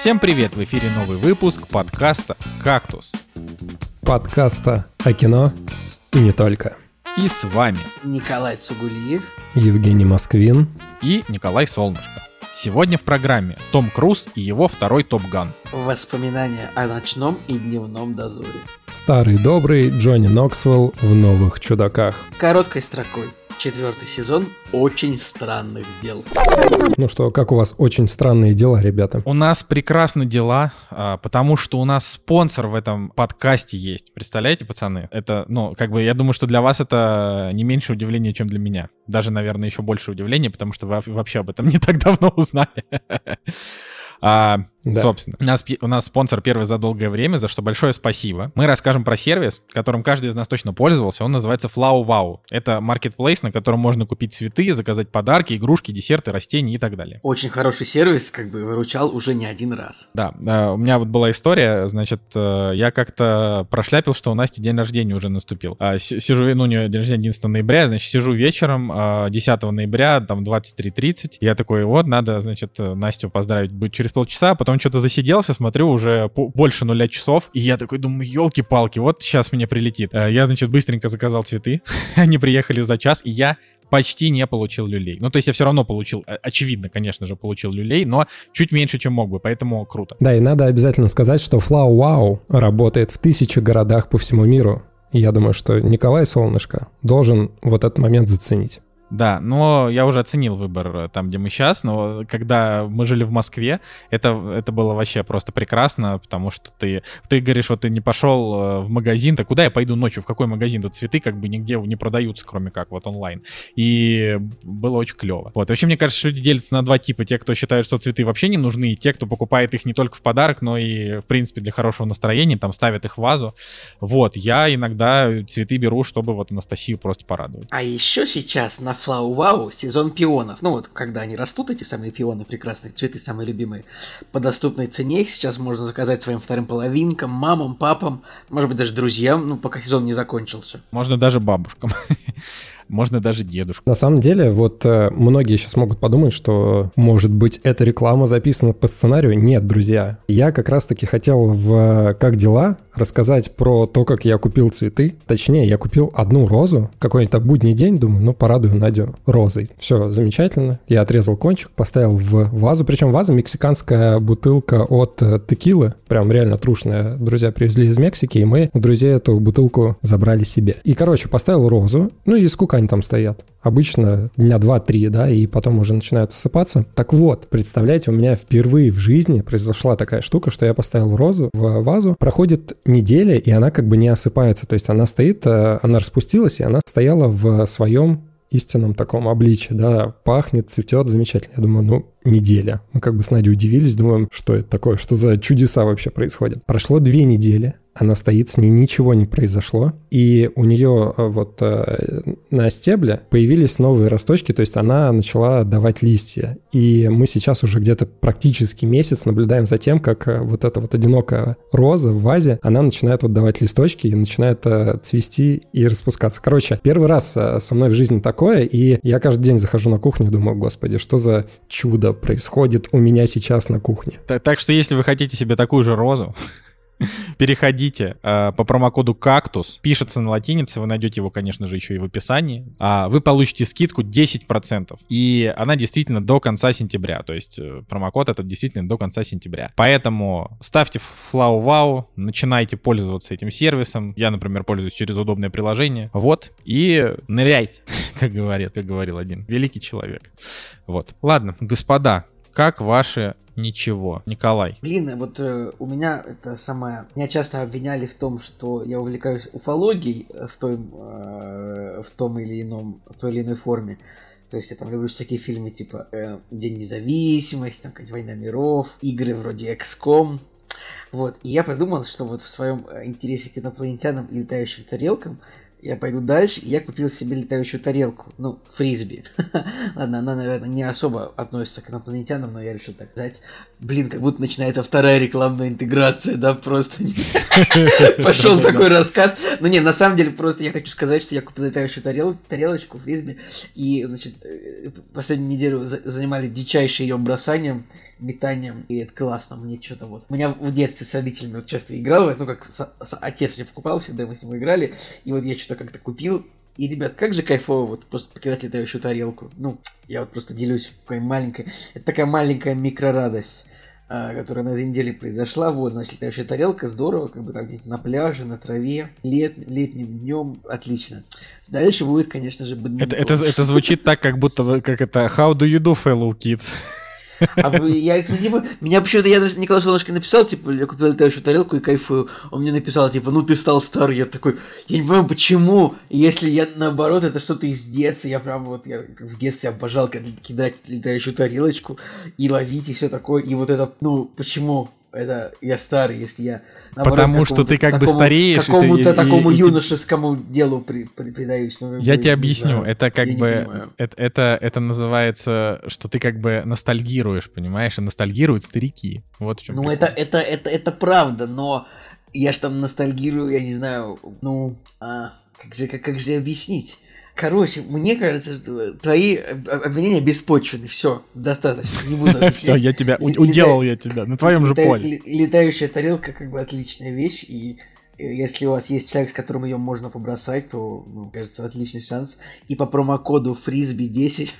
Всем привет! В эфире новый выпуск подкаста «Кактус». Подкаста о кино и не только. И с вами Николай Цугулиев, Евгений Москвин и Николай Солнышко. Сегодня в программе Том Круз и его второй Топ Ган. Воспоминания о ночном и дневном дозоре. Старый добрый Джонни Ноксвелл в «Новых чудаках». Короткой строкой. Четвертый сезон очень странных дел. Ну что, как у вас очень странные дела, ребята? У нас прекрасны дела, а, потому что у нас спонсор в этом подкасте есть. Представляете, пацаны? Это, ну, как бы, я думаю, что для вас это не меньше удивления, чем для меня. Даже, наверное, еще больше удивления, потому что вы вообще об этом не так давно узнали. А, да. Собственно, у нас, у нас спонсор первый за долгое время, за что большое спасибо. Мы расскажем про сервис, которым каждый из нас точно пользовался. Он называется Flow Wow. Это маркетплейс, на котором можно купить цветы, заказать подарки, игрушки, десерты, растения и так далее. Очень хороший сервис, как бы выручал уже не один раз. Да, у меня вот была история, значит, э, я как-то прошляпил, что у Насти день рождения уже наступил. А, сижу, ну, у нее день рождения 11 ноября, значит, сижу вечером 10 а, ноября, там 23.30. Я такой, вот, надо, значит, Настю поздравить будет через полчаса, потом потом что-то засиделся, смотрю, уже больше нуля часов, и я такой думаю, елки-палки, вот сейчас мне прилетит. Э, я, значит, быстренько заказал цветы, они приехали за час, и я почти не получил люлей. Ну, то есть я все равно получил, э, очевидно, конечно же, получил люлей, но чуть меньше, чем мог бы, поэтому круто. Да, и надо обязательно сказать, что Flow Wow работает в тысячи городах по всему миру. И я думаю, что Николай Солнышко должен вот этот момент заценить. Да, но я уже оценил выбор э, там, где мы сейчас, но когда мы жили в Москве, это, это было вообще просто прекрасно, потому что ты, ты говоришь, вот ты не пошел э, в магазин, так куда я пойду ночью, в какой магазин? Тут цветы как бы нигде не продаются, кроме как вот онлайн. И было очень клево. Вот, вообще, мне кажется, люди делятся на два типа. Те, кто считают, что цветы вообще не нужны, и те, кто покупает их не только в подарок, но и, в принципе, для хорошего настроения, там, ставят их в вазу. Вот, я иногда цветы беру, чтобы вот Анастасию просто порадовать. А еще сейчас на Флау Вау сезон пионов. Ну вот, когда они растут, эти самые пионы, прекрасные цветы, самые любимые, по доступной цене их сейчас можно заказать своим вторым половинкам, мамам, папам, может быть, даже друзьям, ну, пока сезон не закончился. Можно даже бабушкам. можно даже дедушку. На самом деле, вот э, многие сейчас могут подумать, что, может быть, эта реклама записана по сценарию. Нет, друзья. Я как раз-таки хотел в «Как дела?» Рассказать про то, как я купил цветы. Точнее, я купил одну розу. Какой-то будний день, думаю, ну, порадую Надю розой. Все, замечательно. Я отрезал кончик, поставил в вазу. Причем ваза мексиканская бутылка от э, текилы. Прям реально трушная. Друзья привезли из Мексики, и мы у друзей эту бутылку забрали себе. И, короче, поставил розу. Ну и сколько они там стоят? Обычно дня 2-3, да, и потом уже начинают осыпаться. Так вот, представляете, у меня впервые в жизни произошла такая штука, что я поставил розу в вазу, проходит неделя, и она как бы не осыпается. То есть она стоит, э, она распустилась, и она стояла в своем истинном таком обличии, да, пахнет, цветет, замечательно. Я думаю, ну, неделя. Мы как бы с Надей удивились, думаем, что это такое, что за чудеса вообще происходят. Прошло две недели, она стоит, с ней ничего не произошло, и у нее э, вот э, на стебле появились новые росточки, то есть она начала давать листья. И мы сейчас уже где-то практически месяц наблюдаем за тем, как э, вот эта вот одинокая роза в вазе, она начинает вот давать листочки и начинает цвести и распускаться. Короче, первый раз со мной в жизни такое, и я каждый день захожу на кухню и думаю, господи, что за чудо происходит у меня сейчас на кухне. Так, так что если вы хотите себе такую же розу, Переходите э, по промокоду «Кактус». Пишется на латинице, вы найдете его, конечно же, еще и в описании. А вы получите скидку 10%. И она действительно до конца сентября. То есть э, промокод этот действительно до конца сентября. Поэтому ставьте FlowWow, начинайте пользоваться этим сервисом. Я, например, пользуюсь через удобное приложение. Вот. И ныряйте, как говорит, как говорил один великий человек. Вот. Ладно, господа, как ваши ничего. Николай. Блин, вот э, у меня это самое... Меня часто обвиняли в том, что я увлекаюсь уфологией в, той, э, в том или ином, в той или иной форме. То есть я там люблю всякие фильмы типа э, День независимости, там какая-нибудь Война миров, игры вроде XCOM. Вот, и я подумал, что вот в своем э, интересе к инопланетянам и летающим тарелкам я пойду дальше, я купил себе летающую тарелку, ну, фрисби. Ладно, она, наверное, не особо относится к инопланетянам, но я решил так сказать. Блин, как будто начинается вторая рекламная интеграция, да, просто пошел такой рассказ. Ну не, на самом деле, просто я хочу сказать, что я купил летающую тарелочку, фрисби, и, значит, э, последнюю неделю занимались дичайшим ее бросанием, метанием, и это классно, мне что-то вот. У меня в детстве с родителями вот часто играл, ну как отец мне покупал всегда, мы с ним играли, и вот я что-то как-то купил, и, ребят, как же кайфово вот просто покидать летающую тарелку. Ну, я вот просто делюсь какой маленькой... Это такая маленькая микрорадость, которая на этой неделе произошла. Вот, значит, летающая тарелка, здорово, как бы там где-нибудь на пляже, на траве, лет, летним днем, отлично. Дальше будет, конечно же, Это, это, это звучит так, как будто, как это, how do you do, fellow kids? А я, кстати, типа, меня почему-то, я Николай Солнышко написал, типа, я купил летающую тарелку и кайфую. Он мне написал, типа, ну ты стал стар. Я такой, я не понимаю, почему, если я, наоборот, это что-то из детства, я прям вот, я в детстве обожал кидать летающую тарелочку и ловить и все такое, и вот это, ну, почему? Это я старый, если я... Наоборот, Потому что ты как такому, бы стареешь. Какому-то такому и, юношескому и, делу при, при, придаюсь. Ну, я тебе объясню. Знаю, это как бы... Это, это, это называется, что ты как бы ностальгируешь, понимаешь? И ностальгируют старики. Вот в чем Ну, это, это, это, это правда, но я ж там ностальгирую, я не знаю, ну... А, как же, как, как же объяснить? Короче, мне кажется, что твои обвинения беспочвены. Все, достаточно. Не буду Все, я тебя уделал я тебя на твоем же поле. Летающая тарелка как бы отличная вещь, и э, если у вас есть человек, с которым ее можно побросать, то, ну, кажется, отличный шанс. И по промокоду фрисби 10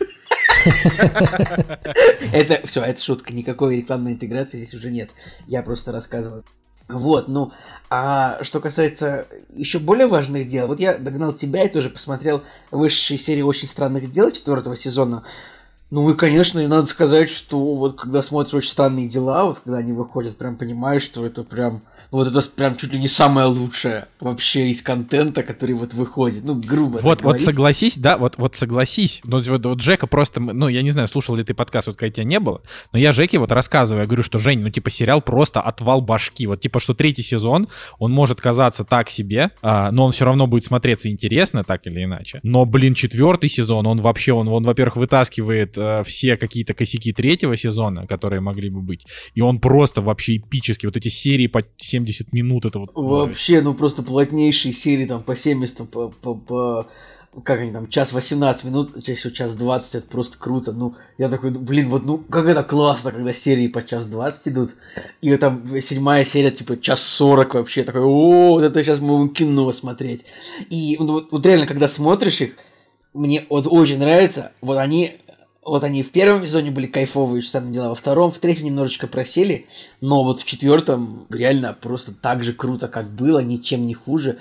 это все, это шутка, никакой рекламной интеграции здесь уже нет. Я просто рассказываю. Вот, ну, а что касается еще более важных дел, вот я догнал тебя и тоже посмотрел высшие серии «Очень странных дел» четвертого сезона. Ну и, конечно, и надо сказать, что вот когда смотришь «Очень странные дела», вот когда они выходят, прям понимаешь, что это прям вот это прям чуть ли не самое лучшее вообще из контента, который вот выходит, ну, грубо Вот, вот согласись, да, вот, вот согласись, но вот, вот Жека просто, ну, я не знаю, слушал ли ты подкаст, вот когда тебя не было, но я Жеке вот рассказываю, я говорю, что, Жень, ну, типа, сериал просто отвал башки, вот, типа, что третий сезон, он может казаться так себе, а, но он все равно будет смотреться интересно, так или иначе, но, блин, четвертый сезон, он вообще, он, он во-первых, вытаскивает а, все какие-то косяки третьего сезона, которые могли бы быть, и он просто вообще эпический, вот эти серии по 7 70 минут это вот... Вообще, ну просто плотнейшие серии там по 70, по, по, по как они там, час 18 минут, чаще час 20, это просто круто. Ну, я такой, блин, вот ну, как это классно, когда серии по час 20 идут. И вот там седьмая серия, типа, час 40 вообще. Такой, о, вот это сейчас мы будем кино смотреть. И ну, вот, вот реально, когда смотришь их, мне вот очень нравится, вот они вот они в первом сезоне были кайфовые, странные дела, во втором, в третьем немножечко просели, но вот в четвертом реально просто так же круто, как было, ничем не хуже.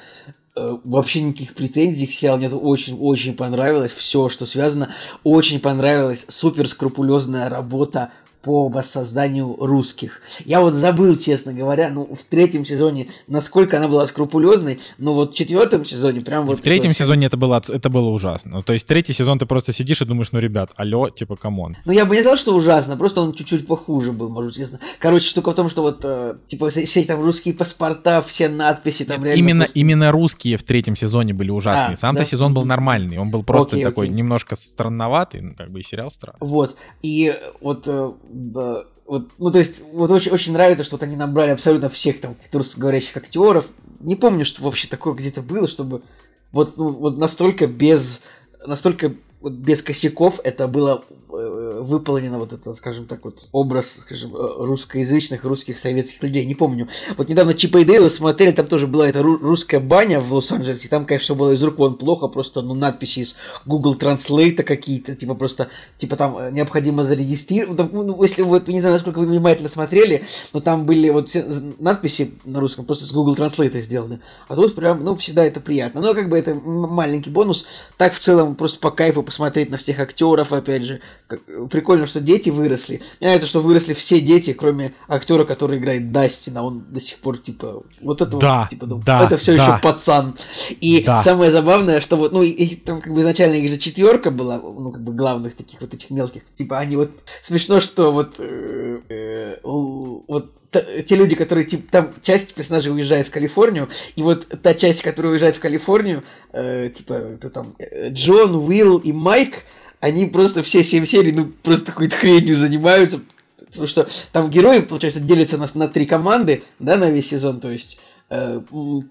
Э, вообще никаких претензий к сериалу нет, очень-очень понравилось все, что связано. Очень понравилась супер скрупулезная работа по воссозданию русских. Я вот забыл, честно говоря, ну, в третьем сезоне, насколько она была скрупулезной, но вот в четвертом сезоне прям вот... В третьем сезоне это было, это было ужасно. Ну, то есть третий сезон ты просто сидишь и думаешь, ну, ребят, алло, типа, come on. Ну, я бы не сказал, что ужасно, просто он чуть-чуть похуже был, может, честно. Короче, штука в том, что вот, э, типа, все эти там русские паспорта, все надписи там реально... Именно, просто... именно русские в третьем сезоне были ужасные. А, Сам-то да? сезон был нормальный, он был просто окей, такой окей. немножко странноватый, ну, как бы и сериал странный. Вот, и вот э, вот, ну, то есть, вот очень, очень нравится, что вот они набрали абсолютно всех там русскоговорящих актеров. Не помню, что вообще такое где-то было, чтобы вот, ну, вот настолько без, настолько вот без косяков это было э, выполнено вот это, скажем так, вот образ, скажем, э, русскоязычных русских советских людей. Не помню. Вот недавно Чипа и Дейла смотрели, там тоже была эта русская баня в Лос-Анджелесе. Там, конечно, было из рук вон плохо, просто ну надписи из Google Translate какие-то, типа просто, типа там э, необходимо зарегистрировать. Ну, если вот, не знаю, насколько вы внимательно смотрели, но там были вот все надписи на русском просто с Google Translate сделаны. А тут прям, ну, всегда это приятно. Но как бы это маленький бонус. Так в целом просто по кайфу посмотреть на всех актеров, опять же, как, прикольно, что дети выросли. Мне нравится, что выросли все дети, кроме актера, который играет Дастина. Он до сих пор, типа, вот это да, вот, типа, ну, да, это все да. еще пацан. И Да. самое забавное, что вот, ну, и, и там как бы изначально их же четверка была, ну, как бы главных таких вот этих мелких. Типа, они вот, смешно, что вот, э, э, вот те люди, которые, типа, там часть персонажей уезжает в Калифорнию, и вот та часть, которая уезжает в Калифорнию, э, типа, это там э, Джон, Уилл и Майк, они просто все семь серий, ну, просто какой-то хренью занимаются, потому что там герои, получается, делятся на, на три команды, да, на весь сезон, то есть, э,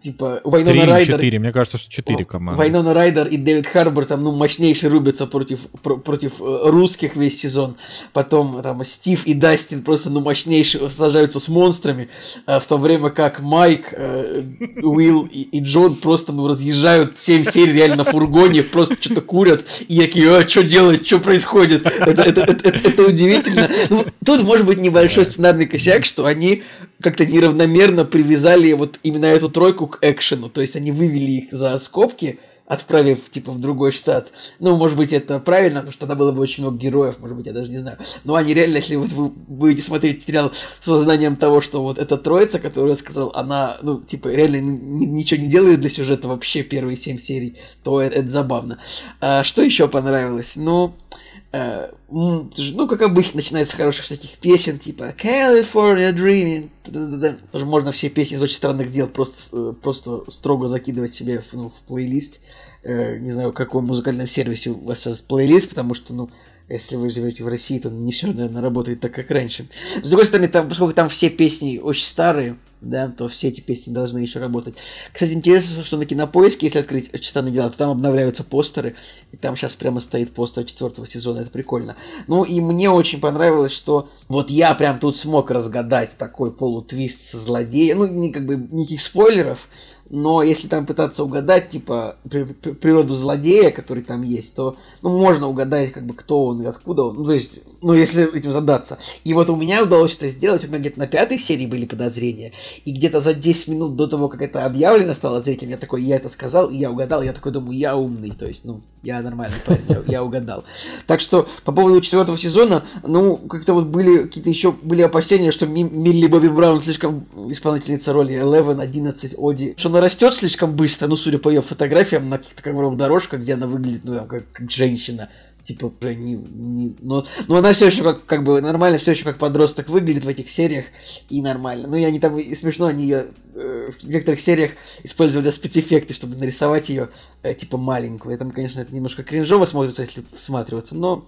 типа, Вайнона или Райдер... четыре, мне кажется, что четыре команды. Вайнона Райдер и Дэвид Харбор там, ну, мощнейше рубятся против, про- против э, русских весь сезон. Потом там Стив и Дастин просто, ну, мощнейше сажаются с монстрами, э, в то время как Майк, э, Уилл и, и Джон просто, ну, разъезжают 7 серий реально на фургоне, просто что-то курят, и такие, а, что делать, что происходит? Это, это- это- это- это удивительно. Ну, тут может быть небольшой сценарный косяк, что они как-то неравномерно привязали вот именно эту тройку к экшену, то есть они вывели их за скобки, отправив, типа, в другой штат. Ну, может быть, это правильно, потому что тогда было бы очень много героев, может быть, я даже не знаю. Но они реально, если вот вы будете смотреть сериал с сознанием того, что вот эта троица, которую я сказал, она, ну, типа, реально ни- ничего не делает для сюжета вообще первые семь серий, то это, это забавно. А, что еще понравилось? Ну, ж- ну, как обычно, начинается с хороших всяких песен, типа California Dreaming. Тоже можно все песни из очень странных дел просто, э, просто строго закидывать себе в, ну, в плейлист. Э, не знаю, в каком музыкальном сервисе у вас сейчас плейлист, потому что, ну, если вы живете в России, то не все, наверное, работает так, как раньше. С другой стороны, там, поскольку там все песни очень старые, да, то все эти песни должны еще работать. Кстати, интересно, что на кинопоиске, если открыть «Очень странные дела», то там обновляются постеры, и там сейчас прямо стоит постер четвертого сезона, это прикольно. Ну и мне очень понравилось, что вот я прям тут смог разгадать такой полутвист со злодеем, ну, не, как бы никаких спойлеров, но если там пытаться угадать, типа, при- при- природу злодея, который там есть, то, ну, можно угадать, как бы, кто он и откуда он. Ну, то есть, ну, если этим задаться. И вот у меня удалось это сделать, у меня где-то на пятой серии были подозрения, и где-то за 10 минут до того, как это объявлено стало зрителям, я такой, я это сказал, и я угадал, я такой думаю, я умный, то есть, ну, я нормальный парень, я, я угадал. Так что, по поводу четвертого сезона, ну, как-то вот были какие-то еще были опасения, что Ми- Милли Бобби Браун слишком исполнительница роли 11, 11, Оди, что она растет слишком быстро, ну, судя по ее фотографиям на каких-то ковровых дорожках, где она выглядит, ну, как, как женщина, типа уже не, не- но, но она все еще как, как бы нормально, все еще как подросток выглядит в этих сериях и нормально. Ну и они там и смешно, они ее э, в некоторых сериях использовали спецэффекты, чтобы нарисовать ее э, типа маленькую. И там, конечно, это немножко кринжово смотрится, если всматриваться, но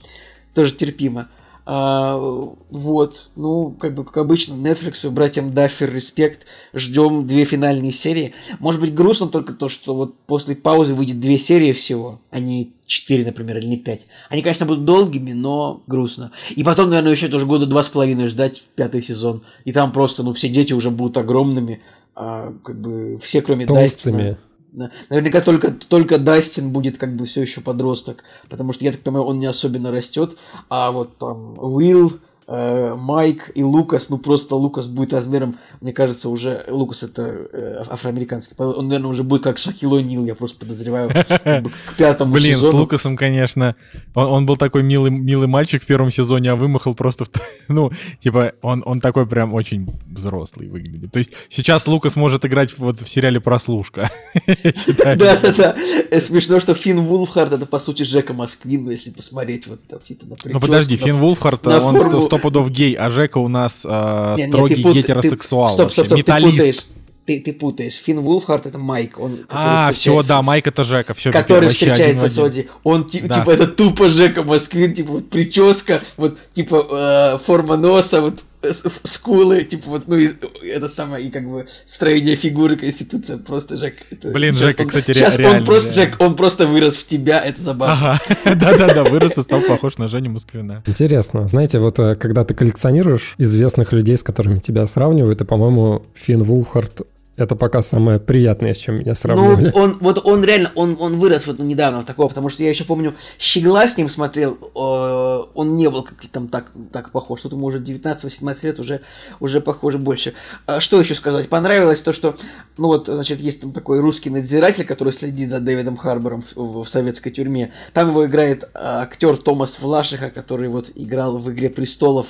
тоже терпимо. А, вот, ну, как бы, как обычно, Netflix, братьям Даффер, респект, ждем две финальные серии. Может быть, грустно только то, что вот после паузы выйдет две серии всего, а не четыре, например, или не пять. Они, конечно, будут долгими, но грустно. И потом, наверное, еще тоже года два с половиной ждать пятый сезон. И там просто, ну, все дети уже будут огромными, а, как бы все, кроме Дастина. Толстыми. Да. Наверняка только, только Дастин будет как бы все еще подросток, потому что, я так понимаю, он не особенно растет, а вот там Уилл, Э, Майк и Лукас, ну просто Лукас будет размером, мне кажется, уже Лукас это э, афроамериканский, он, наверное, уже будет как Шакил Нил, я просто подозреваю, к пятому Блин, сезону. Блин, с Лукасом, конечно, он, он был такой милый, милый мальчик в первом сезоне, а вымахал просто, в, ну, типа, он, он такой прям очень взрослый выглядит. То есть сейчас Лукас может играть вот в сериале «Прослушка». Да-да-да, э, смешно, что Финн Вулфхард это, по сути, Джека Москвин, если посмотреть вот, типа, на Ну подожди, Финн Вулфхард, он 100% пудов гей, а Жека у нас э, Не, не, строгий ты пут- ты- гетеросексуал Стоп, стоп, вообще, стоп, ты путаешь. металлист. Ты, ты путаешь. Финн Вулфхард это Майк. Он, А, все, да, Майк это Жека, все, Который встречается с Оди. Он ти- Да. типа это тупо Жека Москвин, типа вот прическа, вот типа э, форма носа, вот скулы, типа вот, ну, и, это самое, и как бы строение фигуры, конституция, просто Жек. это- Блин, Жека, он- кстати, ре- щас он реально, просто, реально. Жек, он просто вырос в тебя, это забавно. Ага, да-да-да, вырос и стал похож на Женю Москвина. Интересно. Знаете, вот э, когда ты коллекционируешь известных людей, с которыми тебя сравнивают, и, по-моему, Финн Вулфхард — Это пока самое приятное, с чем меня сравнивали. Ну, он, вот он реально, он, он вырос вот недавно в такого, потому что я еще помню, Щегла с ним смотрел, э, он не был как там так, так похож. Тут ему уже 19-18 лет, уже, уже похоже больше. А что еще сказать? Понравилось то, что, ну вот, значит, есть там такой русский надзиратель, который следит за Дэвидом Харбором в, в советской тюрьме. Там его играет а, актер Томас Влашиха, который вот играл в «Игре престолов».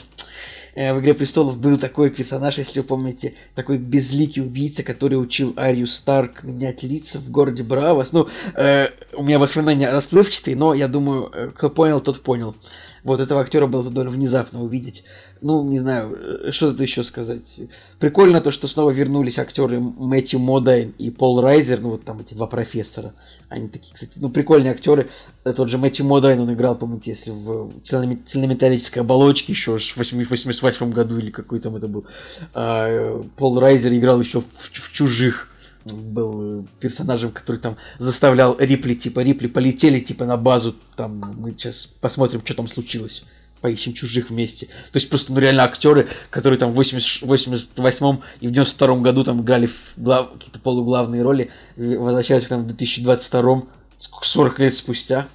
Э, в «Игре престолов» был такой персонаж, если вы помните, такой безликий убийца, который учил Арию Старк менять лица в городе Бравос. Ну, э, у меня воспоминания расплывчатые, но я думаю, э, кто понял, тот понял. Вот этого актера было довольно внезапно увидеть. Ну, не знаю, э, что тут еще сказать. Прикольно то, что снова вернулись актеры Мэтью Модайн и Пол Райзер, ну вот там эти два профессора. Они такие, кстати, ну прикольные актеры. Э, тот же Мэтью Модайн, он играл, помните, если в цельнометаллической оболочке еще в 88 году или какой там это был. А, э, Пол Райзер играл еще в, в «Чужих» был персонажем, который там заставлял Рипли, типа, Рипли полетели, типа, на базу, там, мы сейчас посмотрим, что там случилось поищем чужих вместе. То есть просто, ну, реально актеры, которые там в 80, 88 и в 92 году там играли в глав, какие-то полуглавные роли, возвращаются там в 2022 40 лет спустя.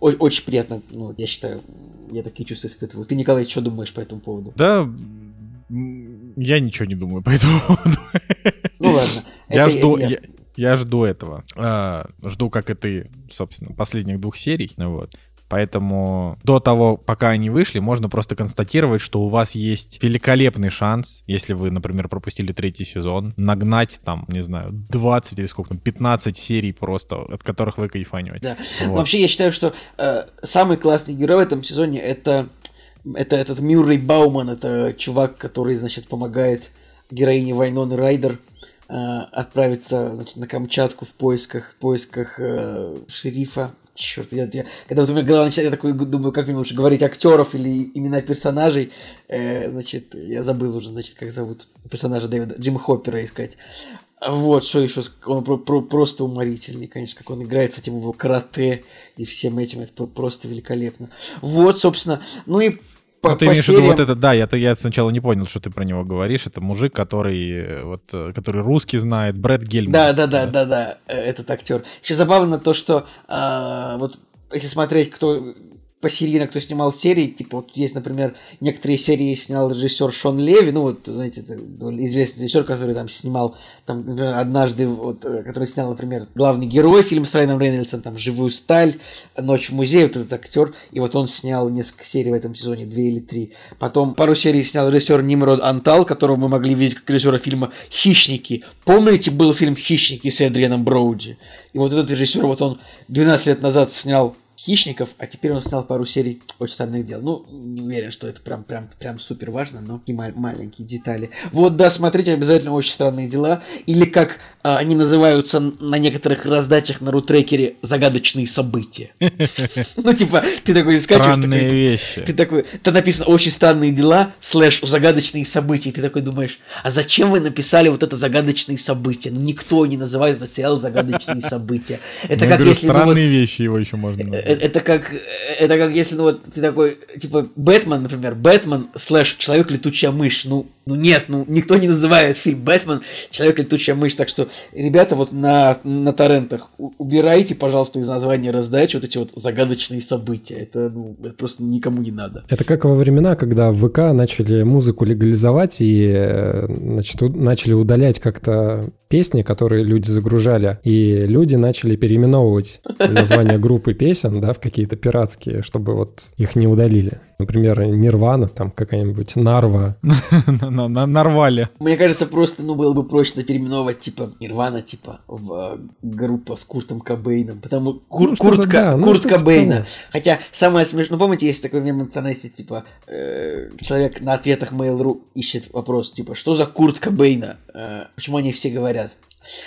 О- очень приятно, ну, я считаю, я такие чувства испытываю. Ты, Николай, что думаешь по этому поводу? Да, я ничего не думаю по этому поводу. Ну ладно. Я жду, я... Я, жду этого. А, жду, как и ты, собственно, последних двух серий. Вот. Поэтому до того, пока они вышли, можно просто констатировать, что у вас есть великолепный шанс, если вы, например, пропустили третий сезон, нагнать там, не знаю, 20 или сколько там, 15 серий просто, от которых вы кайфанете. Да. Вот. Вообще, я считаю, что э, самый классный герой в этом сезоне это, это этот Мюррей Бауман, это чувак, который, значит, помогает героине Вайноны Райдер э, отправиться, значит, на Камчатку в поисках, в поисках э, шерифа черт, я, я, когда вот у меня голова начинает, я такой думаю, как мне лучше говорить актеров или имена персонажей, э, значит, я забыл уже, значит, как зовут персонажа Дэвида, Джима Хоппера искать. Вот, что еще, он про, про, просто уморительный, конечно, как он играет с этим его карате и всем этим, это просто великолепно. Вот, собственно, ну и по, ну, ты по имеешь в виду вот это, да, я, я сначала не понял, что ты про него говоришь. Это мужик, который э, вот, э, который русский знает, Брэд Гельман. Да, да, да, да, да, э, этот актер. Еще забавно то, что а, вот если смотреть, кто посерийно, кто снимал серии, типа вот есть, например, некоторые серии снял режиссер Шон Леви, ну вот, знаете, известный режиссер, который там снимал, там, например, однажды, вот, э, который снял, например, главный герой фильм с Райаном Рейнольдсом, там, «Живую сталь», «Ночь в музее», вот этот актер, и вот он снял несколько серий в этом сезоне, две или три. Потом пару серий снял режиссер Нимрод Антал, которого мы могли видеть как режиссера фильма «Хищники». Помните, был фильм «Хищники» с Эдрианом Броуди? И вот этот режиссер, вот он 12 лет назад снял хищников, а теперь он снял пару серий очень странных дел. Ну, не уверен, что это прям, прям, прям супер важно, но такие мал- маленькие детали. Вот, да, смотрите обязательно очень странные дела. Или как а, они называются на некоторых раздачах на рутрекере загадочные события. Ну, типа, ты такой скачиваешь. Странные вещи. Ты такой, там написано очень странные дела, слэш загадочные события. И ты такой думаешь, а зачем вы написали вот это загадочные события? Ну, никто не называет этот сериал загадочные события. Это как если... Ну, странные вещи его еще можно это как, это как если, ну вот, ты такой, типа, Бэтмен, например, Бэтмен слэш Человек-летучая мышь, ну, ну нет, ну никто не называет фильм Бэтмен Человек-летучая мышь, так что, ребята, вот на, на торрентах, убирайте, пожалуйста, из названия раздачи вот эти вот загадочные события, это, ну, это просто никому не надо. Это как во времена, когда в ВК начали музыку легализовать и, э, значит, начали удалять как-то песни, которые люди загружали, и люди начали переименовывать название группы песен, да, в какие-то пиратские, чтобы вот их не удалили. Например, Нирвана, там какая-нибудь Нарва. Нарвали. Мне кажется, просто, ну, было бы проще переименовать, типа, Нирвана, типа, в э, группа с Куртом Кобейном. Потому ну, Курт, ну, Кобейна. Хотя самое смешное, ну, помните, есть такой мем в интернете, типа, э, человек на ответах Mail.ru ищет вопрос, типа, что за Курт Кобейна? Э, почему они все говорят?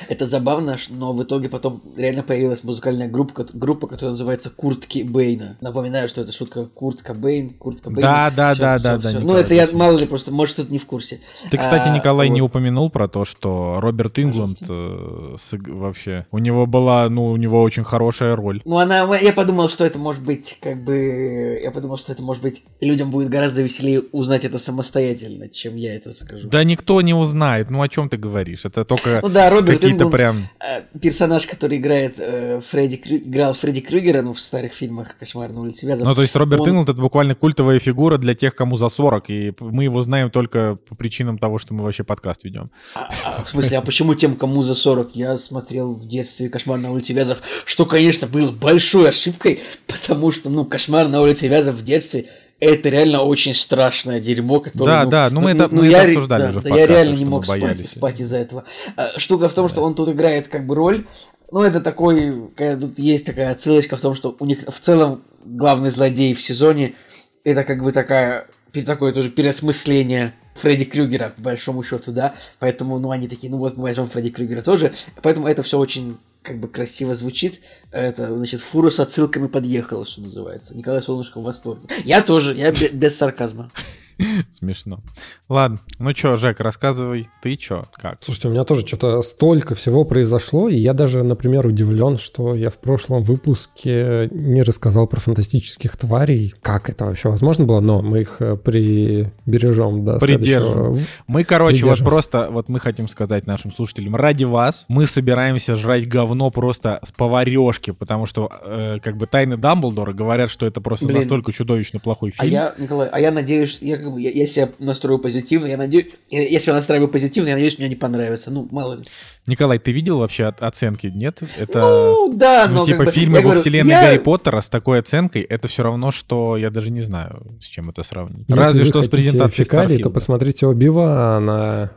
Это забавно, но в итоге потом реально появилась музыкальная группа, группа, которая называется Куртки Бейна. Напоминаю, что это шутка Курт Кобейн, Курт Кобейн. Да, да, всё, да, всё, да, всё. да. Ну, это я, мало ли, просто, может, кто-то не в курсе. Ты, кстати, а, Николай, вот. не упомянул про то, что Роберт Ингланд э, с, вообще, у него была, ну, у него очень хорошая роль. Ну, она, я подумал, что это может быть, как бы, я подумал, что это может быть, людям будет гораздо веселее узнать это самостоятельно, чем я это скажу. Да никто не узнает, ну, о чем ты говоришь? Это только ну, да, какие-то прям... Э, персонаж, который играет э, Фредди Крю... играл Фредди Крюгера, ну, в старых фильмах «Кошмар на улице Вязов». Ну, то есть Роберт он... Ингланд — это буквально культовая фигура для тех, кому за 40, и мы его знаем только по причинам того, что мы вообще подкаст ведем. А, а, в смысле, а почему тем, кому за 40? Я смотрел в детстве «Кошмар на улице Вязов», что, конечно, было большой ошибкой, потому что, ну, «Кошмар на улице Вязов» в детстве — это реально очень страшное дерьмо, которое... Да, ну, да, ну мы это, ну, мы я, это обсуждали да, уже да, Я реально не мог спать, спать из-за этого. А, штука в том, да. что он тут играет как бы роль, ну это такой, тут есть такая отсылочка в том, что у них в целом главный злодей в сезоне это как бы такая, такое тоже переосмысление Фредди Крюгера, по большому счету, да, поэтому, ну, они такие, ну вот мы возьмем Фредди Крюгера тоже, поэтому это все очень как бы красиво звучит. Это, значит, фура с отсылками подъехала, что называется. Николай Солнышко в восторге. Я тоже, я без сарказма. Смешно. Ладно, ну чё, Жек, рассказывай, ты чё, как? Слушайте, у меня тоже что-то столько всего произошло, и я даже, например, удивлен, что я в прошлом выпуске не рассказал про фантастических тварей. Как это вообще возможно было? Но мы их э, прибережем до Придержим. Мы, короче, Придержим. вот просто, вот мы хотим сказать нашим слушателям, ради вас мы собираемся жрать говно просто с поварешки, потому что э, как бы тайны Дамблдора говорят, что это просто Блин. настолько чудовищно плохой а фильм. А я, Николай, а я надеюсь, я как бы, я, я себя настрою позитивно, я надеюсь, я, я себя настраиваю позитивно, я надеюсь, мне не понравится, ну, мало ли. Николай, ты видел вообще оценки, нет? Это, ну, да, ну, но типа фильмы во говорю, вселенной я... Гарри Поттера с такой оценкой, это все равно, что я даже не знаю, с чем это сравнить. Если Разве что с презентацией фекалии, то посмотрите Оби-Вана.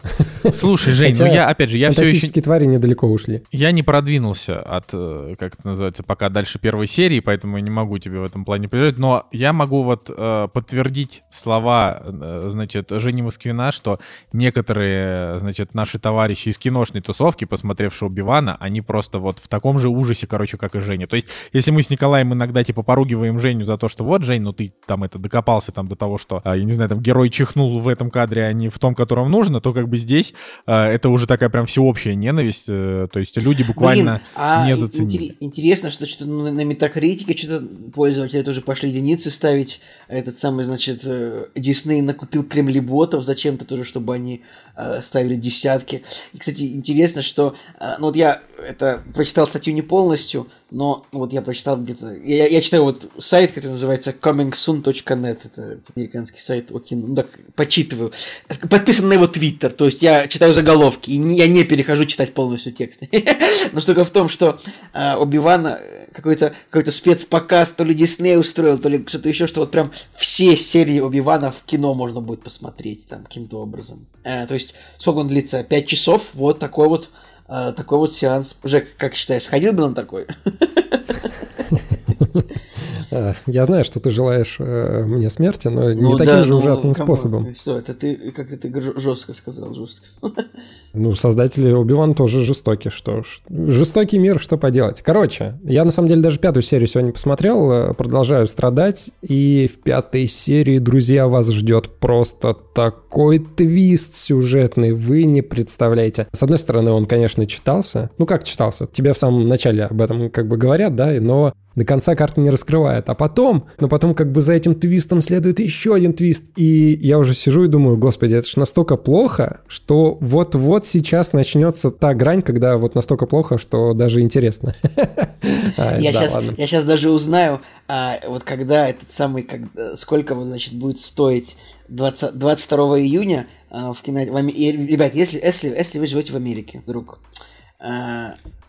Слушай, Жень, ну я, опять же, я все еще... твари недалеко ушли. Я не продвинулся от, э, как это называется, пока дальше первой серии, поэтому я не могу тебе в этом плане поддержать, но я могу вот э, подтвердить слова, э, значит, Жени Москвина, что некоторые, значит, наши товарищи из киношной тусовки, посмотревшие Убивана, они просто вот в таком же ужасе, короче, как и Женя. То есть, если мы с Николаем иногда, типа, поругиваем Женю за то, что вот, Жень, ну ты там это докопался там до того, что, а, я не знаю, там герой чихнул в этом кадре, а не в том, котором нужно, то как бы здесь а, это уже такая прям всеобщая ненависть, э, то есть люди буквально Блин, а не заценили. Интересно, что что-то на метакритике что-то пользователи тоже пошли единицы ставить, этот самый, значит, Дисней накупил кремлеботов зачем-то тоже, чтобы они ставили десятки. И, кстати, интересно, что, э, ну вот я это прочитал статью не полностью, но вот я прочитал где-то, я, я читаю вот сайт, который называется comingsoon.net, это американский сайт, окей, ну так, почитываю. Подписан на его твиттер, то есть я читаю заголовки, и я не перехожу читать полностью текст. Но штука в том, что э, Оби-Вана какой-то какой спецпоказ, то ли Дисней устроил, то ли что-то еще, что вот прям все серии Оби-Вана в кино можно будет посмотреть там каким-то образом. Э, то есть, сколько он длится? Пять часов? Вот такой вот, э, такой вот сеанс. Жек, как считаешь, ходил бы на такой? Я знаю, что ты желаешь э, мне смерти, но ну, не таким да, же ну, ужасным способом. Что, это ты, как ты жестко сказал, жестко. Ну, создатели Убиван тоже жестоки, что ж. Жестокий мир, что поделать. Короче, я на самом деле даже пятую серию сегодня посмотрел, э, продолжаю страдать, и в пятой серии, друзья, вас ждет просто такой твист сюжетный, вы не представляете. С одной стороны, он, конечно, читался. Ну, как читался? Тебе в самом начале об этом как бы говорят, да, но до конца карты не раскрывает. А потом, ну потом как бы за этим твистом следует еще один твист. И я уже сижу и думаю, господи, это ж настолько плохо, что вот-вот сейчас начнется та грань, когда вот настолько плохо, что даже интересно. Я сейчас даже узнаю, а, вот когда этот самый, сколько значит, будет стоить 22 июня а, в кино... Ребят, если, если, если вы живете в Америке, вдруг,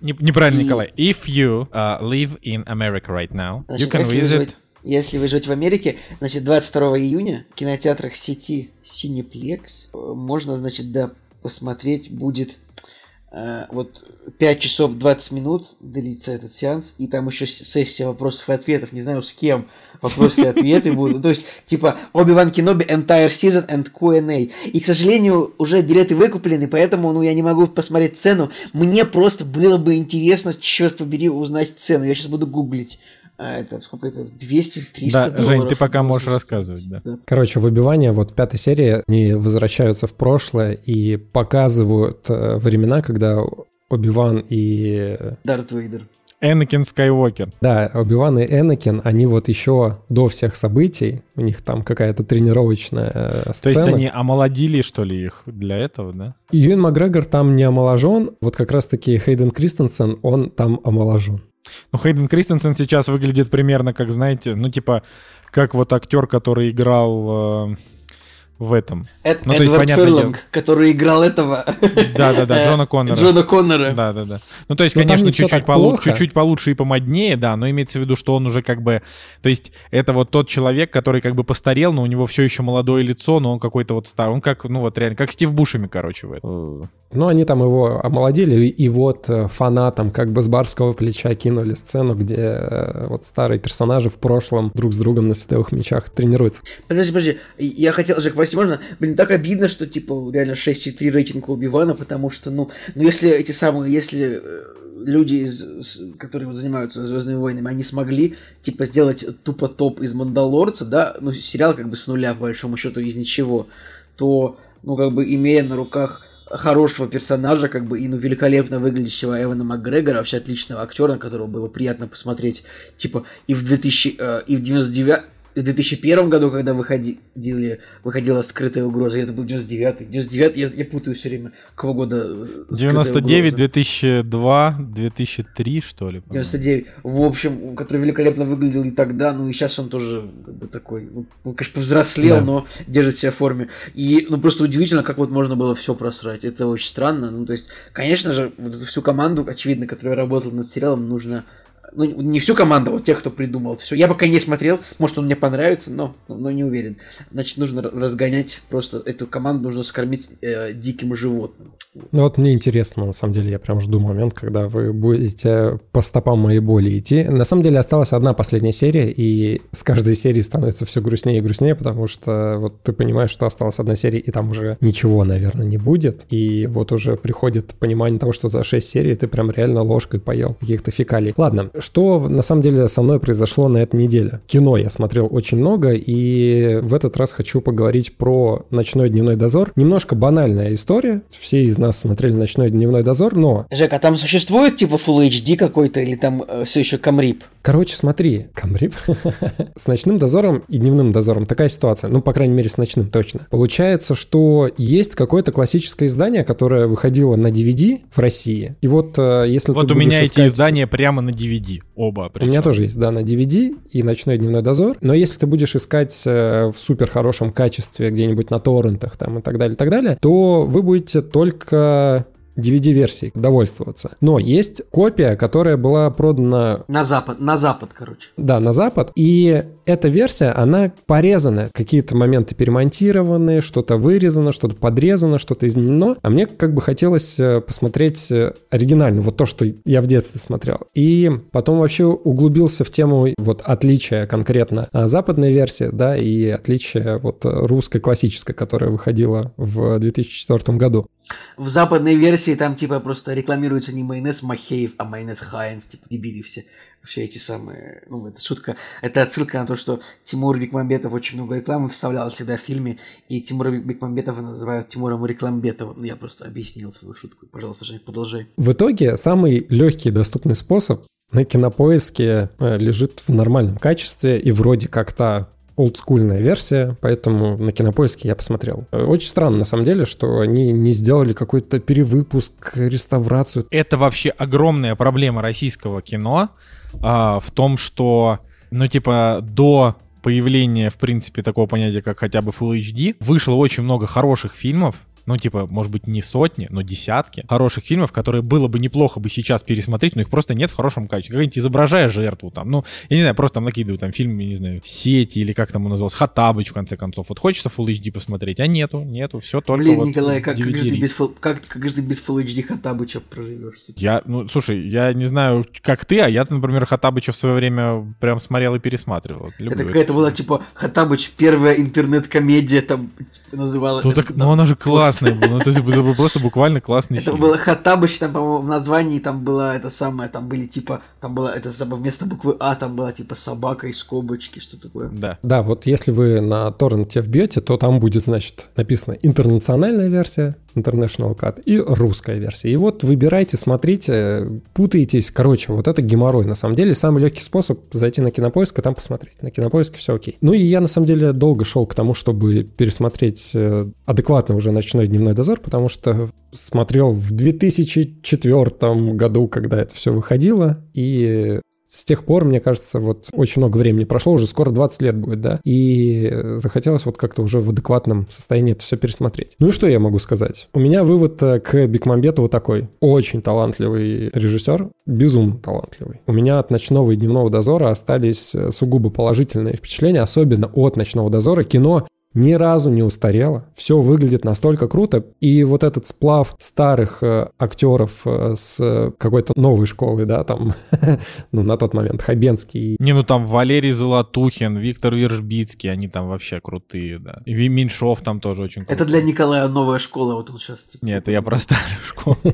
Неправильно. Николай. If you live in America right now, you can если visit... Вы живете, если вы живете в Америке, значит, 22 июня в кинотеатрах сети Cineplex э, можно, значит, да, посмотреть будет Э, вот 5 часов 20 минут длится этот сеанс, и там еще сессия вопросов и ответов, не знаю с кем вопросы и ответы будут. То есть, типа, Оби-Ван Кеноби Entire Season and Q&A. И, к сожалению, уже билеты выкуплены, поэтому, ну, я не могу посмотреть цену. Мне просто было бы интересно, черт побери, узнать цену. Я сейчас буду гуглить. А это сколько это? 200-300 да, долларов. Жень, ты пока можешь рассказывать, да. да. Короче, выбивание, вот в пятой серии они возвращаются в прошлое и показывают э, времена, когда Оби-Ван и... Дарт Вейдер. Энакин Скайуокер. Да, Оби-Ван и Энакин, они вот еще до всех событий, у них там какая-то тренировочная э, сцена. То есть они омолодили, что ли, их для этого, да? Юэн Макгрегор там не омоложен, вот как раз-таки Хейден Кристенсен, он там омоложен. Ну, Хейден Кристенсен сейчас выглядит примерно как, знаете, ну, типа, как вот актер, который играл... Э, в этом. Эд, ну, то есть, понятно, Ферлинг, дело... который играл этого. Да-да-да, Джона Коннора. Джона Коннора. Да-да-да. Ну, то есть, но конечно, чуть-чуть, полу... чуть-чуть получше и помоднее, да, но имеется в виду, что он уже как бы... То есть, это вот тот человек, который как бы постарел, но у него все еще молодое лицо, но он какой-то вот старый. Он как, ну вот реально, как Стив Бушами, короче, в этом. Ну, они там его омолодили, и вот э, фанатам как бы с барского плеча кинули сцену, где э, вот старые персонажи в прошлом друг с другом на световых мечах тренируются. Подожди, подожди, я хотел, Жек, прости, можно? Блин, так обидно, что, типа, реально 6,3 рейтинг у Убивана, потому что, ну, ну, если эти самые, если э, люди, из, которые вот занимаются Звездными войнами, они смогли, типа, сделать тупо топ из Мандалорца, да, ну, сериал как бы с нуля, по большому счету, из ничего, то, ну, как бы, имея на руках хорошего персонажа, как бы, и ну, великолепно выглядящего Эвана Макгрегора, вообще отличного актера, на которого было приятно посмотреть, типа, и в 2000, э, и в 99 в 2001 году, когда выходили, выходила скрытая угроза, это был 99 99 я, я путаю все время, какого года 99, 2002, 2003, что ли? 99, в общем, который великолепно выглядел и тогда, ну и сейчас он тоже как бы такой, ну, он, конечно, повзрослел, да. но держит себя в форме. И, ну, просто удивительно, как вот можно было все просрать. Это очень странно. Ну, то есть, конечно же, вот эту всю команду, очевидно, которая работала над сериалом, нужно ну, не всю команду, а вот тех, кто придумал все. Я пока не смотрел, может, он мне понравится, но, но не уверен. Значит, нужно разгонять просто эту команду, нужно скормить э, диким животным. Ну вот мне интересно, на самом деле, я прям жду момент, когда вы будете по стопам моей боли идти. На самом деле осталась одна последняя серия, и с каждой серии становится все грустнее и грустнее, потому что вот ты понимаешь, что осталась одна серия, и там уже ничего, наверное, не будет. И вот уже приходит понимание того, что за 6 серий ты прям реально ложкой поел каких-то фекалий. Ладно, что на самом деле со мной произошло на этой неделе? Кино я смотрел очень много, и в этот раз хочу поговорить про «Ночной дневной дозор». Немножко банальная история. Все из нас смотрели «Ночной дневной дозор», но... Жек, а там существует типа Full HD какой-то или там э, все еще камрип? Короче, смотри, камрип. с «Ночным дозором» и «Дневным дозором» такая ситуация. Ну, по крайней мере, с «Ночным» точно. Получается, что есть какое-то классическое издание, которое выходило на DVD в России. И вот э, если Вот у меня искать... эти издания прямо на DVD. Оба. Причем. У меня тоже есть, да, на DVD и «Ночной дневной дозор». Но если ты будешь искать э, в супер хорошем качестве где-нибудь на торрентах там и так далее, и так далее, то вы будете только DVD-версией довольствоваться. Но есть копия, которая была продана... На запад, на запад, короче. Да, на запад. И эта версия, она порезана. Какие-то моменты перемонтированы, что-то вырезано, что-то подрезано, что-то изменено. А мне как бы хотелось э, посмотреть э, оригинально, вот то, что я в детстве смотрел. И потом вообще углубился в тему вот отличия конкретно а, западной версии, да, и отличия вот русской классической, которая выходила в 2004 году. В западной версии там типа просто рекламируется не майонез Махеев, а майонез Хайнс, типа дебили все все эти самые, ну, это шутка, это отсылка на то, что Тимур Бекмамбетов очень много рекламы вставлял всегда в фильме, и Тимура Бекмамбетова называют Тимуром Рекламбетовым. Ну, я просто объяснил свою шутку. Пожалуйста, Жень, продолжай. В итоге самый легкий доступный способ на кинопоиске э, лежит в нормальном качестве и вроде как то олдскульная версия, поэтому на кинопоиске я посмотрел. Очень странно, на самом деле, что они не сделали какой-то перевыпуск, реставрацию. Это вообще огромная проблема российского кино а, в том, что, ну, типа, до появления, в принципе, такого понятия, как хотя бы Full HD, вышло очень много хороших фильмов, ну, типа, может быть, не сотни, но десятки хороших фильмов, которые было бы неплохо бы сейчас пересмотреть, но их просто нет в хорошем качестве. Как-нибудь изображая жертву там, ну, я не знаю, просто там накидываю там фильм, я не знаю, Сети или как там он назывался, Хатабыч, в конце концов. Вот хочется Full HD посмотреть, а нету, нету, все только Блин, вот Николай, как, как, же ты DVD. без, как, как же ты без Full HD Хатабыча проживешь? Я, ну, слушай, я не знаю, как ты, а я, например, Хатабыча в свое время прям смотрел и пересматривал. Вот Это какая-то была, типа, Хатабыч, первая интернет-комедия, там, типа, называла. Ну так, ну она же классная была, ну то есть это был просто буквально классный Это фильм. было Хатабыч, там, по-моему, в названии там было это самое, там были, типа, там было это вместо буквы А там была, типа, собака и скобочки, что такое. Да. Да, вот если вы на торренте вбьете, то там будет, значит, написано интернациональная версия, International Cut, и русская версия. И вот выбирайте, смотрите, путаетесь. Короче, вот это геморрой. На самом деле, самый легкий способ зайти на кинопоиск и там посмотреть. На кинопоиске все окей. Ну и я, на самом деле, долго шел к тому, чтобы пересмотреть э, адекватно уже ночной дневной дозор, потому что смотрел в 2004 году, когда это все выходило, и с тех пор, мне кажется, вот очень много времени прошло, уже скоро 20 лет будет, да, и захотелось вот как-то уже в адекватном состоянии это все пересмотреть. Ну и что я могу сказать? У меня вывод э, к Бекмамбетову такой. Очень талантливый режиссер, безумно талантливый. У меня от «Ночного и дневного дозора» остались э, сугубо положительные впечатления, особенно от «Ночного дозора». Кино ни разу не устарело. Все выглядит настолько круто. И вот этот сплав старых э, актеров э, с какой-то новой школы, да, там, ну, на тот момент Хабенский. Не, ну там Валерий Золотухин, Виктор Вержбицкий, они там вообще крутые, да. И Меньшов там тоже очень крутой. Это для Николая новая школа, вот он сейчас, типа. Нет, это я про старую школу.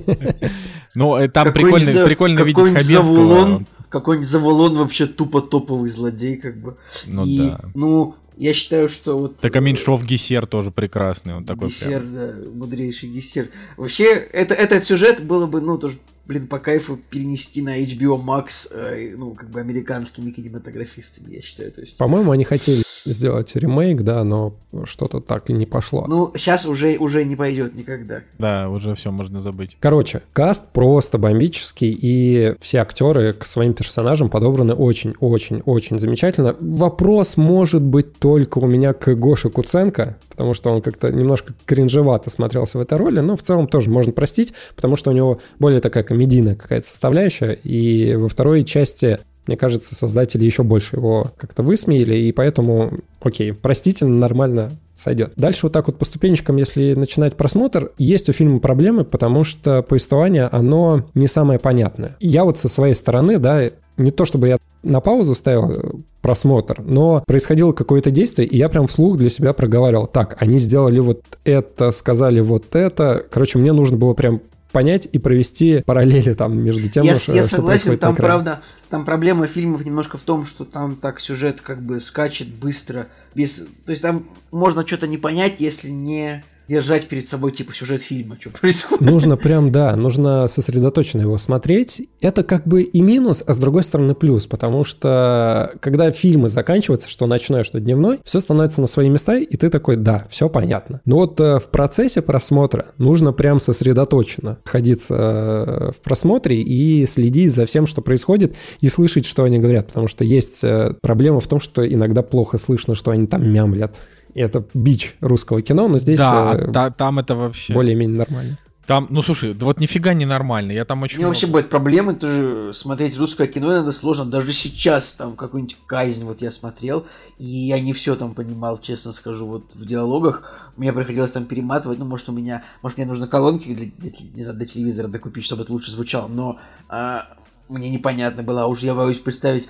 Ну, э, там прикольно видеть Хабенского. Какой-нибудь Завулон вообще тупо топовый злодей, как бы. Ну И, да. Ну, я считаю, что вот... Так а Меньшов Гессер тоже прекрасный, он такой Гессер, прям. да, мудрейший Гессер. Вообще, это, этот сюжет было бы, ну, тоже, блин, по кайфу перенести на HBO Max, э, ну, как бы американскими кинематографистами, я считаю. То есть, По-моему, они хотели сделать ремейк, да, но что-то так и не пошло. ну, сейчас уже, уже не пойдет никогда. Да, уже все можно забыть. Короче, каст просто бомбический, и все актеры к своим персонажам подобраны очень-очень-очень замечательно. Вопрос может быть только у меня к Гоше Куценко, потому что он как-то немножко кринжевато смотрелся в этой роли, но в целом тоже можно простить, потому что у него более такая комедийная какая-то составляющая, и во второй части мне кажется, создатели еще больше его как-то высмеяли, и поэтому, окей, простительно, нормально сойдет. Дальше вот так вот по ступенечкам, если начинать просмотр, есть у фильма проблемы, потому что повествование, оно не самое понятное. Я вот со своей стороны, да, не то чтобы я на паузу ставил э, просмотр, но происходило какое-то действие, и я прям вслух для себя проговаривал, так, они сделали вот это, сказали вот это. Короче, мне нужно было прям понять и провести параллели там между тем, я, что, я что согласен, там правда, там проблема фильмов немножко в том, что там так сюжет как бы скачет быстро, без, то есть там можно что-то не понять, если не держать перед собой типа сюжет фильма, что происходит. Нужно прям, да, нужно сосредоточенно его смотреть. Это как бы и минус, а с другой стороны плюс, потому что когда фильмы заканчиваются, что ночной, что дневной, все становится на свои места, и ты такой, да, все понятно. Но вот э, в процессе просмотра нужно прям сосредоточенно находиться э, в просмотре и следить за всем, что происходит, и слышать, что они говорят, потому что есть э, проблема в том, что иногда плохо слышно, что они там мямлят. И это бич русского кино, но здесь да, э, а та- там это вообще... более-менее нормально. Там, ну слушай, да вот нифига не нормально. Я там очень У меня вообще много- бывают проблемы тоже смотреть русское кино иногда сложно. Даже сейчас там какую-нибудь казнь вот я смотрел, и я не все там понимал, честно скажу, вот в диалогах. Мне приходилось там перематывать, ну, может, у меня, может, мне нужно колонки для, для- не знаю, для телевизора докупить, чтобы это лучше звучало, но а, мне непонятно было, а уж я боюсь представить,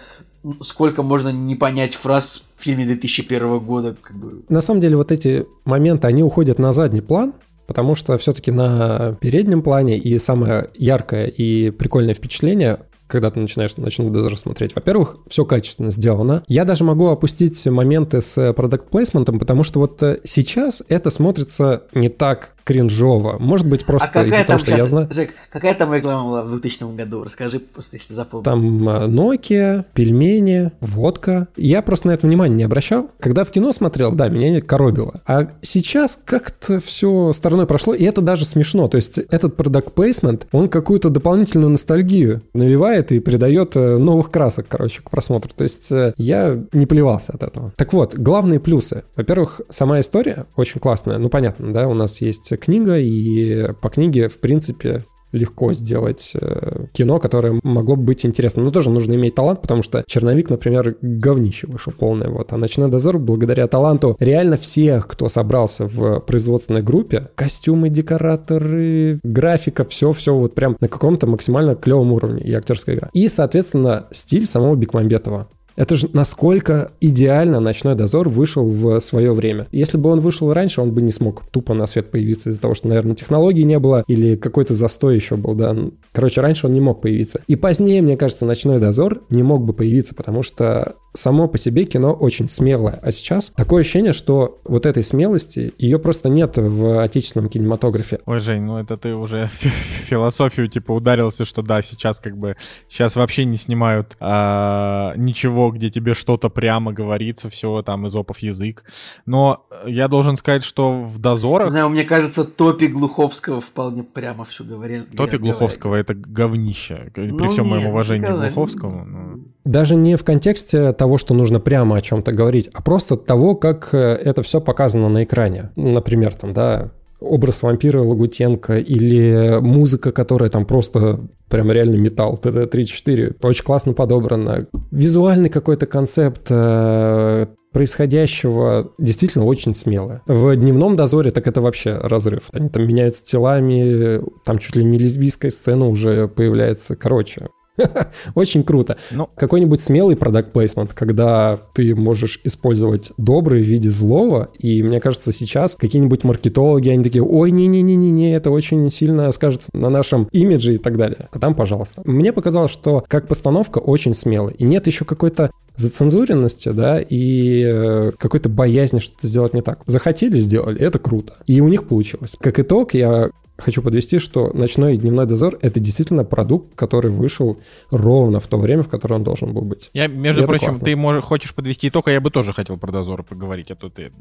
сколько можно не понять фраз в фильме 2001 года, как бы. На самом деле вот эти моменты, они уходят на задний план, потому что все-таки на переднем плане и самое яркое и прикольное впечатление когда ты начинаешь ночной дозор смотреть. Во-первых, все качественно сделано. Я даже могу опустить моменты с продукт плейсментом, потому что вот э, сейчас это смотрится не так кринжово. Может быть, просто а из-за того, что я сейчас, знаю. Жек, какая там реклама была в 2000 году? Расскажи просто, если запомнил. Там э, Nokia, пельмени, водка. Я просто на это внимание не обращал. Когда в кино смотрел, да, меня не коробило. А сейчас как-то все стороной прошло, и это даже смешно. То есть этот продукт плейсмент, он какую-то дополнительную ностальгию навевает, развивает и придает э, новых красок, короче, к просмотру. То есть э, я не плевался от этого. Так вот, главные плюсы. Во-первых, сама история очень классная. Ну, понятно, да, у нас есть книга, и по книге, в принципе, легко сделать э, кино, которое могло бы быть интересным. Но тоже нужно иметь талант, потому что «Черновик», например, говнище вышел полное. Вот. А «Ночной дозор» благодаря таланту реально всех, кто собрался в производственной группе, костюмы, декораторы, графика, все-все вот прям на каком-то максимально клевом уровне и актерская игра. И, соответственно, стиль самого Бекмамбетова. Это же насколько идеально «Ночной дозор» вышел в свое время. Если бы он вышел раньше, он бы не смог тупо на свет появиться из-за того, что, наверное, технологий не было или какой-то застой еще был, да. Короче, раньше он не мог появиться. И позднее, мне кажется, «Ночной дозор» не мог бы появиться, потому что само по себе кино очень смелое. А сейчас такое ощущение, что вот этой смелости, ее просто нет в отечественном кинематографе. Ой, Жень, ну это ты уже философию типа ударился, что да, сейчас как бы, сейчас вообще не снимают а, ничего, где тебе что-то прямо говорится, все там из опов язык. Но я должен сказать, что в дозорах... Знаю, мне кажется, Топи Глуховского вполне прямо все говорил. Топи Глуховского — это говнище. При ну, всем нет, моем уважении к Глуховскому. Но... Даже не в контексте того, что нужно прямо о чем-то говорить, а просто того, как э, это все показано на экране. Например, там, да, образ вампира Лагутенко или музыка, которая там просто прям реально металл, ТТ-34, очень классно подобрано. Визуальный какой-то концепт э, происходящего действительно очень смело. В «Дневном дозоре» так это вообще разрыв. Они там меняются телами, там чуть ли не лесбийская сцена уже появляется. Короче, Очень круто. Ну, Какой-нибудь смелый продакт плейсмент, когда ты можешь использовать добрый в виде злого, и мне кажется, сейчас какие-нибудь маркетологи, они такие, ой, не-не-не-не, это очень сильно скажется на нашем имидже и так далее. А там, пожалуйста. Мне показалось, что как постановка очень смелая, и нет еще какой-то зацензуренности, да, и э, какой-то боязни что-то сделать не так. Захотели, сделали, это круто. И у них получилось. Как итог, я хочу подвести, что «Ночной и дневной дозор» — это действительно продукт, который вышел ровно в то время, в которое он должен был быть. Я, между и прочим, ты можешь, хочешь подвести итог, а я бы тоже хотел про дозоры поговорить, а то ты...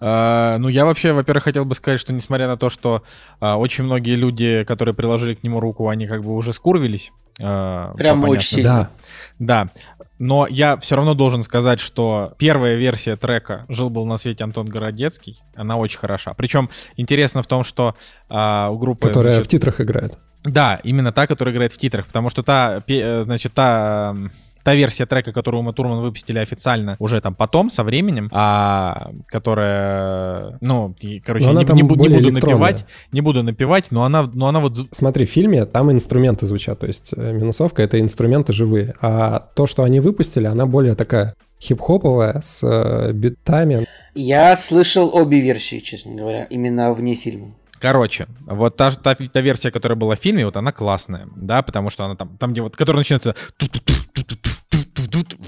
А, ну, я вообще, во-первых, хотел бы сказать, что несмотря на то, что а, очень многие люди, которые приложили к нему руку, они как бы уже скурвились, а, Прям очень сильно. Да. Да. Но я все равно должен сказать, что первая версия трека «Жил-был на свете Антон Городецкий», она очень хороша. Причем интересно в том, что а, у группы... Которая значит, в титрах играет. Да, именно та, которая играет в титрах, потому что та, э, значит, та та версия трека, которую мы Турман выпустили официально уже там потом, со временем, а, которая, ну, и, короче, не, не, не буду напевать, не буду напевать, но она, но она вот... Смотри, в фильме там инструменты звучат, то есть э, минусовка — это инструменты живые, а то, что они выпустили, она более такая хип-хоповая, с э, битами. Я слышал обе версии, честно говоря, именно вне фильма. Короче, вот та, та, та версия, которая была в фильме, вот она классная, да, потому что она там, там где вот, которая начинается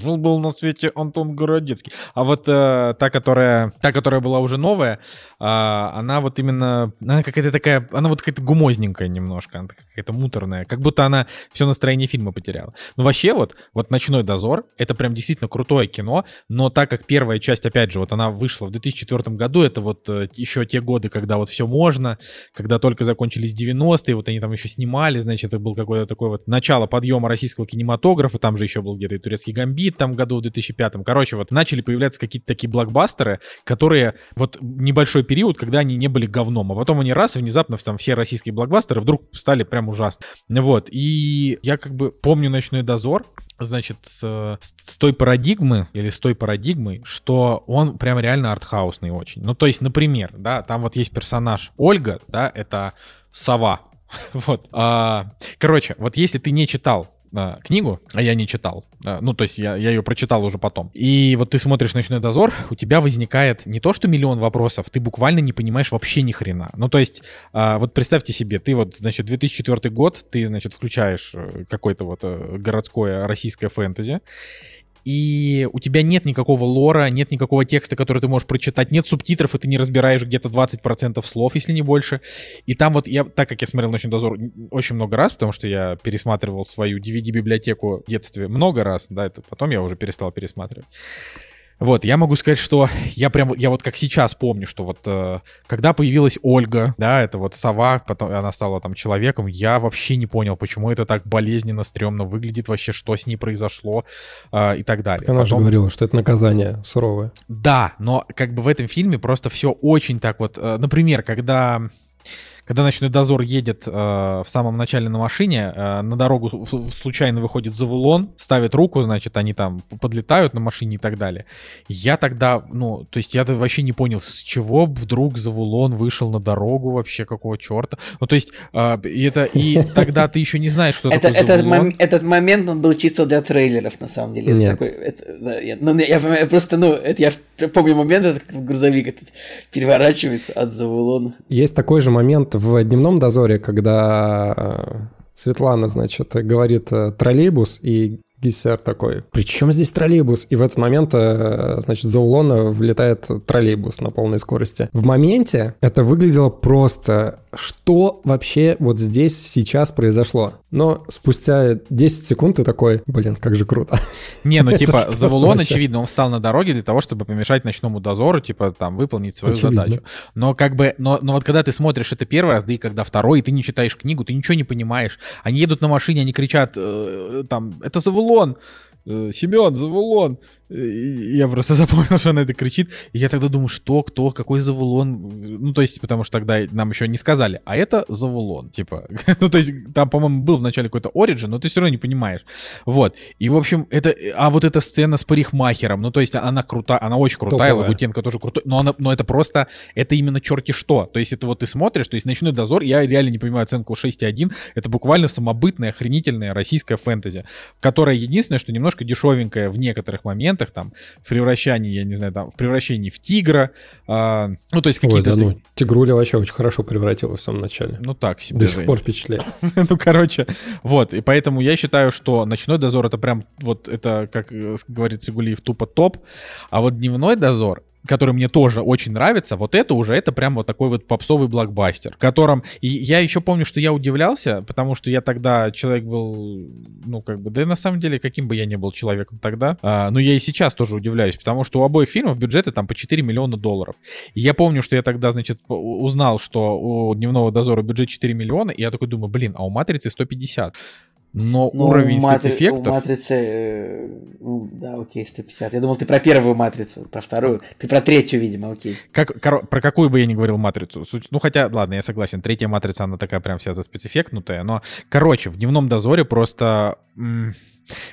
жил был на свете Антон Городецкий. А вот э, та, которая, та, которая была уже новая, э, она вот именно, она какая-то такая, она вот какая-то гумозненькая немножко, она какая-то муторная, как будто она все настроение фильма потеряла. Ну вообще вот, вот «Ночной дозор» — это прям действительно крутое кино, но так как первая часть, опять же, вот она вышла в 2004 году, это вот э, еще те годы, когда вот все можно, когда только закончились 90-е, вот они там еще снимали, значит, это был какое-то такое вот начало подъема российского кинематографа, там же еще был где-то и турецкий гамбит там году в 2005. Короче, вот начали появляться какие-то такие блокбастеры, которые вот небольшой период, когда они не были говном, а потом они раз, и внезапно там все российские блокбастеры вдруг стали прям ужасно. Вот, и я как бы помню «Ночной дозор», значит, с, с той парадигмы, или с той парадигмой, что он прям реально артхаусный очень. Ну, то есть, например, да, там вот есть персонаж Ольга, да, это сова, вот. А, короче, вот если ты не читал книгу, а я не читал. А, ну, то есть я, я ее прочитал уже потом. И вот ты смотришь «Ночной дозор», у тебя возникает не то, что миллион вопросов, ты буквально не понимаешь вообще ни хрена. Ну, то есть, а, вот представьте себе, ты вот, значит, 2004 год, ты, значит, включаешь э, какое-то вот э, городское российское фэнтези, и у тебя нет никакого лора, нет никакого текста, который ты можешь прочитать, нет субтитров, и ты не разбираешь где-то 20% слов, если не больше. И там вот я, так как я смотрел «Ночной дозор» очень много раз, потому что я пересматривал свою DVD-библиотеку в детстве много раз, да, это потом я уже перестал пересматривать. Вот, я могу сказать, что я прям, я вот как сейчас помню, что вот э, когда появилась Ольга, да, это вот сова, потом она стала там человеком, я вообще не понял, почему это так болезненно, стрёмно выглядит, вообще, что с ней произошло э, и так далее. Она Потом- же говорила, что это наказание суровое. Да, но как бы в этом фильме просто все очень так вот. э, Например, когда когда ночной дозор едет э, в самом начале на машине, э, на дорогу случайно выходит Завулон, ставит руку, значит, они там подлетают на машине и так далее. Я тогда, ну, то есть я вообще не понял, с чего вдруг Завулон вышел на дорогу вообще, какого черта. Ну, то есть, э, это, и тогда ты еще не знаешь, что Это, такое этот, Завулон. мом- этот момент, он был чисто для трейлеров, на самом деле. Это Нет. такой, это, да, я, ну, я, я просто, ну, это я помню момент, этот грузовик этот переворачивается от Завулона. Есть такой же момент в «Дневном дозоре», когда э, Светлана, значит, говорит э, «троллейбус», и Гиссер такой, при чем здесь троллейбус? И в этот момент, э, значит, за Улона влетает троллейбус на полной скорости. В моменте это выглядело просто, что вообще вот здесь сейчас произошло. Но спустя 10 секунд ты такой, блин, как же круто. Не, ну типа Завулон, очевидно, он встал на дороге для того, чтобы помешать ночному дозору, типа там выполнить свою Очевидно. задачу. Но как бы, но, но вот когда ты смотришь это первый раз, да и когда второй, и ты не читаешь книгу, ты ничего не понимаешь. Они едут на машине, они кричат, э, там, это Завулон, э, Семен, Завулон. Я просто запомнил, что она это кричит. И я тогда думаю, что, кто, какой Завулон. Ну, то есть, потому что тогда нам еще не сказали, а это Завулон. Типа, ну, то есть, там, по-моему, был вначале какой-то Origin, но ты все равно не понимаешь. Вот. И, в общем, это... А вот эта сцена с парикмахером, ну, то есть, она крутая, она очень крутая, Топовая. Лагутенко тоже крутой, но, она, но это просто, это именно черти что. То есть, это вот ты смотришь, то есть, «Ночной дозор», я реально не понимаю оценку 6,1, это буквально самобытная, охренительная российская фэнтези, которая единственное, что немножко дешевенькая в некоторых моментах, там, в превращении, я не знаю, там, в превращении в тигра, а, ну, то есть, Ой, какие-то... да ты- ну, Тигруля вообще очень хорошо превратила в самом начале. ну, так себе. До сих пор впечатляет. ну, короче, вот, и поэтому я считаю, что ночной дозор это прям, вот это, как э, говорит Сигулиев, тупо топ, а вот дневной дозор, который мне тоже очень нравится, вот это уже, это прям вот такой вот попсовый блокбастер, в котором, и я еще помню, что я удивлялся, потому что я тогда человек был, ну, как бы, да и на самом деле, каким бы я ни был человеком тогда, а, но я и сейчас тоже удивляюсь, потому что у обоих фильмов бюджеты там по 4 миллиона долларов. И я помню, что я тогда, значит, узнал, что у Дневного дозора бюджет 4 миллиона, и я такой думаю, блин, а у Матрицы 150. Но Ну, уровень Матри- спецэффектов... Матрицы, э, ну, да, окей, 150. Я думал, ты про первую Матрицу, про вторую. Ты про третью, видимо, окей. Как, коро- про какую бы я ни говорил матрицу. Суть- ну, хотя, ладно, я согласен. Третья матрица, она такая прям вся заспецэффектнутая. Но, короче, в дневном дозоре просто.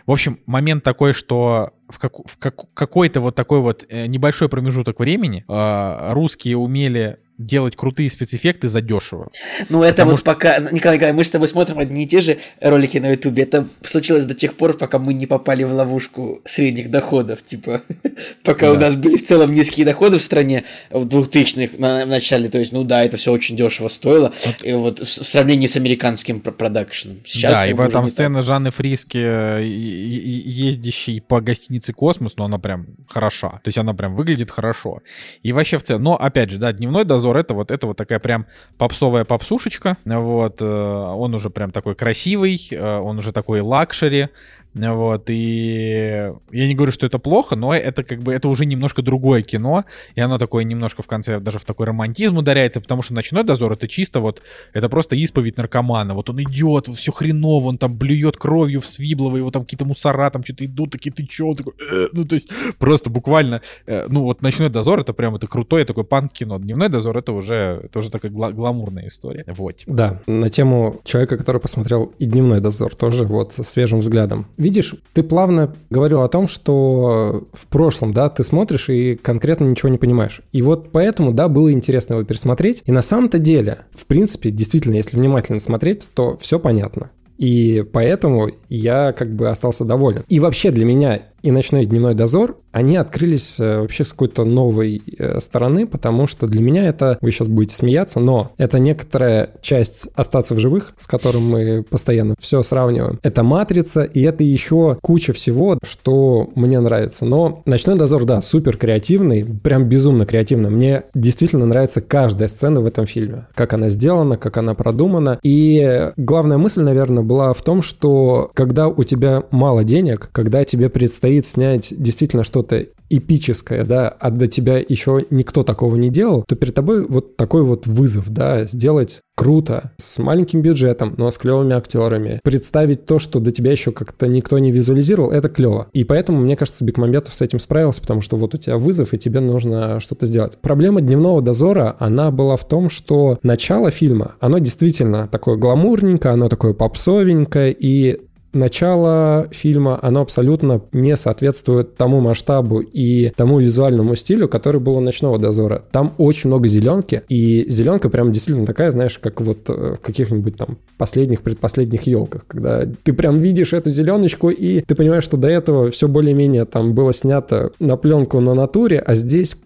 в общем, момент такой, что в, как- в как- какой-то вот такой вот э, небольшой промежуток времени э, русские умели делать крутые спецэффекты задешево. Ну, это Потому вот пока... Николай Николаевич, мы с тобой смотрим одни и те же ролики на Ютубе. Это случилось до тех пор, пока мы не попали в ловушку средних доходов. Типа, пока у Да. нас были в целом низкие доходы в стране в 2000-х на, в начале. То есть, ну да, это все очень дешево стоило. И вот в, в сравнении с американским пр- продакшеном. Сейчас да, как и бы в уже этом не так. сцена Жанны Фриски, э, ездящей по гостинице «Космос», но она прям хороша. То есть она прям выглядит хорошо. И вообще в целом, но опять же, да, «Дневной дозор» — это вот, это вот такая прям попсовая попсушечка. Вот, э, он уже прям такой красивый, э, он уже такой luxury. Вот, и я не говорю, что это плохо, но это как бы, это уже немножко другое кино, и оно такое немножко в конце даже в такой романтизм ударяется, потому что «Ночной дозор» — это чисто вот, это просто исповедь наркомана. Вот он идет, все хреново, он там блюет кровью в Свиблово, его там какие-то мусора там что-то идут, такие, ты? Он Такой, «Э». ну, то есть просто буквально, э, ну, вот «Ночной дозор» — это прям это крутое такое панк-кино. «Дневной дозор» — это уже, это уже такая гла- гламурная история. Вот. Да, на тему человека, который посмотрел и «Дневной дозор», тоже вот со свежим взглядом. Видишь, ты плавно говорил о том, что в прошлом, да, ты смотришь и конкретно ничего не понимаешь. И вот поэтому, да, было интересно его пересмотреть. И на самом-то деле, в принципе, действительно, если внимательно смотреть, то все понятно. И поэтому я как бы остался доволен. И вообще для меня и «Ночной и дневной дозор», они открылись э, вообще с какой-то новой э, стороны, потому что для меня это, вы сейчас будете смеяться, но это некоторая часть «Остаться в живых», с которым мы постоянно все сравниваем. Это «Матрица», и это еще куча всего, что мне нравится. Но «Ночной дозор», да, супер креативный, прям безумно креативно. Мне действительно нравится каждая сцена в этом фильме. Как она сделана, как она продумана. И главная мысль, наверное, была в том, что когда у тебя мало денег, когда тебе предстоит предстоит снять действительно что-то эпическое, да, а до тебя еще никто такого не делал, то перед тобой вот такой вот вызов, да, сделать круто, с маленьким бюджетом, но с клевыми актерами. Представить то, что до тебя еще как-то никто не визуализировал, это клево. И поэтому, мне кажется, Бекмамбетов с этим справился, потому что вот у тебя вызов, и тебе нужно что-то сделать. Проблема «Дневного дозора», она была в том, что начало фильма, оно действительно такое гламурненькое, оно такое попсовенькое, и начало фильма, оно абсолютно не соответствует тому масштабу и тому визуальному стилю, который был у «Ночного дозора». Там очень много зеленки, и зеленка прям действительно такая, знаешь, как вот э, в каких-нибудь там последних, предпоследних елках, когда ты прям видишь эту зеленочку, и ты понимаешь, что до этого все более-менее там было снято на пленку на натуре, а здесь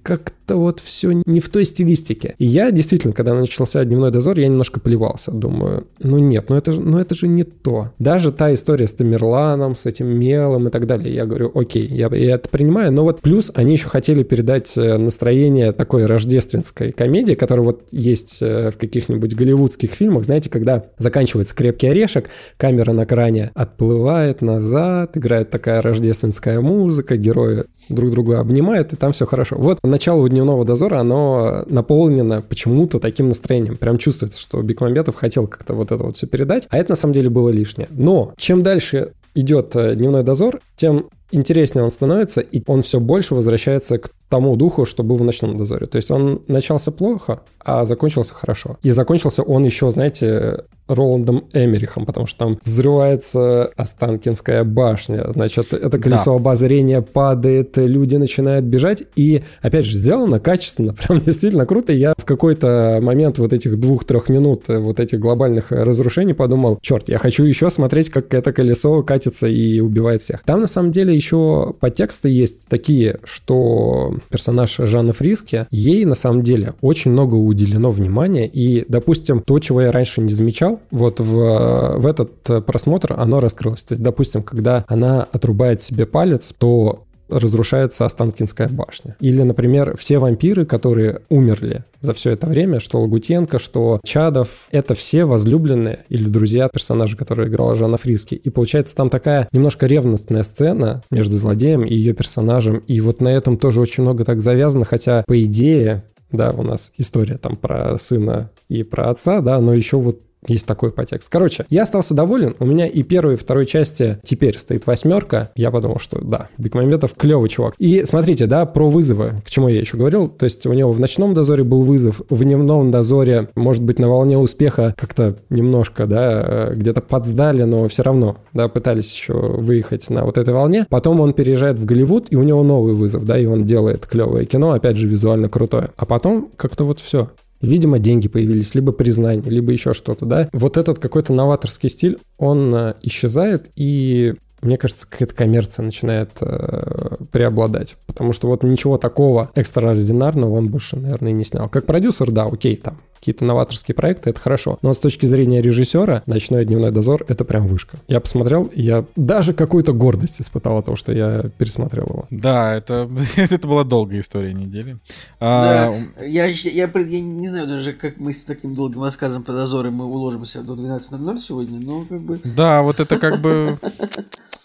как-то вот все не в той стилистике. И я действительно, когда начался «Дневной дозор», я немножко плевался. Думаю, ну нет, ну это, же, ну это же не то. Даже та история с Тамерланом, с этим мелом и так далее, я говорю, окей, я, я это принимаю, но вот плюс они еще хотели передать э, настроение такой рождественской комедии, которая вот есть э, в каких-нибудь голливудских фильмах, знаете, когда заканчивается «Крепкий орешек», камера на кране отплывает назад, играет такая рождественская музыка, герои друг друга обнимают, и там все хорошо. Вот начало «Дневного дозора», оно наполнено почему-то таким настроением. Прям чувствуется, что Бекмамбетов хотел как-то вот это вот все передать, а это на самом деле было лишнее. Но чем дальше идет э, дневной дозор, тем интереснее он становится, и он все больше возвращается к тому духу, что был в ночном дозоре. То есть он начался плохо, а закончился хорошо. И закончился он еще, знаете, Роландом Эмерихом, потому что там взрывается Останкинская башня, значит, это колесо да. обозрения падает, люди начинают бежать, и, опять же, сделано качественно, прям действительно круто. Я в какой-то момент вот этих двух-трех минут вот этих глобальных разрушений подумал, черт, я хочу еще смотреть, как это колесо катится и убивает всех. Там, на самом деле, еще подтексты есть такие, что персонаж Жанны Фриски, ей, на самом деле, очень много уделено внимания, и, допустим, то, чего я раньше не замечал, вот в, в этот просмотр оно раскрылось. То есть, допустим, когда она отрубает себе палец, то разрушается Останкинская башня. Или, например, все вампиры, которые умерли за все это время, что Лагутенко, что Чадов, это все возлюбленные или друзья персонажа, который играла Жанна Фриски. И получается там такая немножко ревностная сцена между злодеем и ее персонажем. И вот на этом тоже очень много так завязано, хотя по идее да, у нас история там про сына и про отца, да, но еще вот есть такой подтекст. Короче, я остался доволен. У меня и первой, и второй части теперь стоит восьмерка. Я подумал, что да, Бекмамбетов клевый чувак. И смотрите, да, про вызовы, к чему я еще говорил. То есть у него в ночном дозоре был вызов, в дневном дозоре, может быть, на волне успеха как-то немножко, да, э, где-то подсдали, но все равно, да, пытались еще выехать на вот этой волне. Потом он переезжает в Голливуд, и у него новый вызов, да, и он делает клевое кино, опять же, визуально крутое. А потом как-то вот все. Видимо, деньги появились, либо признание, либо еще что-то, да. Вот этот какой-то новаторский стиль, он э, исчезает, и мне кажется, какая-то коммерция начинает э, преобладать. Потому что вот ничего такого экстраординарного он больше, наверное, не снял. Как продюсер, да, окей, там какие-то новаторские проекты, это хорошо. Но с точки зрения режиссера, «Ночной дневной дозор» — это прям вышка. Я посмотрел, я даже какую-то гордость испытал от того, что я пересмотрел его. Да, это, это была долгая история недели. А... Да, я, я, я не знаю даже, как мы с таким долгим рассказом по дозору мы уложимся до 12.00 сегодня, но как бы... Да, вот это как бы...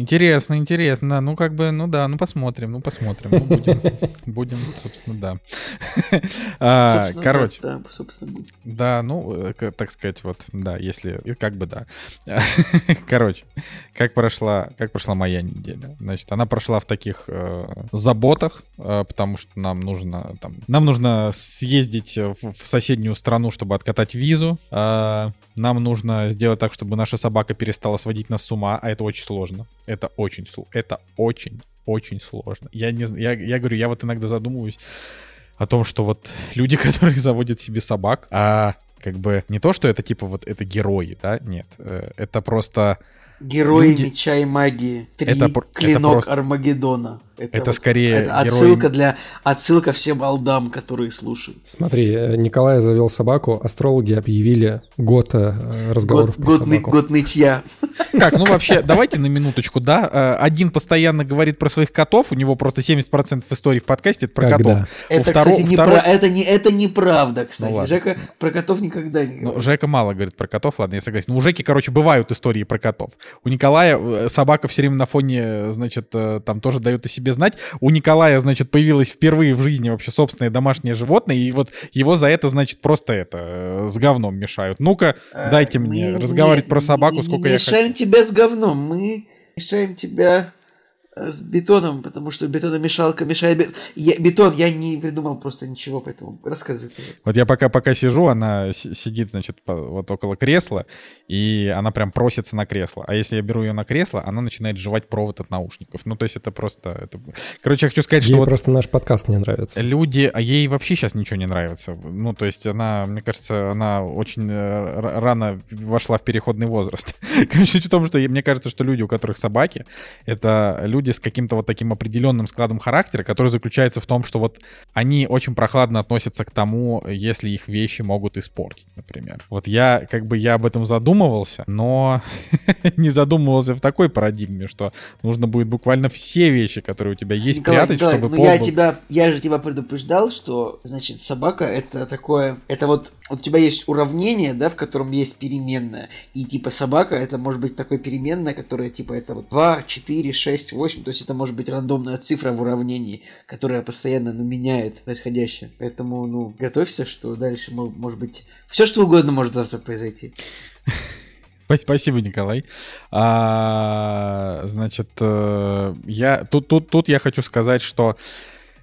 Интересно, интересно. Ну, как бы, ну да, ну посмотрим, ну посмотрим. Ну, будем, будем, собственно, да. а, собственно, короче. Да, да, собственно, будем. Да, ну, э, так сказать, вот, да, если, как бы да. короче, как прошла, как прошла моя неделя? Значит, она прошла в таких э, заботах, э, потому что нам нужно, там, нам нужно съездить в, соседнюю страну, чтобы откатать визу. Э, нам нужно сделать так, чтобы наша собака перестала сводить нас с ума, а это очень сложно. Это очень, это очень, очень сложно. Я, не, я, я говорю, я вот иногда задумываюсь о том, что вот люди, которые заводят себе собак, а как бы не то, что это типа вот это герои, да, нет, э, это просто Герои люди... меча и магии. Три это, клинок это просто... Армагеддона. Это, это вот, скорее это отсылка герой... для отсылка всем алдам, которые слушают. Смотри, э, Николай завел собаку, астрологи объявили год э, разговоров год, про год собаку. Год нытья. Так, ну вообще, давайте на минуточку, да. Э, один постоянно говорит про своих котов, у него просто 70% истории в подкасте это про Когда? котов. Это, второ... кстати, не второй... про... это, не, это неправда, кстати. Ну, Жека про котов никогда не говорит. Ну, Жека мало говорит про котов, ладно, я согласен. Ну, у Жеки, короче, бывают истории про котов. У Николая э, собака все время на фоне, значит, э, там тоже дает о себе знать. У Николая, значит, появилось впервые в жизни вообще собственное домашнее животное, и вот его за это, значит, просто это, э, с говном мешают. Ну-ка, дайте мне разговаривать про собаку, сколько я хочу. мешаем тебя с говном, мы мешаем тебя с бетоном, потому что бетономешалка мешает... Я, бетон, я не придумал просто ничего, поэтому рассказывай, пожалуйста. Вот я пока, пока сижу, она сидит, значит, вот около кресла, и она прям просится на кресло. А если я беру ее на кресло, она начинает жевать провод от наушников. Ну, то есть это просто... Это... Короче, я хочу сказать, ей что... Ей просто вот наш подкаст не нравится. Люди... А ей вообще сейчас ничего не нравится. Ну, то есть она, мне кажется, она очень э, рано вошла в переходный возраст. Короче, в том, что мне кажется, что люди, у которых собаки, это люди, люди с каким-то вот таким определенным складом характера, который заключается в том, что вот они очень прохладно относятся к тому, если их вещи могут испортить, например. Вот я, как бы, я об этом задумывался, но не задумывался в такой парадигме, что нужно будет буквально все вещи, которые у тебя есть, Николай, прятать, Николай, чтобы ну я был... тебя, я же тебя предупреждал, что, значит, собака это такое, это вот, вот у тебя есть уравнение, да, в котором есть переменная, и типа собака это может быть такой переменная, которая типа это вот 2, 4, 6, 8, то есть это может быть рандомная цифра в уравнении, которая постоянно ну, меняет происходящее. Поэтому, ну, готовься, что дальше может быть все что угодно может завтра произойти. Спасибо, Николай. А, значит, э, я тут, тут, тут я хочу сказать, что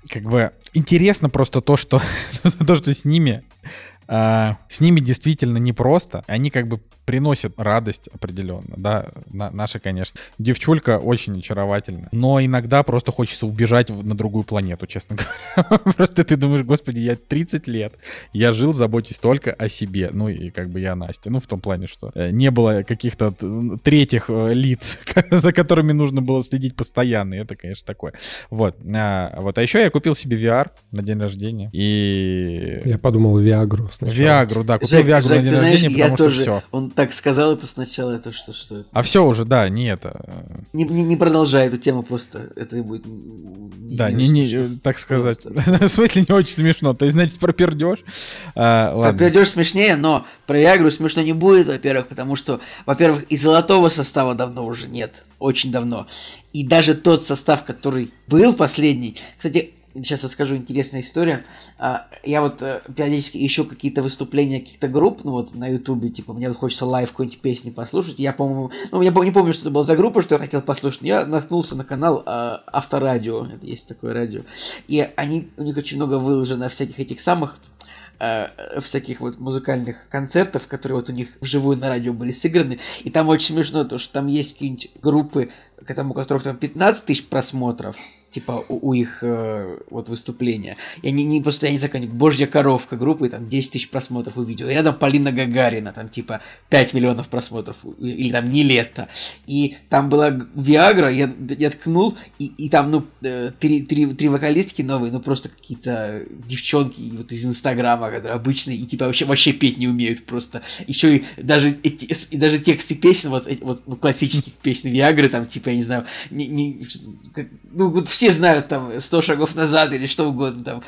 как бы интересно просто то, что то, что с ними с ними действительно непросто. Они как бы приносят радость определенно, да, на, наша, конечно. Девчулька очень очаровательна, но иногда просто хочется убежать в, на другую планету, честно говоря. Просто ты думаешь, господи, я 30 лет, я жил, заботясь только о себе, ну и как бы я Настя, ну в том плане, что э, не было каких-то третьих э, лиц, за которыми нужно было следить постоянно, это, конечно, такое. Вот, а, вот, а еще я купил себе VR на день рождения, и... Я подумал Виагру сначала. Виагру, да, купил Виагру на день рождения, потому что все так сказал это сначала, это что, что это? А все уже, да, не это. Не, не, не продолжай эту тему, просто это будет... Не, да, не, не, не так сказать. в смысле, не очень смешно. То есть, значит, про пердеж. А, ладно. Про пердеж смешнее, но про ВИА Гру смешно не будет, во-первых, потому что, во-первых, и золотого состава давно уже нет. Очень давно. И даже тот состав, который был последний... Кстати, сейчас расскажу интересная история. А, я вот э, периодически ищу какие-то выступления каких-то групп, ну вот на ютубе, типа, мне вот хочется live какой-нибудь песни послушать. Я, по-моему, ну, я не помню, что это была за группа, что я хотел послушать, но я наткнулся на канал а, Авторадио, это есть такое радио. И они, у них очень много выложено всяких этих самых э, всяких вот музыкальных концертов, которые вот у них вживую на радио были сыграны. И там очень смешно то, что там есть какие-нибудь группы, у которых там 15 тысяч просмотров, типа у, у их э, вот выступления. Я не, не просто, я не знаю, Божья коровка группы, там 10 тысяч просмотров увидел. И рядом Полина Гагарина, там типа 5 миллионов просмотров, или там не лето. И там была Виагра, я, я ткнул, и, и там, ну, э, три, три, три вокалистки новые, ну, просто какие-то девчонки вот из Инстаграма, которые обычные, и типа вообще, вообще петь не умеют просто. Еще и даже, эти, и даже тексты песен, вот, вот ну, классических песен Виагры, там, типа, я не знаю, не, не, как, ну, вот все знают там 100 шагов назад или что угодно, там,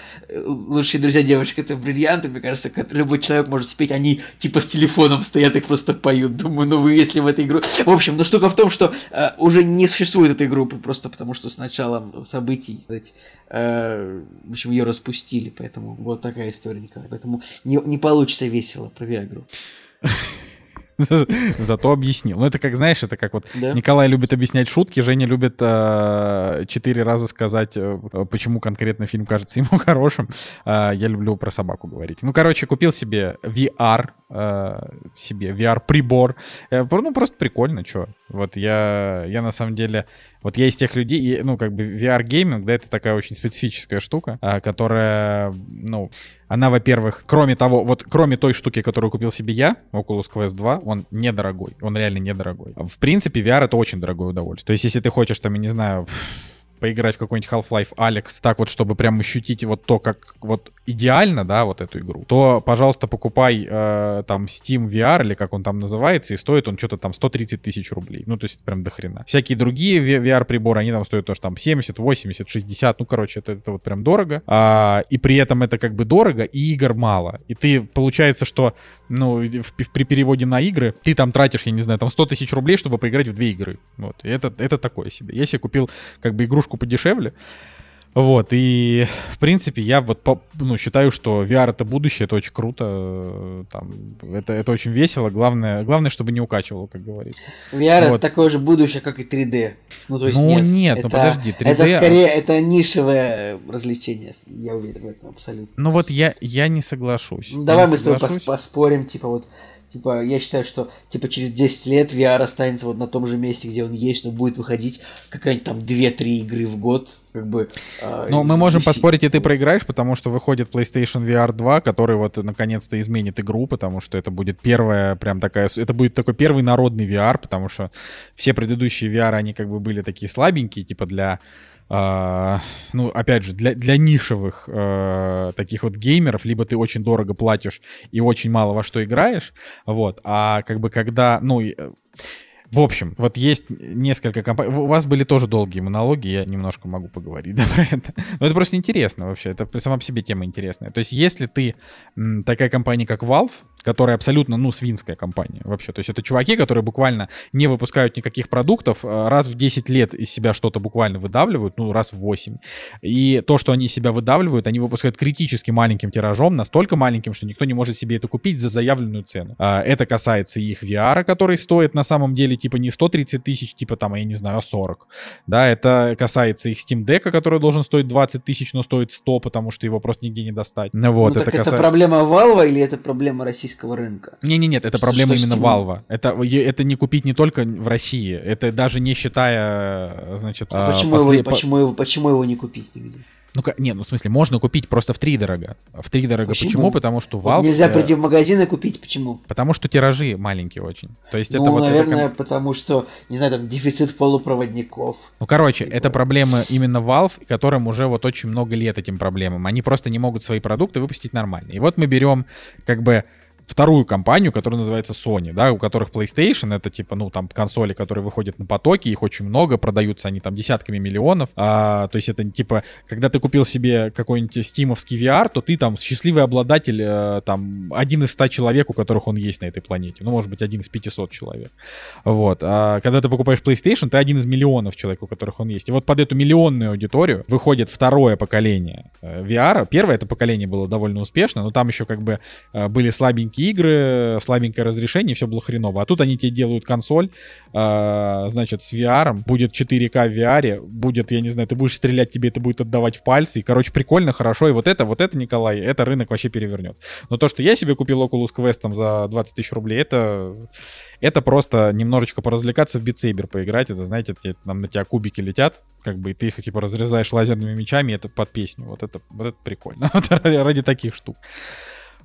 лучшие друзья девушек это бриллианты, мне кажется, любой человек может спеть, они типа с телефоном стоят, их просто поют. Думаю, ну вы если в этой игру... В общем, но штука в том, что э, уже не существует этой группы, просто потому что с началом событий, э, в общем, ее распустили, поэтому вот такая история, Николай. Поэтому не, не получится весело про Виагру. Зато объяснил. Ну, это как, знаешь, это как вот да? Николай любит объяснять шутки, Женя любит э, четыре раза сказать, э, почему конкретно фильм кажется ему хорошим. Э, я люблю про собаку говорить. Ну, короче, купил себе VR, себе VR-прибор. Ну, просто прикольно, что. Вот я, я на самом деле вот я из тех людей, ну, как бы VR-гейминг, да, это такая очень специфическая штука, а, которая, ну, она, во-первых, кроме того, вот кроме той штуки, которую купил себе я, Oculus Quest 2, он недорогой, он реально недорогой. В принципе, VR это очень дорогое удовольствие. То есть, если ты хочешь, там, я не знаю, поиграть в какой-нибудь Half-Life Alex, так вот, чтобы прям ощутить вот то, как вот идеально, да, вот эту игру, то, пожалуйста, покупай э, там Steam VR или как он там называется, и стоит он что-то там 130 тысяч рублей. Ну, то есть прям до хрена. Всякие другие VR-приборы, они там стоят тоже там 70, 80, 60, ну, короче, это, это вот прям дорого. А, и при этом это как бы дорого, и игр мало. И ты, получается, что, ну, в, при переводе на игры, ты там тратишь, я не знаю, там 100 тысяч рублей, чтобы поиграть в две игры. Вот. И это, это такое себе. Если купил как бы игрушку подешевле, вот, и, в принципе, я вот по, ну, считаю, что VR — это будущее, это очень круто, там, это, это очень весело, главное, главное, чтобы не укачивало, как говорится. VR вот. — это такое же будущее, как и 3D. Ну, то есть ну, нет, нет это, ну подожди, 3D... Это скорее, это нишевое развлечение, я уверен в этом абсолютно. Ну вот я, я не соглашусь. Ну, давай мы соглашусь. с тобой поспорим, типа вот Типа, я считаю, что типа через 10 лет VR останется вот на том же месте, где он есть, но будет выходить какая-нибудь там 2-3 игры в год, как бы. Э, ну, мы можем поспорить, и ты проиграешь, потому что выходит PlayStation VR 2, который вот наконец-то изменит игру, потому что это будет первая прям такая, это будет такой первый народный VR, потому что все предыдущие VR, они как бы были такие слабенькие, типа для Uh, ну, опять же, для, для нишевых uh, таких вот геймеров, либо ты очень дорого платишь и очень мало во что играешь, вот, а как бы когда, ну, в общем, вот есть несколько компаний. У вас были тоже долгие монологи, я немножко могу поговорить да, про это. Но это просто интересно вообще, это сама по себе тема интересная. То есть если ты такая компания, как Valve, которая абсолютно, ну, свинская компания вообще. То есть это чуваки, которые буквально не выпускают никаких продуктов, а раз в 10 лет из себя что-то буквально выдавливают, ну, раз в 8. И то, что они из себя выдавливают, они выпускают критически маленьким тиражом, настолько маленьким, что никто не может себе это купить за заявленную цену. А, это касается их VR, который стоит на самом деле типа не 130 тысяч, типа там, я не знаю, 40. Да, это касается их Steam Deck, который должен стоить 20 тысяч, но стоит 100, потому что его просто нигде не достать. Вот, ну, это, касается... это проблема Valve или это проблема российского российского рынка. Не-не, нет, это проблема что именно Valve. Это, это не купить не только в России, это даже не считая, значит... А почему, после... его, почему, его, почему его не купить нигде? Ну, не, ну, в смысле, можно купить просто в три дорого. В три дорого почему? почему? Потому что Valve... Вот нельзя э, прийти в магазин и купить, почему? Потому что тиражи маленькие очень. То есть ну, это вот... наверное, это... потому что, не знаю, там, дефицит полупроводников. Ну, короче, типа... это проблемы именно Valve, которым уже вот очень много лет этим проблемам. Они просто не могут свои продукты выпустить нормально. И вот мы берем, как бы, вторую компанию, которая называется Sony, да, у которых PlayStation это типа, ну, там консоли, которые выходят на потоки, их очень много, продаются они там десятками миллионов. А, то есть это типа, когда ты купил себе какой-нибудь стимовский VR, то ты там счастливый обладатель, э, там, один из ста человек, у которых он есть на этой планете. Ну, может быть, один из 500 человек. Вот. А когда ты покупаешь PlayStation, ты один из миллионов человек, у которых он есть. И вот под эту миллионную аудиторию выходит второе поколение э, VR. Первое это поколение было довольно успешно, но там еще как бы э, были слабенькие маленькие игры, слабенькое разрешение, все было хреново. А тут они тебе делают консоль, э, значит, с VR, будет 4К в VR, будет, я не знаю, ты будешь стрелять, тебе это будет отдавать в пальцы. И, короче, прикольно, хорошо. И вот это, вот это, Николай, это рынок вообще перевернет. Но то, что я себе купил Oculus Quest там за 20 тысяч рублей, это это просто немножечко поразвлекаться в битсейбер поиграть. Это, знаете, там на тебя кубики летят, как бы, и ты их типа разрезаешь лазерными мечами, это под песню. Вот это, вот это прикольно. ради таких штук.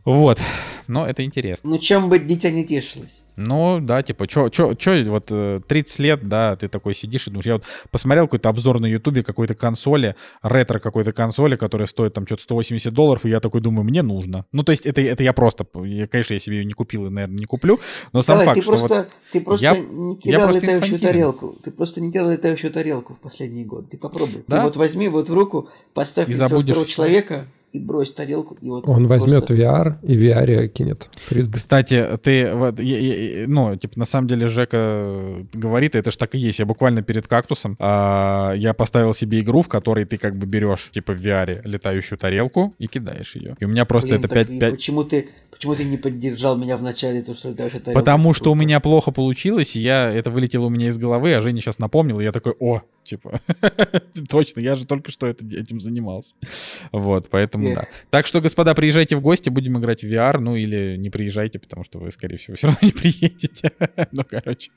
Вот. Но это интересно. Ну, чем бы дитя не тешилось. Ну, да, типа, чё, чё, чё, вот 30 э, лет, да, ты такой сидишь и думаешь, я вот посмотрел какой-то обзор на ютубе какой-то консоли, ретро какой-то консоли, которая стоит там что-то 180 долларов, и я такой думаю, мне нужно. Ну, то есть это, это я просто, я, конечно, я себе ее не купил и, наверное, не куплю, но сам Давай, факт, ты что просто, вот Ты просто я, не кидал летающую тарелку. Ты просто не кидал летающую тарелку в последний год. Ты попробуй. Да? Ты вот возьми вот в руку, поставь и забудешь... человека, и брось тарелку. И вот Он возьмет просто... VR и VR кинет фрисби. Кстати, ты, вот, я, я, ну, типа, на самом деле Жека говорит, это же так и есть. Я буквально перед кактусом а, я поставил себе игру, в которой ты как бы берешь, типа, в VR летающую тарелку и кидаешь ее. И у меня просто Блин, это 5... 5... Почему ты, Почему ты не поддержал меня в начале, то, что дальше тарелку? Потому что у меня плохо получилось, и я, это вылетело у меня из головы, а Женя сейчас напомнил, и я такой, о, типа, точно, я же только что это, этим занимался. Вот, поэтому да. Так что, господа, приезжайте в гости, будем играть в VR, ну или не приезжайте, потому что вы, скорее всего, все равно не приедете. ну, короче,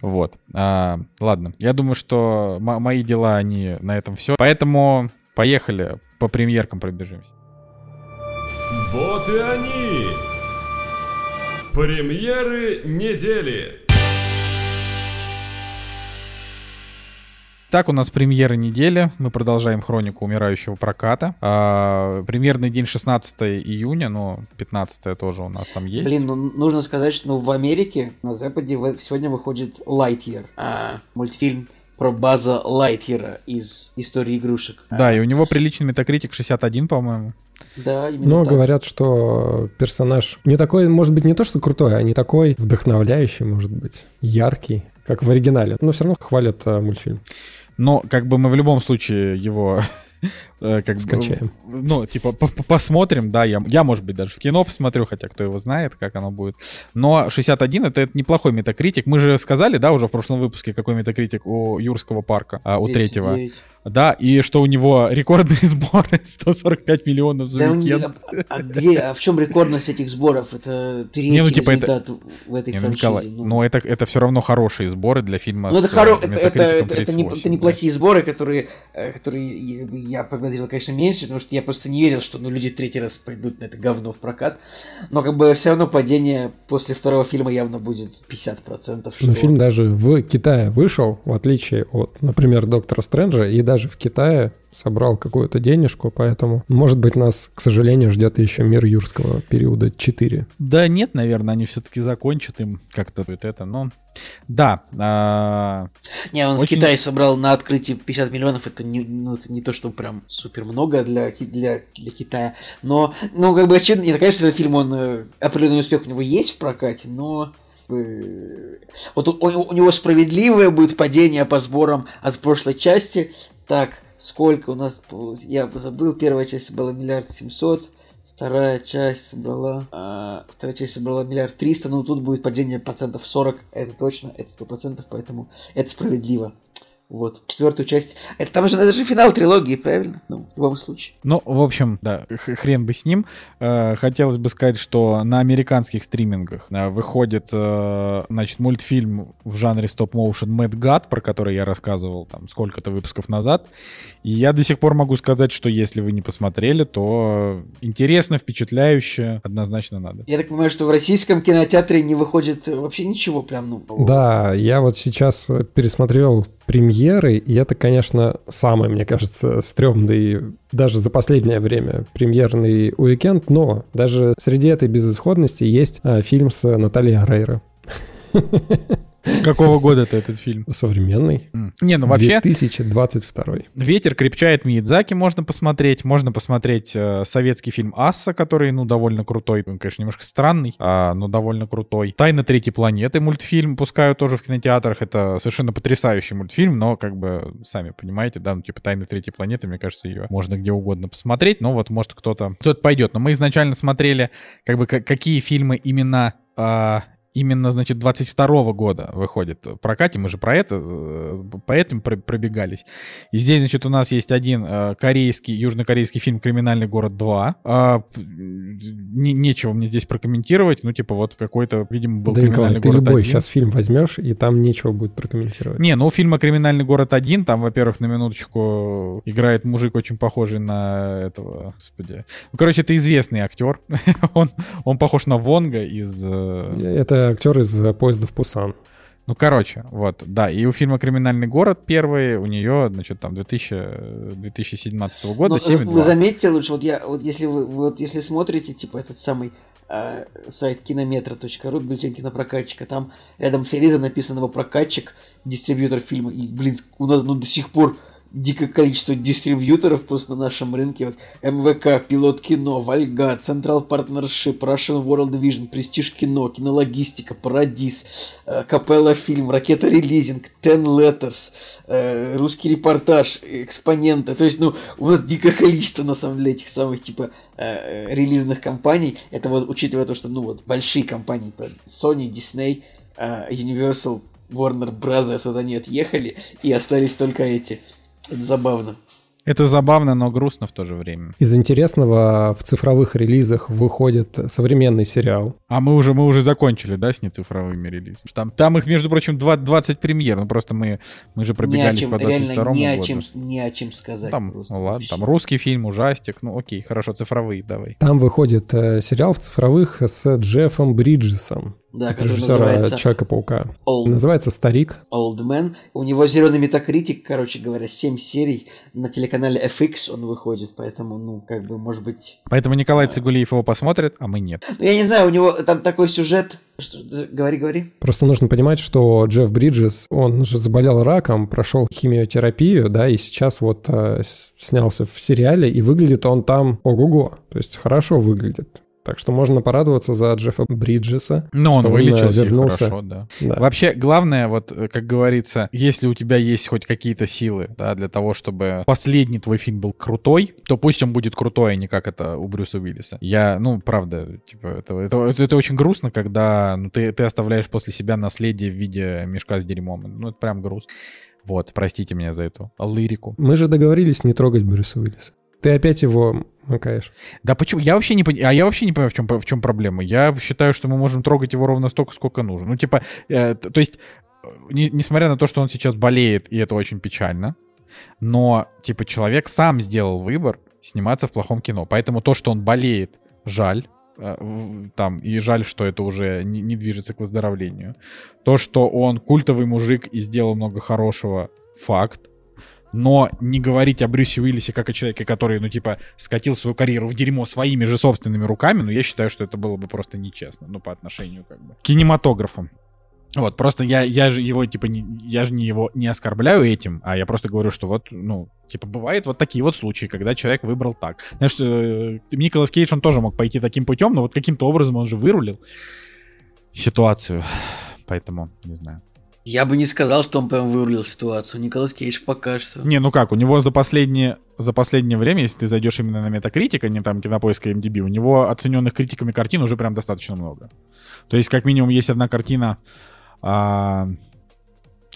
вот. А, ладно, я думаю, что мои дела, они на этом все. Поэтому поехали, по премьеркам пробежимся. Вот и они! Премьеры недели! Итак, у нас премьеры недели. Мы продолжаем хронику умирающего проката. А, премьерный день 16 июня, но 15 тоже у нас там есть. Блин, ну нужно сказать, что ну, в Америке на Западе в- сегодня выходит Lightyear, а, мультфильм про База Лайтьера из истории игрушек. Да, и у него приличный метакритик 61, по-моему. Да, именно Но так. говорят, что персонаж не такой, может быть, не то, что крутой, а не такой вдохновляющий, может быть, яркий, как в оригинале. Но все равно хвалят а, мультфильм. Но как бы мы в любом случае его э, как бы, Скачаем. ну, типа, по- по- посмотрим, да, я, я, может быть, даже в кино посмотрю, хотя кто его знает, как оно будет. Но 61 это, это неплохой метакритик. Мы же сказали, да, уже в прошлом выпуске, какой метакритик у Юрского парка, а, у третьего. 39. Да, и что у него рекордные сборы 145 миллионов за Да у уикенд. а, а где, а в чем рекордность этих сборов? Это третий Не, ну, типа, это- результат в этой Не, ну, франшизе. Николай, ну. но это, это все равно хорошие сборы для фильма Ну, это, с хоро... э, это, это, это, это не- 38, это неплохие сборы, которые, э, которые я, я прогнозировал, конечно, меньше, потому что я просто не верил, что ну, люди третий раз пойдут на это говно в прокат. Но как бы все равно падение после второго фильма явно будет 50%. Что... Но фильм даже в Китае вышел, в отличие от, например, Доктора Стрэнджа, и даже в Китае собрал какую-то денежку, поэтому, может быть, нас, к сожалению, ждет еще мир юрского периода 4. Да нет, наверное, они все-таки закончат им как-то вот это, но... Да, а, Не, он Очень- в Китае собрал на открытие 50 миллионов, это не, ну, это не то, что прям супер много для, для, для Китая. Но, ну, как бы очевидно, нет, конечно, этот фильм, он э, определенный успех у него есть в прокате, но э, вот у, у- у него справедливое будет падение по сборам от прошлой части. Так, сколько у нас, я забыл, первая часть была миллиард семьсот, Вторая часть собрала... а, вторая часть собрала миллиард триста, но тут будет падение процентов 40, это точно, это сто процентов, поэтому это справедливо. Вот, четвертую часть. Это там же, это же финал трилогии, правильно? Ну, в любом случае. ну, в общем, да, х- хрен бы с ним. Э, Хотелось бы сказать, что на американских стримингах э, выходит, э, значит, мультфильм в жанре стоп-моушен Mad God, про который я рассказывал там сколько-то выпусков назад. И я до сих пор могу сказать, что если вы не посмотрели, то интересно, впечатляюще, однозначно надо. Я так понимаю, что в российском кинотеатре не выходит вообще ничего прям, ну... Да, я вот сейчас пересмотрел премьеры, и это, конечно, самый, мне кажется, стрёмный даже за последнее время премьерный уикенд, но даже среди этой безысходности есть а, фильм с Натальей Арейро. Какого года это этот фильм? Современный. Не, ну вообще, 2022. Ветер крепчает Миядзаки можно посмотреть. Можно посмотреть э, советский фильм Асса, который, ну, довольно крутой. Он, конечно, немножко странный, а, но довольно крутой. Тайна третьей планеты мультфильм пускают тоже в кинотеатрах. Это совершенно потрясающий мультфильм, но, как бы, сами понимаете, да, ну, типа Тайна третьей планеты, мне кажется, ее можно где угодно посмотреть. Но вот, может, кто-то кто пойдет. Но мы изначально смотрели, как бы, ка- какие фильмы именно а, именно, значит, 22 года выходит в прокате. Мы же про это, э, по этим про- пробегались. И здесь, значит, у нас есть один э, корейский, южнокорейский фильм «Криминальный город 2». А, не- нечего мне здесь прокомментировать. Ну, типа, вот какой-то, видимо, был да, «Криминальный Николай, ты город любой 1». сейчас фильм возьмешь, и там нечего будет прокомментировать. Не, ну у фильма «Криминальный город 1», там, во-первых, на минуточку играет мужик очень похожий на этого, господи. Ну, короче, это известный актер. он, он похож на Вонга из... э, Это актер из э, поезда в Пусан. Ну, короче, вот, да. И у фильма «Криминальный город» первый, у нее, значит, там 2000, 2017 года Но, 7,2. Ну, вы заметьте лучше, вот я, вот если вы, вот если смотрите, типа, этот самый э, сайт кинометра.ру, бюллетень кинопрокатчика, там рядом с релизом написано его прокатчик, дистрибьютор фильма, и, блин, у нас, ну, до сих пор дикое количество дистрибьюторов просто на нашем рынке. Вот МВК, Пилот Кино, Вальга, Централ Партнершип, Russian World Vision, Престиж Кино, Кинологистика, Парадис, э, Капелла Фильм, Ракета Релизинг, Ten Letters, э, Русский Репортаж, Экспоненты. То есть, ну, у нас дикое количество, на самом деле, этих самых, типа, э, релизных компаний. Это вот, учитывая то, что, ну, вот, большие компании, Sony, Disney, Universal, Warner Brothers, вот они отъехали, и остались только эти. Это забавно. Это забавно, но грустно в то же время. Из интересного в цифровых релизах выходит современный сериал. А мы уже, мы уже закончили, да, с нецифровыми релизами? Там, там их, между прочим, два- 20 премьер. Ну, просто мы, мы же пробегались чем, по 22 реально ни о году. чем, ни о чем сказать. Там, просто ну ладно, вообще. там русский фильм, ужастик. Ну, окей, хорошо, цифровые, давай. Там выходит э, сериал в цифровых с Джеффом Бриджесом. Да, От который режиссера называется Человека-паука. Old, Называется «Старик». Old Man. У него зеленый метакритик, короче говоря, 7 серий. На телеканале FX он выходит, поэтому, ну, как бы, может быть... Поэтому Николай Цигулиев его посмотрит, а мы нет. Ну, я не знаю, у него там такой сюжет... Что, говори, говори. Просто нужно понимать, что Джефф Бриджес, он же заболел раком, прошел химиотерапию, да, и сейчас вот э, снялся в сериале, и выглядит он там ого-го, то есть хорошо выглядит. Так что можно порадоваться за Джеффа Бриджеса. Но что он э, вылечился и вернулся. хорошо, да. Да. Вообще, главное, вот, э, как говорится, если у тебя есть хоть какие-то силы, да, для того, чтобы последний твой фильм был крутой, то пусть он будет крутой, а не как это у Брюса Уиллиса. Я, ну, правда, типа, это, это, это, это очень грустно, когда ну, ты, ты оставляешь после себя наследие в виде мешка с дерьмом. Ну, это прям грустно. Вот, простите меня за эту лирику. Мы же договорились не трогать Брюса Уиллиса. Ты опять его макаешь. Да почему? Я вообще не понимаю, а я вообще не понимаю, в чем, в чем проблема. Я считаю, что мы можем трогать его ровно столько, сколько нужно. Ну, типа, э, то есть, э, не- несмотря на то, что он сейчас болеет, и это очень печально, но, типа, человек сам сделал выбор сниматься в плохом кино. Поэтому то, что он болеет, жаль. э, Там, и жаль, что это уже не, не движется к выздоровлению. То, что он культовый мужик и сделал много хорошего, факт. Но не говорить о Брюсе Уиллисе как о человеке, который, ну, типа, скатил свою карьеру в дерьмо своими же собственными руками, ну, я считаю, что это было бы просто нечестно, ну, по отношению, как бы, к кинематографу. Вот, просто я, я же его, типа, не, я же не его не оскорбляю этим, а я просто говорю, что вот, ну, типа, бывают вот такие вот случаи, когда человек выбрал так. Знаешь, э, Николас Кейдж, он тоже мог пойти таким путем, но вот каким-то образом он же вырулил ситуацию. Поэтому, не знаю. Я бы не сказал, что он прям вырулил ситуацию. Николас Кейдж пока что. Не, ну как, у него за последнее, за последнее время, если ты зайдешь именно на Метакритик, а не там кинопоиска MDB, у него оцененных критиками картин уже прям достаточно много. То есть, как минимум, есть одна картина, а,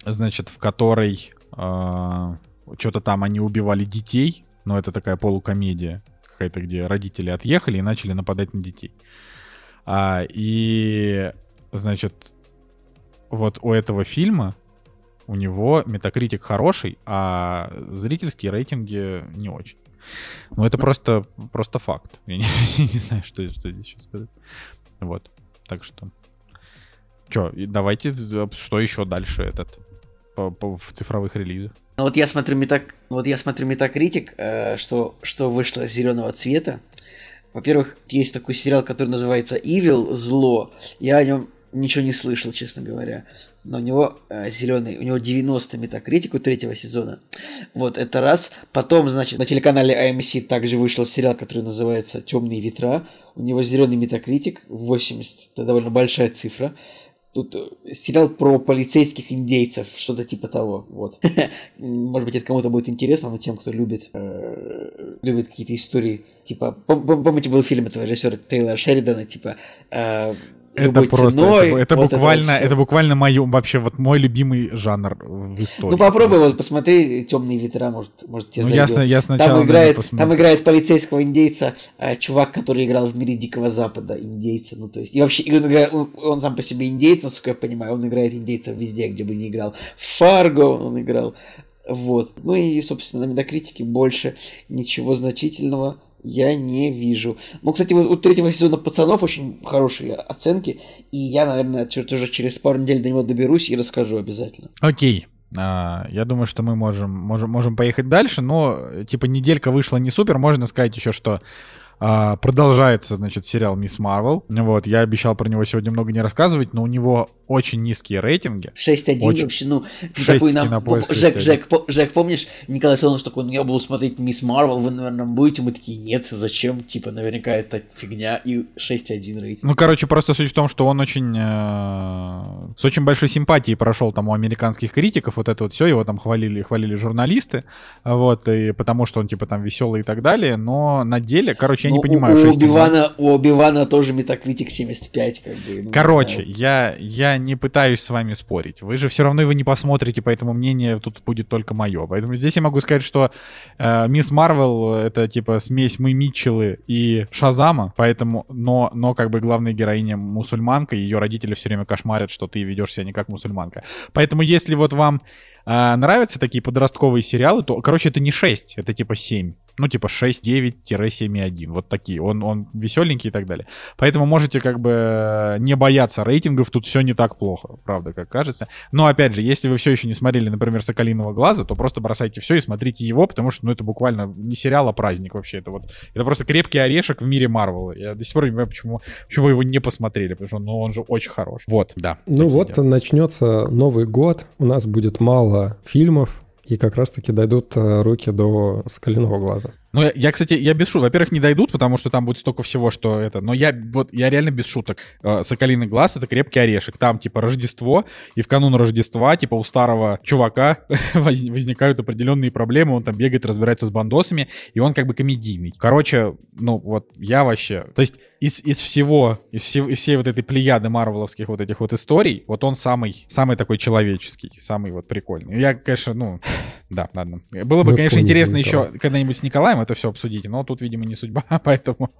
значит, в которой что-то там они убивали детей, но это такая полукомедия какая-то, где родители отъехали и начали нападать на детей. А, и, значит, вот у этого фильма у него метакритик хороший, а зрительские рейтинги не очень. Ну, это просто, просто факт. Я не, не знаю, что, что здесь еще сказать. Вот. Так что. Че, давайте, э, что еще дальше этот по- по- в цифровых релизах? Ну вот я смотрю метак, вот я смотрю Метакритик, э, что что вышло зеленого цвета. Во-первых, есть такой сериал, который называется Evil зло. Я о нем ничего не слышал, честно говоря. Но у него зеленый, у него 90 метакритик у третьего сезона. Вот, это раз. Потом, значит, на телеканале AMC также вышел сериал, который называется Темные ветра. У него зеленый метакритик 80. Это довольно большая цифра. Тут э, сериал про полицейских индейцев, что-то типа того. Вот. Может быть, это кому-то будет интересно, но тем, кто любит, э, любит какие-то истории, типа, пом- пом- помните, был фильм этого режиссера Тейлора Шеридана, типа, э, Это «Любой просто, ценой», это, это вот буквально, всё. это буквально мое, вообще вот мой любимый жанр в истории. Ну попробуй Просто. вот посмотри «Темные ветра», может, может тебе Ну, я, зайдет. с- я сначала Там играет, посмотрю. там играет полицейского индейца, э, чувак, который играл в мире Дикого Запада, индейца, ну то есть, и вообще, и он, играет- он, он сам по себе индейец, насколько я понимаю, он играет индейца везде, где бы ни играл. В Фарго он играл, вот. Ну и, собственно, на Метакритике больше ничего значительного я не вижу. Ну, кстати, вот у третьего сезона «Пацанов» очень хорошие оценки, и я, наверное, тоже через пару недель до него доберусь и расскажу обязательно. Окей. А, я думаю, что мы можем, можем, можем поехать дальше, но, типа, неделька вышла не супер. Можно сказать еще, что а, продолжается, значит, сериал «Мисс Марвел». Вот, я обещал про него сегодня много не рассказывать, но у него очень низкие рейтинги. 6-1 Очень. вообще, ну, ты 6 такой нам... Кинопоиск, Жек, 6:1. Жек, по- Жек, помнишь, Николай Солнов такой, ну, я буду смотреть Мисс Марвел, вы, наверное, будете? Мы такие, нет, зачем? Типа, наверняка это фигня, и 6-1 рейтинг. Ну, короче, просто суть в том, что он очень э, с очень большой симпатией прошел там у американских критиков, вот это вот все, его там хвалили, хвалили журналисты, вот, и потому что он типа там веселый и так далее, но на деле, короче, я не Ну, понимаю, у, у 6,2. Оби-Вана, у Оби-Вана тоже метакритик 75, как бы. ну, Короче, я, я не пытаюсь с вами спорить. Вы же все равно его не посмотрите, поэтому мнение тут будет только мое. Поэтому здесь я могу сказать, что э, Мисс Марвел это типа смесь мы Митчеллы и Шазама, поэтому, но, но как бы главная героиня мусульманка, ее родители все время кошмарят, что ты ведешь себя не как мусульманка. Поэтому если вот вам э, нравятся такие подростковые сериалы, то, короче, это не 6, это типа 7. Ну, типа 6-9-7,1. Вот такие. Он, он веселенький и так далее. Поэтому можете как бы не бояться рейтингов. Тут все не так плохо, правда, как кажется. Но, опять же, если вы все еще не смотрели, например, «Соколиного глаза», то просто бросайте все и смотрите его, потому что, ну, это буквально не сериал, а праздник вообще. Это вот, это просто крепкий орешек в мире Марвела. Я до сих пор не понимаю, почему, почему его не посмотрели, потому что, ну, он же очень хорош. Вот, да. Ну вот дела. начнется Новый год, у нас будет мало фильмов, и как раз-таки дойдут э, руки до «Скалиного глаза». Ну, я, я, кстати, я без шуток. Во-первых, не дойдут, потому что там будет столько всего, что это... Но я вот, я реально без шуток. Э, Соколиный глаз — это крепкий орешек. Там, типа, Рождество, и в канун Рождества, типа, у старого чувака возникают определенные проблемы, он там бегает, разбирается с бандосами, и он как бы комедийный. Короче, ну, вот я вообще... То есть из, из всего, из, всего, из всей вот этой плеяды марвеловских вот этих вот историй, вот он самый, самый такой человеческий, самый вот прикольный. Я, конечно, ну, да, ладно. Было бы, Мы конечно, интересно еще когда-нибудь с Николаем это все обсудить, но тут, видимо, не судьба, поэтому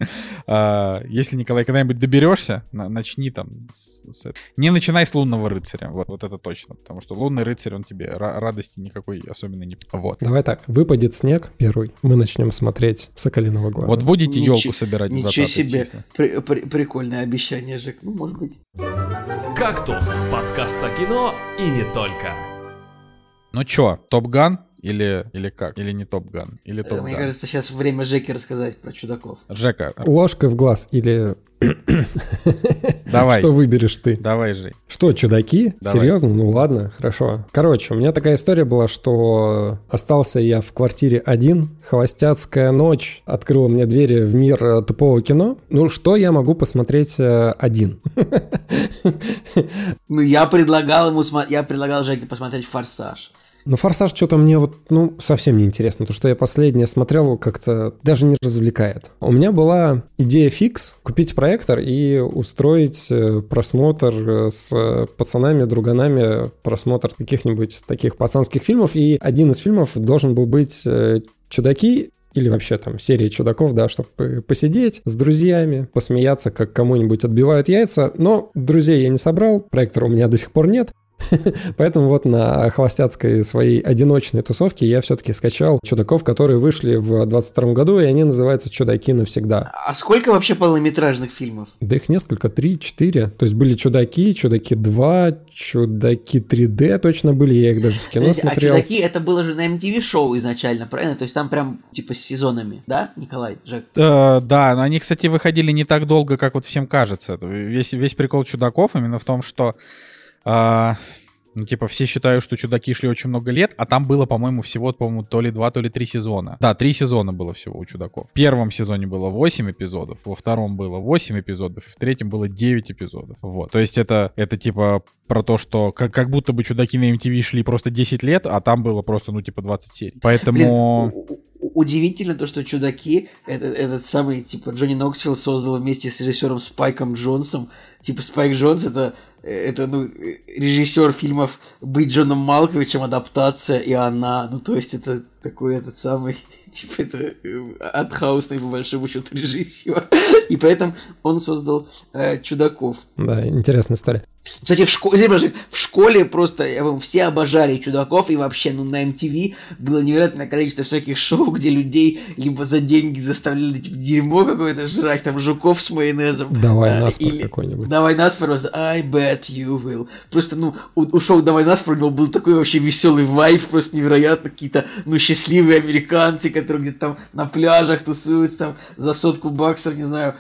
э, если, Николай, когда-нибудь доберешься, на, начни там с, с... Не начинай с лунного рыцаря, вот, вот это точно, потому что лунный рыцарь, он тебе радости никакой особенно не... Вот. Давай так, выпадет снег первый, мы начнем смотреть Соколиного глаза. Вот будете елку собирать Ничего себе, при, при, прикольное обещание, Жек, ну, может быть. «Кактус» — подкаст о кино и не только. Ну чё, Топ Ган? Или, или как? Или не Топ Ган? Или Топ Мне кажется, сейчас время Жеки рассказать про чудаков. Жека. Ложкой в глаз или... Давай. Что выберешь ты? Давай, Жень. Что, чудаки? Давай. Серьезно? Ну ладно, хорошо. Короче, у меня такая история была, что остался я в квартире один, холостяцкая ночь открыла мне двери в мир э, тупого кино. Ну, что я могу посмотреть э, один? Ну, я предлагал ему, я предлагал Жеке посмотреть «Форсаж». Ну, «Форсаж» что-то мне вот, ну, совсем не интересно. То, что я последнее смотрел, как-то даже не развлекает. У меня была идея фикс — купить проектор и устроить э, просмотр э, с пацанами, друганами, просмотр каких-нибудь таких пацанских фильмов. И один из фильмов должен был быть э, «Чудаки», или вообще там серия чудаков, да, чтобы посидеть с друзьями, посмеяться, как кому-нибудь отбивают яйца. Но друзей я не собрал, проектора у меня до сих пор нет. Поэтому вот на холостяцкой своей одиночной тусовке я все-таки скачал чудаков, которые вышли в 22 году, и они называются «Чудаки навсегда». А сколько вообще полнометражных фильмов? Да их несколько, три, четыре. То есть были «Чудаки», «Чудаки 2», «Чудаки 3D» точно были, я их даже в кино Подожди, а смотрел. А «Чудаки» это было же на MTV-шоу изначально, правильно? То есть там прям типа с сезонами, да, Николай, Жек? Э, да, но они, кстати, выходили не так долго, как вот всем кажется. Весь, весь прикол «Чудаков» именно в том, что а, ну, типа, все считают, что чудаки шли очень много лет, а там было, по-моему, всего, по-моему, то ли два, то ли три сезона. Да, три сезона было всего у чудаков. В первом сезоне было 8 эпизодов, во втором было 8 эпизодов, и в третьем было 9 эпизодов. Вот. То есть это, это типа про то, что как, как будто бы чудаки на MTV шли просто 10 лет, а там было просто, ну, типа 20 серий. Поэтому... Блин, удивительно то, что чудаки, этот, этот самый, типа, Джонни Ноксвилл создал вместе с режиссером Спайком Джонсом. Типа, Спайк Джонс это, это, ну, режиссер фильмов «Быть Джоном Малковичем», адаптация и она. Ну, то есть, это такой этот самый, типа, это э, артхаусный, по большому счету, режиссер. И поэтому он создал э, чудаков. Да, интересная история. Кстати, в школе, в школе просто вам, все обожали чудаков, и вообще, ну, на MTV было невероятное количество всяких шоу, где людей либо за деньги заставляли, типа, дерьмо какое-то жрать, там, жуков с майонезом. Давай а, наспор или... какой-нибудь. Давай наспор, просто I bet you will. Просто, ну, у, у шоу Давай наспор у него был такой вообще веселый вайп, просто невероятно, какие-то, ну, счастливые американцы, которые где-то там на пляжах тусуются, там, за сотку баксов, не знаю,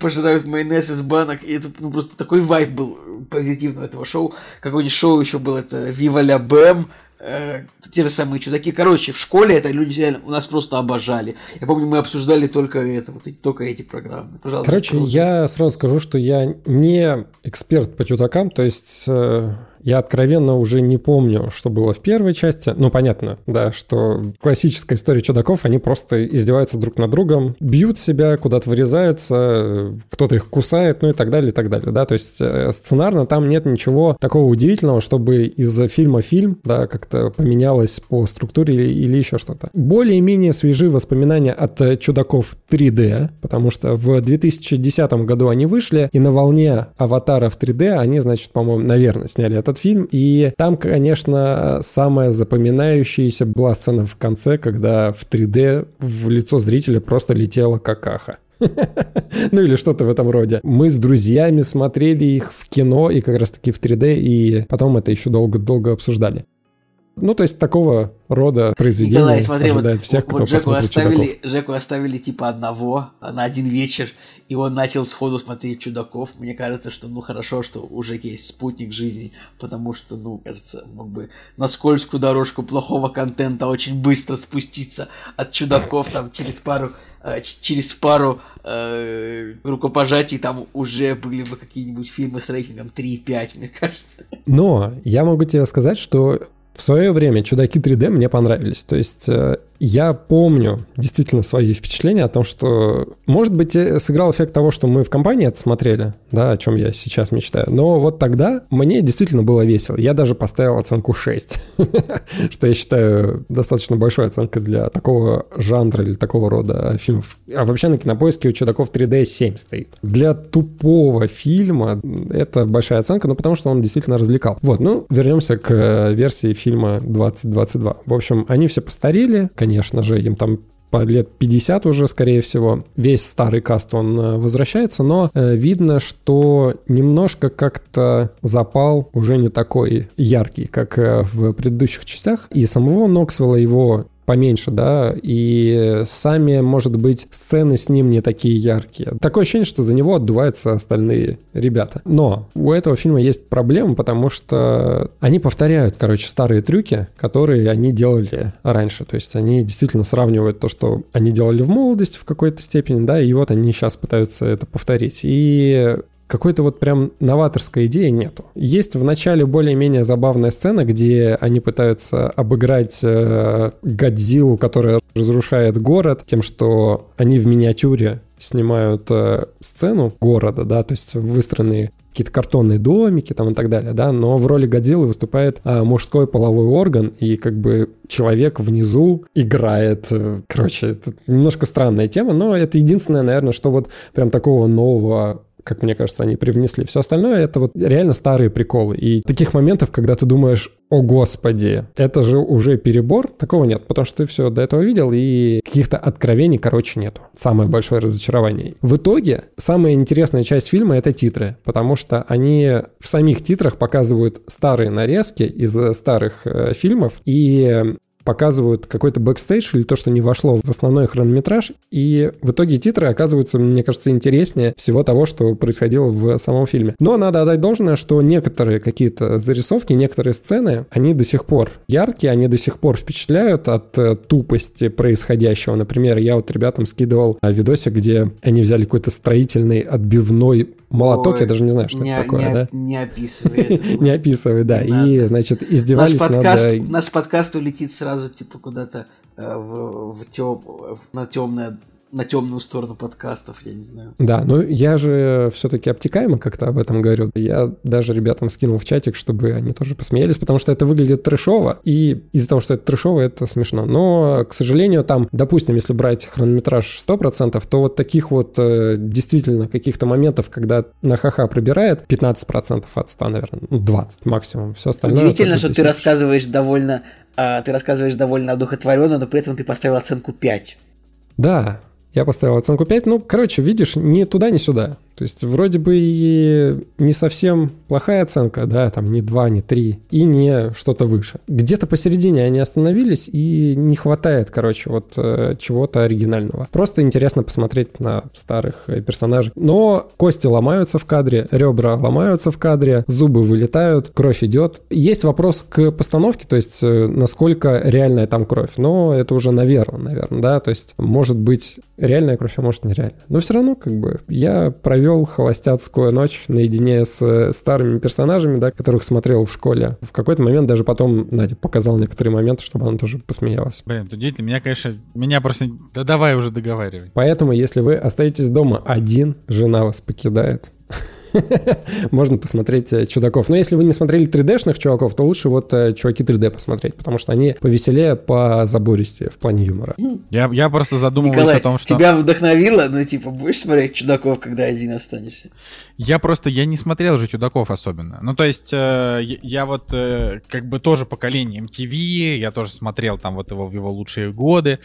пожирают майонез из банок, и это, ну, просто такой вайп был позитивного этого шоу. Какое-нибудь шоу еще было, это Viva la Bam, э, те же самые чудаки. Короче, в школе это люди реально у нас просто обожали. Я помню, мы обсуждали только это, вот только эти программы. Пожалуйста. Короче, просто. я сразу скажу, что я не эксперт по чудакам, то есть э, я откровенно уже не помню, что было в первой части. Ну, понятно, да, что классическая история чудаков, они просто издеваются друг над другом, бьют себя, куда-то вырезаются, кто-то их кусает, ну и так далее, и так далее, да. То есть э, сценарно там нет ничего такого удивительного, чтобы из фильма фильм, да, как-то поменялось по структуре или, или еще что-то. Более-менее свежи воспоминания от чудаков 3D, потому что в 2010 году они вышли, и на волне аватара в 3D они, значит, по-моему, наверное, сняли этот этот фильм, и там, конечно, самая запоминающаяся была сцена в конце, когда в 3D в лицо зрителя просто летела какаха. Ну или что-то в этом роде. Мы с друзьями смотрели их в кино и как раз таки в 3D, и потом это еще долго-долго обсуждали. Ну, то есть такого рода произведения Николай, смотри, ожидает вот, всех, кто вот Жеку оставили, чудаков. Жеку оставили типа одного на один вечер, и он начал сходу смотреть чудаков. Мне кажется, что ну хорошо, что у Жеки есть спутник жизни, потому что, ну, кажется, мог бы на скользкую дорожку плохого контента очень быстро спуститься от чудаков там через пару э, через пару э, рукопожатий там уже были бы какие-нибудь фильмы с рейтингом 3,5, мне кажется. Но я могу тебе сказать, что в свое время «Чудаки 3D» мне понравились. То есть э, я помню действительно свои впечатления о том, что, может быть, э, сыграл эффект того, что мы в компании это смотрели, да, о чем я сейчас мечтаю. Но вот тогда мне действительно было весело. Я даже поставил оценку 6, что я считаю достаточно большой оценкой для такого жанра или такого рода фильмов. А вообще на кинопоиске у чудаков 3D 7 стоит. Для тупого фильма это большая оценка, ну потому что он действительно развлекал. Вот, ну, вернемся к э, версии фильма 2022. В общем, они все постарели, конечно, конечно же, им там по лет 50 уже, скорее всего. Весь старый каст, он э, возвращается, но э, видно, что немножко как-то запал уже не такой яркий, как э, в предыдущих частях. И самого Ноксвелла его поменьше, да, и сами, может быть, сцены с ним не такие яркие. Такое ощущение, что за него отдуваются остальные ребята. Но у этого фильма есть проблема, потому что они повторяют, короче, старые трюки, которые они делали раньше. То есть они действительно сравнивают то, что они делали в молодости в какой-то степени, да, и вот они сейчас пытаются это повторить. И какой-то вот прям новаторской идеи нету. Есть в начале более-менее забавная сцена, где они пытаются обыграть э, Годзиллу, которая разрушает город, тем, что они в миниатюре снимают э, сцену города, да, то есть выстроенные какие-то картонные домики там и так далее, да, но в роли Годзиллы выступает а, мужской половой орган, и как бы человек внизу играет. Э, короче, это немножко странная тема, но это единственное, наверное, что вот прям такого нового как мне кажется, они привнесли. Все остальное это вот реально старые приколы. И таких моментов, когда ты думаешь, о господи, это же уже перебор, такого нет, потому что ты все до этого видел, и каких-то откровений, короче, нету. Самое большое разочарование. В итоге, самая интересная часть фильма — это титры, потому что они в самих титрах показывают старые нарезки из старых э, фильмов, и показывают какой-то бэкстейдж или то, что не вошло в основной хронометраж, и в итоге титры оказываются, мне кажется, интереснее всего того, что происходило в самом фильме. Но надо отдать должное, что некоторые какие-то зарисовки, некоторые сцены, они до сих пор яркие, они до сих пор впечатляют от э, тупости происходящего. Например, я вот ребятам скидывал а, видосик, где они взяли какой-то строительный отбивной молоток, Ой, я даже не знаю, что не, это такое, не, да? Не описывай. Не описывай, да. И, значит, издевались над... Наш подкаст улетит сразу сразу типа куда-то э, в, в тем, на темное на темную сторону подкастов, я не знаю. Да, ну я же все-таки обтекаемо как-то об этом говорю. Я даже ребятам скинул в чатик, чтобы они тоже посмеялись, потому что это выглядит трешово, и из-за того, что это трешово, это смешно. Но, к сожалению, там, допустим, если брать хронометраж 100%, то вот таких вот э, действительно каких-то моментов, когда на ха-ха пробирает 15% от 100, наверное, ну 20 максимум, все остальное. Удивительно, что ты рассказываешь довольно а, ты рассказываешь довольно одухотворенно, но при этом ты поставил оценку 5. Да, я поставил оценку 5. Ну, короче, видишь, ни туда, ни сюда. То есть вроде бы и не совсем плохая оценка, да, там не 2, не 3, и не что-то выше. Где-то посередине они остановились, и не хватает, короче, вот э, чего-то оригинального. Просто интересно посмотреть на старых э, персонажей. Но кости ломаются в кадре, ребра ломаются в кадре, зубы вылетают, кровь идет. Есть вопрос к постановке, то есть э, насколько реальная там кровь, но это уже наверное, наверное, да, то есть может быть реальная кровь, а может нереальная. Но все равно, как бы, я провел провел холостяцкую ночь наедине с э, старыми персонажами, да, которых смотрел в школе. В какой-то момент даже потом Надя показал некоторые моменты, чтобы она тоже посмеялась. Блин, это удивительно. Меня, конечно, меня просто... Да давай уже договаривай. Поэтому, если вы остаетесь дома один, жена вас покидает, можно посмотреть э, чудаков. Но если вы не смотрели 3D-шных чуваков, то лучше вот э, чуваки 3D посмотреть, потому что они повеселее, по забористее в плане юмора. Я, я просто задумываюсь Николай, о том, что... тебя вдохновило, ну, типа, будешь смотреть чудаков, когда один останешься? Я просто, я не смотрел же чудаков особенно. Ну, то есть, э, я, я вот э, как бы тоже поколение MTV, я тоже смотрел там вот его в его лучшие годы.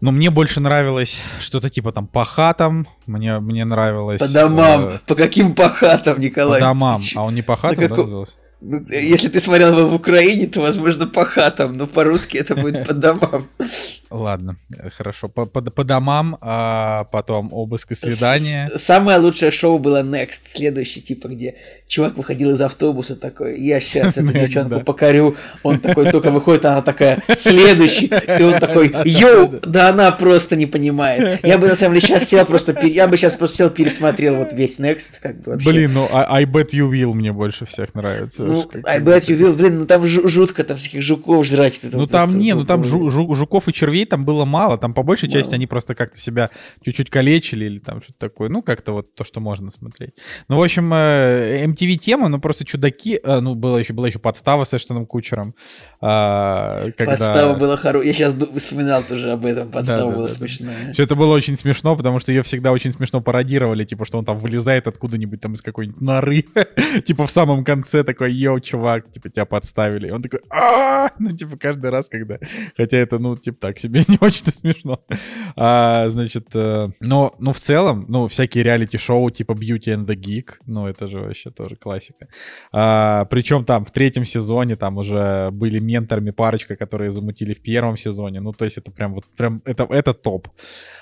Но мне больше нравилось что-то типа там по хатам, мне, мне нравилось... По домам, э, по каким по хатам, Николай? по домам. А он не по хатам, да, каком- назывался? Ну, э, если ты смотрел его в Украине, то, возможно, по хатам, но по-русски это будет по домам. Ладно, хорошо. По, по, по домам, а потом обыск и свидание. С- Самое лучшее шоу было Next, следующий, типа, где чувак выходил из автобуса такой, я сейчас эту Next, девчонку да. покорю. Он такой только выходит, она такая, следующий. И он такой, йоу, да она просто не понимает. Я бы, на самом деле, сейчас сел просто, я бы сейчас просто сел, пересмотрел вот весь Next, как бы вообще. Блин, ну I, I bet you will мне больше всех нравится. Ну, I bet you will, блин, ну там жу- жутко, там всяких жуков жрать. это Ну вот там просто, не, ну там ну, жу- жу- жуков и червей там было мало, там по большей части они просто как-то себя чуть-чуть калечили или там что-то такое, ну как-то вот то, что можно смотреть. Ну в общем э, MTV тема, ну просто чудаки, э, ну было еще была еще подстава с Эштоном Кучером, а, когда Подстава была хорошая. Я сейчас вспоминал тоже об этом. Подстава Да, была да, да. смешная. Что это было очень смешно, потому что ее всегда очень смешно пародировали, типа, что он там вылезает откуда-нибудь там из какой-нибудь норы, типа в самом конце такой, йоу, чувак, типа тебя подставили. И он такой, «А-а-а!» ну типа каждый раз, когда, хотя это, ну, типа так себе не очень смешно. А, значит, э, но, ну в целом, ну всякие реалити-шоу типа Beauty and the Geek, ну это же вообще тоже классика. А, причем там в третьем сезоне там уже были менторами парочка, которые замутили в первом сезоне. Ну, то есть это прям вот прям это, это топ.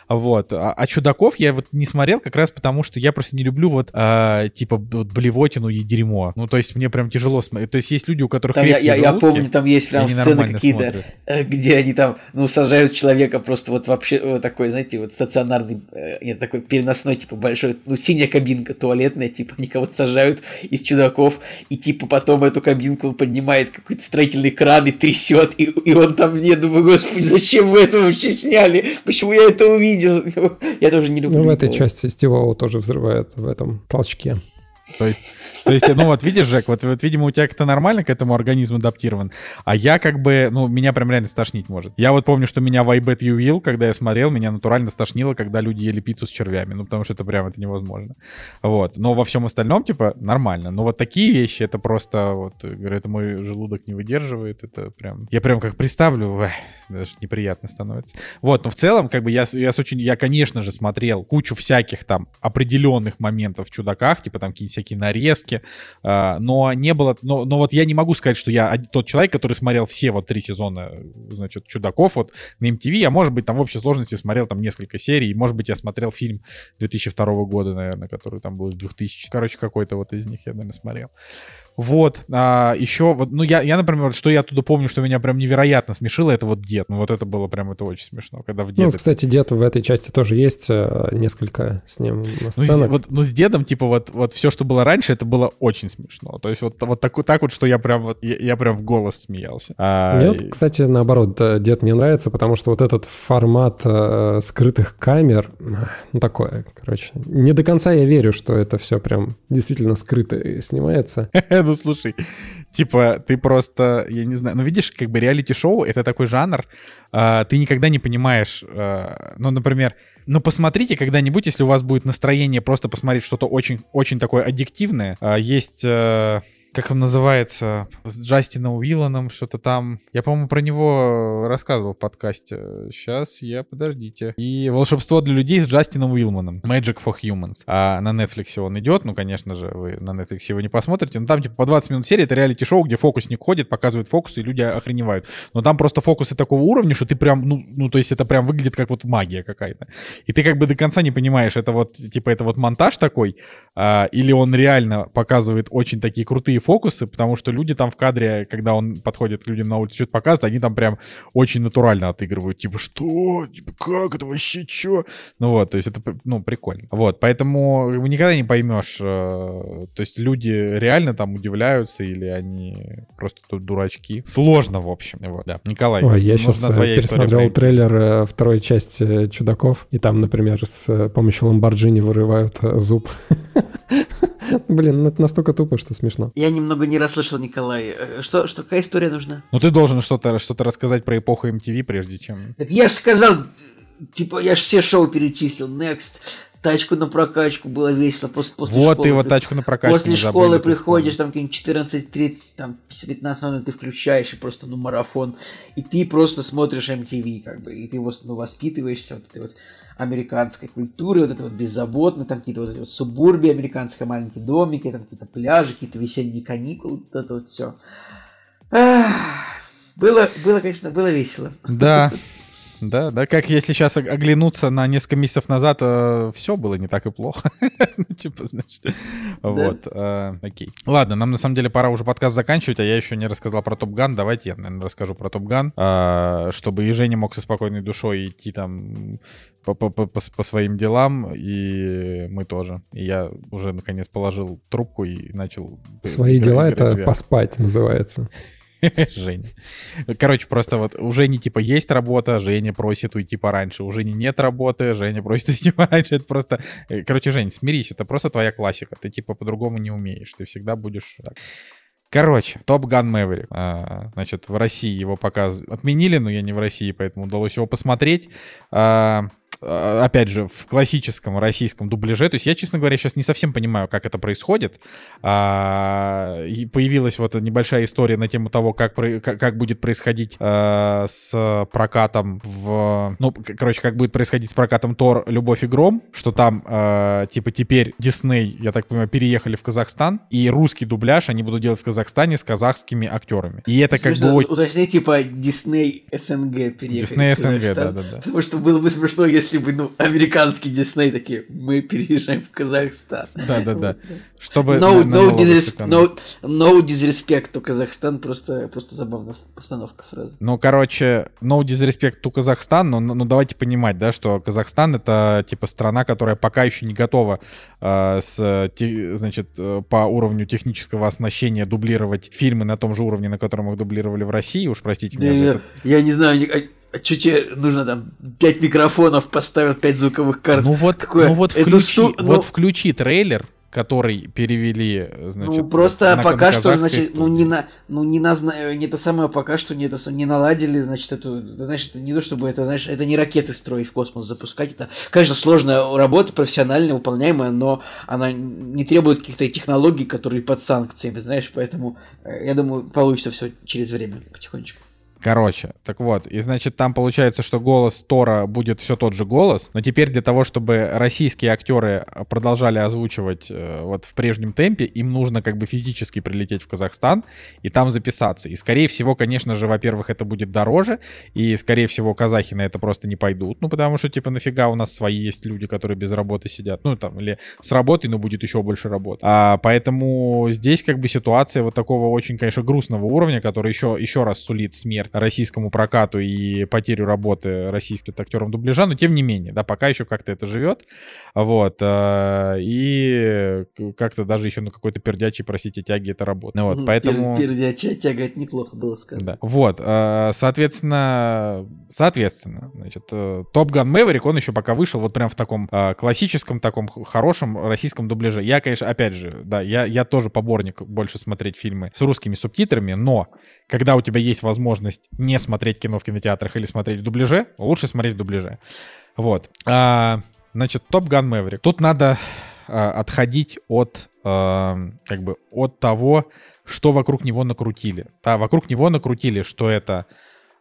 Вот. А, а чудаков я вот не смотрел как раз потому, что я просто не люблю вот а, типа вот блевотину и дерьмо. Ну, то есть мне прям тяжело смотреть. То есть есть люди, у которых Там я, крепкие я, я желудки, помню, там есть прям сцены какие-то, смотрят. э, где они там, ну, сажают человека просто вот вообще вот такой, знаете, вот стационарный, э, нет, такой переносной, типа большой, ну, синяя кабинка туалетная, типа они кого-то сажают из чудаков, и типа потом эту кабинку поднимает какой-то строительный кран и трясет, и, и он там, я думаю, господи, зачем вы это вообще сняли? Почему я это увидел? Я тоже не люблю. Ну, в этой части Стивоу тоже взрывает в этом толчке. То есть, то есть, ну вот видишь, Жек, вот, вот видимо у тебя как-то нормально к этому организму адаптирован, а я как бы, ну меня прям реально стошнить может. Я вот помню, что меня в I Bet You Will, когда я смотрел, меня натурально стошнило, когда люди ели пиццу с червями, ну потому что это прям это невозможно. Вот, но во всем остальном типа нормально. Но вот такие вещи, это просто, вот, э, говорю, это мой желудок не выдерживает, это прям, я прям как представлю, эх, даже неприятно становится. Вот, но в целом, как бы я, я с очень, я, конечно же, смотрел кучу всяких там определенных моментов в чудаках, типа там какие-нибудь всякие нарезки, а, но не было, но, но вот я не могу сказать, что я тот человек, который смотрел все вот три сезона, значит, чудаков вот на MTV, а может быть там в общей сложности смотрел там несколько серий, может быть я смотрел фильм 2002 года, наверное, который там был 2000, короче, какой-то вот из них я, наверное, смотрел. Вот, а, еще, вот, ну, я, я, например, что я оттуда помню, что меня прям невероятно смешило, это вот дед. Ну, вот это было прям, это очень смешно, когда в Ну, дед... кстати, дед в этой части тоже есть э, несколько с ним Ну, с, вот, ну, с дедом, типа, вот, вот все, что было раньше, это было очень смешно. То есть вот, вот так, так вот, что я прям вот, я, я прям в голос смеялся. А, Мне, и- кстати, наоборот, дед не нравится, потому что вот этот формат э, скрытых камер, ну, такое, короче. Не до конца я верю, что это все прям действительно скрыто снимается. ну, слушай, типа, ты просто, я не знаю, ну, видишь, как бы реалити-шоу — это такой жанр, а, ты никогда не понимаешь, а, ну, например, ну, посмотрите когда-нибудь, если у вас будет настроение просто посмотреть что-то очень, очень такое аддиктивное. А, Есть... э, как он называется, с Джастином Уилланом, что-то там. Я, по-моему, про него рассказывал в подкасте. Сейчас я, подождите. И «Волшебство для людей» с Джастином Уилманом. Magic for Humans. А на Netflix он идет, ну, конечно же, вы на Netflix его не посмотрите, но там, типа, по 20 минут серии это реалити-шоу, где фокусник ходит, показывает фокусы, и люди охреневают. Но там просто фокусы такого уровня, что ты прям, ну, ну, то есть это прям выглядит как вот магия какая-то. И ты как бы до конца не понимаешь, это вот, типа, это вот монтаж такой, а, или он реально показывает очень такие крутые фокусы, потому что люди там в кадре, когда он подходит к людям на улице, что-то показывает, они там прям очень натурально отыгрывают. Типа, что? Типа, как это вообще, чё? Ну вот, то есть это, ну, прикольно. Вот, поэтому никогда не поймешь, э, то есть люди реально там удивляются или они просто тут дурачки. Сложно, в общем. Вот, да. Николай, Ой, я сейчас история пересмотрел трейлер э, второй части «Чудаков», и там, например, с э, помощью Ламборджини вырывают э, зуб. Блин, ну это настолько тупо, что смешно. Я немного не расслышал, Николай. Э, Что, что какая история нужна? Ну ты должен что-то что рассказать про эпоху MTV, прежде чем... Так я же сказал, типа, я же все шоу перечислил. Next, тачку на прокачку, было весело после, после вот школы. ты его тачку на прокачку После школы забыли, приходишь, там какие-нибудь 14.30, там 15.00 ты включаешь и просто, ну, марафон. И ты просто смотришь MTV, как бы, и ты вот, ну, воспитываешься вот этой вот американской культуры, вот это вот беззаботно, там какие-то вот эти вот субурбии американские, маленькие домики, там какие-то пляжи, какие-то весенние каникулы, вот это вот все. Было, было, конечно, было весело. Да, да, да, как если сейчас оглянуться на несколько месяцев назад, все было не так и плохо. Ну, Типа, знаешь, вот, э, окей. Ладно, нам на самом деле пора уже подкаст заканчивать, а я еще не рассказал про Топ Ган. Давайте я, наверное, расскажу про Топ Ган, чтобы и Женя мог со спокойной душой идти там по, по, по, по по своим делам, и мы тоже. И я уже наконец положил трубку и начал... Свои дела это поспать называется. Женя. Короче, просто вот у Жени типа есть работа, Женя просит уйти пораньше. У Жени нет работы, Женя просит уйти пораньше. Это просто... э, Короче, Жень, смирись, это просто твоя классика. Ты типа по-другому не умеешь. Ты всегда будешь так. Короче, Топ Ган Мэверик. Значит, в России его показ отменили, но я не в России, поэтому удалось его посмотреть. А, Опять же, в классическом российском дубляже. То есть я, честно говоря, сейчас не совсем понимаю, как это происходит. А, и появилась вот небольшая история на тему того, как, как, будет происходить а, с прокатом в... Ну, короче, как будет происходить с прокатом Тор «Любовь и гром», что там, а, типа, теперь Дисней, я так понимаю, переехали в Казахстан, и русский дубляж они будут делать в Казахстане с казахскими актерами. И это как бы Смешно. Уточни, типа, Дисней СНГ переехали Дисней СНГ, да-да-да. Потому что было бы смешно, если бы, ну, американский Дисней такие, мы переезжаем в Казахстан. Да-да-да. Чтобы No, на- no, disres- no, no disrespect to Казахстан, просто, просто забавно постановка фразы. Ну, короче, no disrespect to Казахстан, но, но давайте понимать, да, что Казахстан это типа страна, которая пока еще не готова э, с, те- значит, э, по уровню технического оснащения дублировать фильмы на том же уровне, на котором их дублировали в России, уж простите Да, меня за я, это. я не знаю, ни- а, что тебе нужно там, пять микрофонов поставил, пять звуковых карт. Ну вот, Такое, ну вот включи, шту- ну- вот включи трейлер, который перевели, значит, ну, просто на- пока на что, значит, ну, студии. не на, ну, не на, не это самое, пока что не это, не наладили, значит, эту, значит, это не то, чтобы это, знаешь, это не ракеты строить в космос запускать, это, конечно, сложная работа, профессиональная, выполняемая, но она не требует каких-то технологий, которые под санкциями, знаешь, поэтому, э, я думаю, получится все через время, потихонечку. Короче, так вот, и значит там получается, что голос Тора будет все тот же голос, но теперь для того, чтобы российские актеры продолжали озвучивать э, вот в прежнем темпе, им нужно как бы физически прилететь в Казахстан и там записаться. И скорее всего, конечно же, во-первых, это будет дороже, и скорее всего казахи на это просто не пойдут, ну потому что типа нафига у нас свои есть люди, которые без работы сидят, ну там или с работой, но будет еще больше работы. А, поэтому здесь как бы ситуация вот такого очень, конечно, грустного уровня, который еще, еще раз сулит смерть российскому прокату и потерю работы российским актерам дубляжа, но тем не менее, да, пока еще как-то это живет, вот, э, и как-то даже еще на какой-то пердячей, простите, тяге это работает. Вот, поэтому... Пер- Пердячая тяга, это неплохо было сказано. Да. Вот, э, соответственно, соответственно, значит, Топ Ган Мэверик, он еще пока вышел вот прям в таком э, классическом, таком хорошем российском дубляже. Я, конечно, опять же, да, я, я тоже поборник больше смотреть фильмы с русскими субтитрами, но когда у тебя есть возможность не смотреть кино в кинотеатрах или смотреть в дубляже, лучше смотреть в дубляже. Вот. А, значит, Топ Ган Мэверик. Тут надо а, отходить от, а, как бы, от того, что вокруг него накрутили. Да, вокруг него накрутили, что это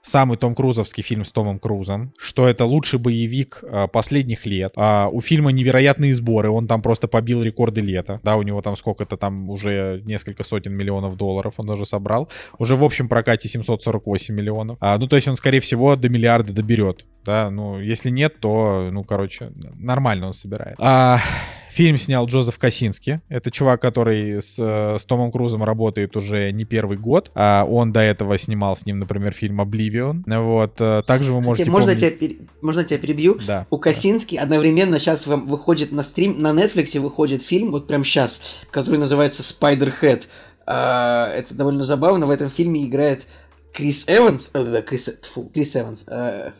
самый Том Крузовский фильм с Томом Крузом, что это лучший боевик а, последних лет. А, у фильма невероятные сборы, он там просто побил рекорды лета. Да, у него там сколько-то там уже несколько сотен миллионов долларов он даже собрал. Уже в общем прокате 748 миллионов. А, ну, то есть он, скорее всего, до миллиарда доберет. Да, ну, если нет, то, ну, короче, нормально он собирает. Фильм снял Джозеф Косински. Это чувак, который с, э, с Томом Крузом работает уже не первый год. А он до этого снимал с ним, например, фильм «Обливион». Вот. э, Также вы можете Кстати, можно, помнить- тебя, пере- можно тебя перебью? Да. У Косински одновременно сейчас вам выходит на стрим, на Netflix выходит фильм, вот прям сейчас, который называется Spider-Head. А, это довольно забавно. В этом фильме играет Крис Эванс, э, да, Крис, тьфу, Крис Эванс, э,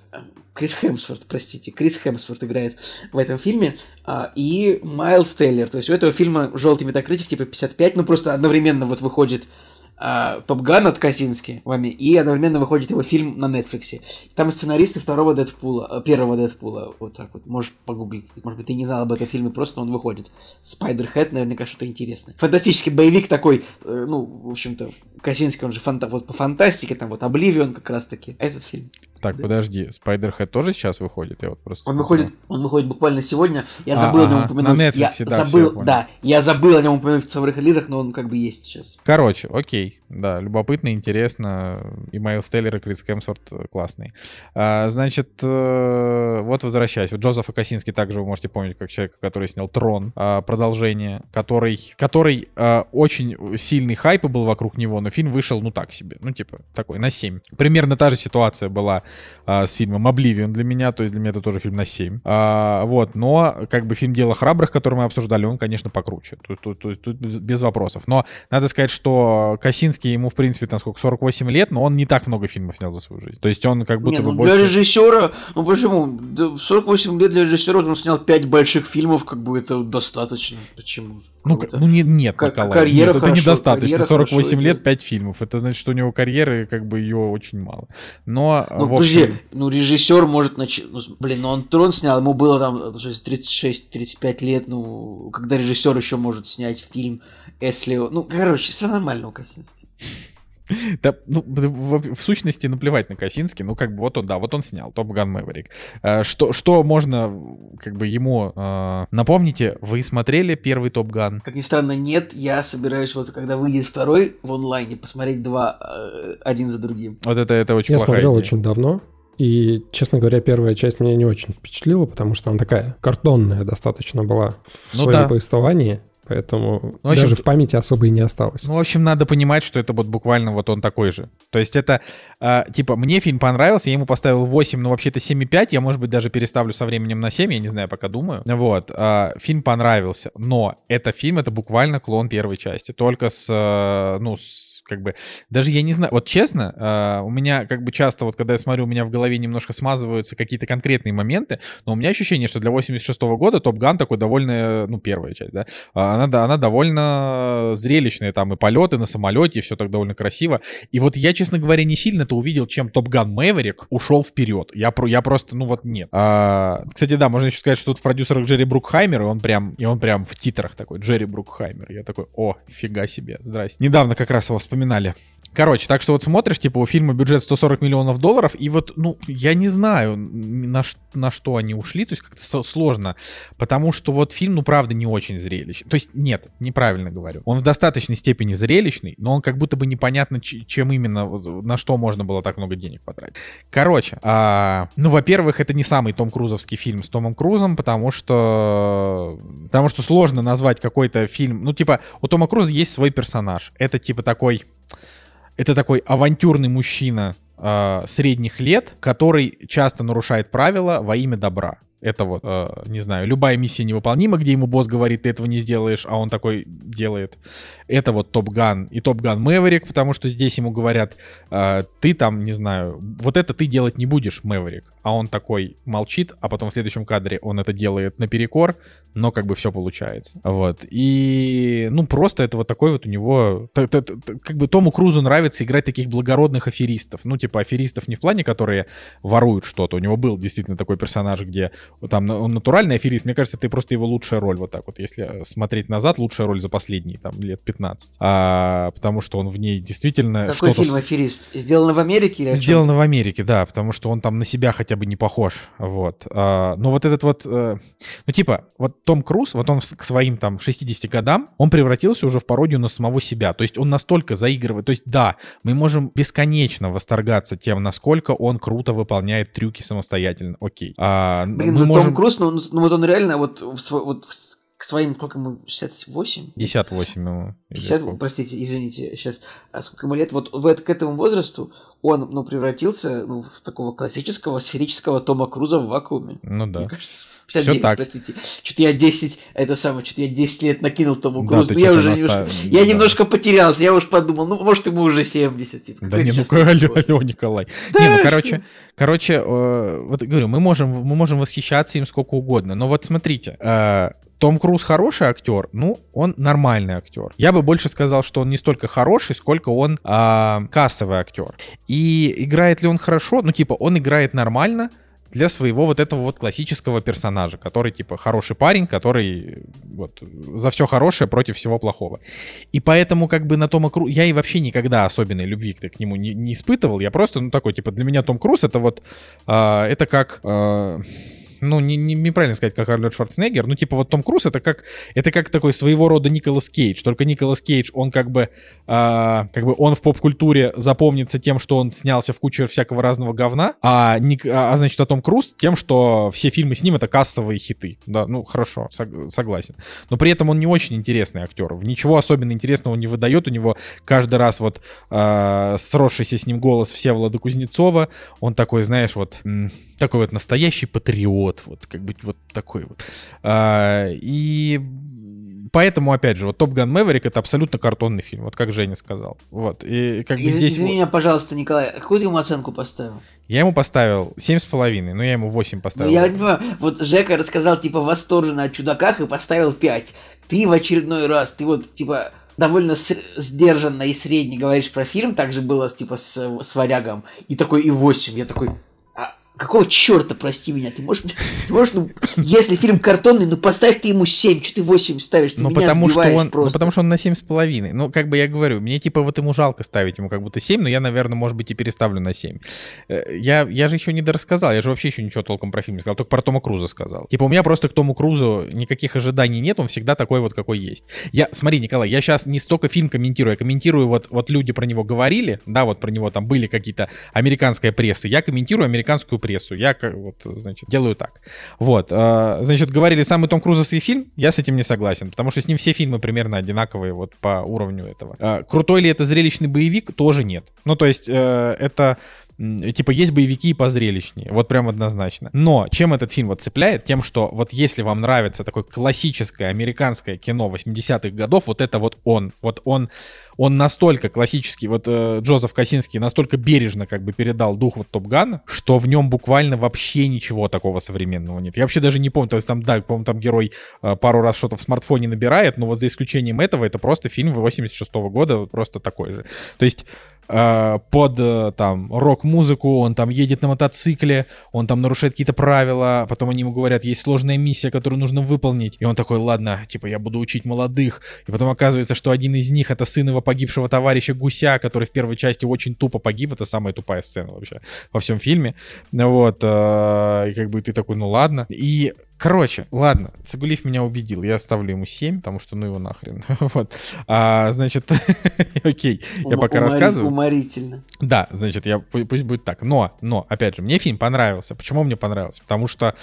Крис Хемсворт, простите, Крис Хемсворт играет в этом фильме, а, и Майлз Тейлор. То есть у этого фильма желтый метакритик типа 55, ну просто одновременно вот выходит а, Топ Ган от Косински вами, и одновременно выходит его фильм на Netflix. Там сценаристы второго Дэдпула, э, первого Дэдпула, вот так вот, можешь погуглить. Может быть, ты не знал об этом фильме, просто он выходит. Спайдерхед, наверняка что-то интересное. Фантастический боевик такой, э, ну, в общем-то, Косинский, он же фанта вот по фантастике, там вот Обливион как раз-таки, этот фильм. Так, подожди, Спайдерхед тоже сейчас выходит? Я вот просто Он выходит, он выходит буквально сегодня. Я А, забыл о нем упомянуть. на я Netflix, да, я забыл, понял. да, я забыл о нем упомянуть в цифровых релизах, но он как бы есть сейчас. Короче, окей, да, любопытно, интересно. И Майлз Теллер, и Крис Хемсворт э, классный. А, значит, э, вот возвращаясь. Вот Джозефа Косинский также вы можете помнить как человека, который снял «Трон», а, продолжение, который, который а, очень сильный хайп был вокруг него, но фильм вышел, ну так себе, ну типа такой, на 7. Примерно та же ситуация была а, с фильмом «Обливион» для меня, то есть для меня это тоже фильм на 7. А, вот, но как бы фильм «Дело храбрых», который мы обсуждали, он, конечно, покруче. Тут, тут- тут- тут без вопросов. Но надо сказать, что Косинский ему, в принципе, там сколько, 48 лет, но он не так много фильмов снял за свою жизнь. То есть он как будто Не, бы ну больше... для режиссера, ну почему? Да, 48 лет для режиссера, он снял 5 больших фильмов, как бы это достаточно. Почему? Ну, это? ну не, нет, Как- Николай, карьера нет, это хорошо, недостаточно. карьера 48 хорошо лет, идет. 5 фильмов. Это значит, что у него карьеры, как бы, ее очень мало. Но, Ну, в подожди, общем... ну режиссер может начать, ну, блин, ну он трон снял, ему было там ну, что, 36-35 лет, ну, когда режиссер еще может снять фильм, если, ну, короче, все нормально у Косински. Да, ну, в, в сущности, наплевать на Косинский. Ну, как бы, вот он, да, вот он снял, Топ Ган Мэверик. Что, что можно, как бы, ему... э, напомните, вы смотрели первый Топ Ган? Как ни странно, нет, я собираюсь вот, когда выйдет второй в онлайне, посмотреть два э, один за другим. Вот это, это очень Я смотрел идея. очень давно. И, честно говоря, первая часть меня не очень впечатлила, потому что она такая картонная достаточно была в Ну своем да. повествовании. Поэтому Ну, общем, даже в памяти особо и не осталось. Ну, в общем, надо понимать, что это вот буквально вот он такой же. То есть это, э, типа, мне фильм понравился, я ему поставил 8, но вообще-то 7,5, я, может быть, даже переставлю со временем на 7, я не знаю, пока думаю. Вот, э, фильм понравился, но это фильм, это буквально клон первой части, только с, э, ну, с, как бы, даже я не знаю, вот честно, э, у меня как бы часто, вот когда я смотрю, у меня в голове немножко смазываются какие-то конкретные моменты, но у меня ощущение, что для 86 года Top Gun такой довольно, ну, первая часть, да, а она, да, она довольно зрелищная, там и полеты на самолете, и все так довольно красиво. И вот я, честно говоря, не сильно-то увидел, чем Top Gun Maverick ушел вперед. Я, про, я просто, ну вот нет. А, кстати, да, можно еще сказать, что тут в продюсерах Джерри Брукхаймер, и он прям, и он прям в титрах такой, Джерри Брукхаймер. Я такой, о, фига себе, здрасте. Недавно как раз его вспоминали. Короче, так что вот смотришь, типа, у фильма бюджет 140 миллионов долларов, и вот, ну, я не знаю, на, на что они ушли, то есть как-то сложно, потому что вот фильм, ну, правда, не очень зрелищный. То есть, нет, неправильно говорю. Он в достаточной степени зрелищный, но он как будто бы непонятно, чем именно, на что можно было так много денег потратить. Короче, а, ну, во-первых, это не самый Том Крузовский фильм с Томом Крузом, потому что... Потому что сложно назвать какой-то фильм... Ну, типа, у Тома Круза есть свой персонаж. Это, типа, такой... Это такой авантюрный мужчина э, средних лет, который часто нарушает правила во имя добра. Это вот, э, не знаю, любая миссия невыполнима, где ему босс говорит, ты этого не сделаешь, а он такой делает. Это вот Топ Ган и Топ Ган Мэверик, потому что здесь ему говорят, э, ты там, не знаю, вот это ты делать не будешь, Мэверик. А он такой молчит, а потом в следующем кадре он это делает наперекор, но как бы все получается. Вот. И, ну, просто это вот такой вот у него... Как бы Тому Крузу нравится играть таких благородных аферистов. Ну, типа аферистов не в плане, которые воруют что-то. У него был действительно такой персонаж, где там он натуральный аферист. Мне кажется, это просто его лучшая роль вот так вот. Если смотреть назад, лучшая роль за последние там лет 15. А, потому что он в ней действительно Какой что-то... фильм «Аферист»? Сделано в Америке или? Сделано в Америке, да, потому что он там на себя хотя бы не похож, вот. А, но вот этот вот, э, ну типа, вот Том Круз, вот он к своим там 60 годам, он превратился уже в пародию на самого себя, то есть он настолько заигрывает, то есть да, мы можем бесконечно восторгаться тем, насколько он круто выполняет трюки самостоятельно, окей. А, Блин, мы ну можем... Том Круз, ну, ну, вот он реально вот, в вот в к своим, сколько ему, 68? 58 ему. или 50, сколько. простите, извините, сейчас, а сколько ему лет, вот в, к этому возрасту он, ну, превратился, ну, в такого классического сферического Тома Круза в вакууме. Ну Мне да. кажется, 59, так. простите. Что-то я 10, это самое, что-то я 10 лет накинул Тому Да, Крузу. ты Ну, я уже наста- немножко, я да. немножко потерялся, я уж подумал, ну, может, ему уже 70. Типа, Да не, ну алло, алло, Николай. Да не, ну короче, короче, э, вот говорю, мы можем, мы можем восхищаться им сколько угодно, но вот смотрите, э, том Круз хороший актер, ну, он нормальный актер. Я бы больше сказал, что он не столько хороший, сколько он а, кассовый актер. И играет ли он хорошо? Ну, типа, он играет нормально для своего вот этого вот классического персонажа, который, типа, хороший парень, который вот за все хорошее против всего плохого. И поэтому, как бы, на Тома Круза... Я и вообще никогда особенной любви к, нему не, не испытывал. Я просто, ну, такой, типа, для меня Том Круз это вот... а, это как... а, ну, не, не- неправильно сказать, как Арнольд Шварценеггер. Ну, типа, вот Том Круз это как, это как такой своего рода Николас Кейдж. Только Николас Кейдж, он как бы, а, как бы он в поп-культуре запомнится тем, что он снялся в кучу всякого разного говна, а, Ник- а, а, значит, а Том Круз тем, что все фильмы с ним это кассовые хиты. Да, ну, хорошо, сог- согласен. Но при этом он не очень интересный актер. Ничего особенно интересного он не выдает. У него каждый раз вот а, сросшийся с ним голос Всеволода Кузнецова, он такой, знаешь, вот такой вот настоящий патриот, вот как бы вот такой вот. А, и поэтому, опять же, вот Топ Ган Мэверик это абсолютно картонный фильм, вот как Женя сказал. Вот, и как бы Из- здесь... Извини вот- меня, пожалуйста, Николай, а какую ты ему оценку поставил? Я ему поставил семь с половиной, но я ему 8 Ну, поставил. я не понимаю, вот Жека рассказал, типа, восторженно о чудаках и поставил 5. Ты в очередной раз, ты вот, типа, довольно с- сдержанно и средне говоришь про фильм, так же было, типа, с, с Варягом, и такой, и 8. Я такой, какого черта, прости меня, ты можешь, ты можешь, ну, если фильм картонный, ну, поставь ты ему 7, что ты 8 ставишь, ты Ну меня потому, что он, ну, просто. потому что он на семь с половиной. Ну, как бы я говорю, мне типа вот ему жалко ставить ему как будто 7, но я, наверное, может быть, и переставлю на 7. Э, Я, я же еще не дорассказал, я же вообще еще ничего толком про фильм не сказал, только про Тома Круза сказал. Типа у меня просто к Тому Крузу никаких ожиданий нет, он всегда такой вот, какой есть. Я, смотри, Николай, я сейчас не столько фильм комментирую, я комментирую, вот, вот люди про него говорили, да, вот про него там были какие-то американская пресса, я комментирую американскую прессу, я вот, значит, делаю так. Вот, э, значит, говорили самый Том Крузовский фильм, я с этим не согласен, потому что с ним все фильмы примерно одинаковые вот по уровню этого. Э, Крутой ли это зрелищный боевик? Тоже нет. Ну, то есть, э, это Типа есть боевики и позрелищнее, вот прям однозначно. Но чем этот фильм вот цепляет? Тем, что вот если вам нравится такое классическое американское кино 80-х годов, вот это вот он. Вот он, он настолько классический, вот э, Джозеф Косинский настолько бережно как бы передал дух вот Топ Гана, что в нем буквально вообще ничего такого современного нет. Я вообще даже не помню, то есть там, да, по-моему, там герой э, пару раз что-то в смартфоне набирает, но вот за исключением этого, это просто фильм 86 года, вот просто такой же. То есть под э, там рок-музыку, он там едет на мотоцикле, он там нарушает какие-то правила, потом они ему говорят, есть сложная миссия, которую нужно выполнить, и он такой, ладно, типа я буду учить молодых, и потом оказывается, что один из них это сын его погибшего товарища Гуся, который в первой части очень тупо погиб, это самая тупая сцена вообще во всем фильме, вот, э, и как бы ты такой, ну ладно, и Короче, ладно, Цигулиев меня убедил, я ставлю ему 7, потому что ну его нахрен. вот. А, значит, окей, я пока умори- рассказываю. Уморительно. Да, значит, я, пу- пусть будет так. Но, но, опять же, мне фильм понравился. Почему мне понравился? Потому что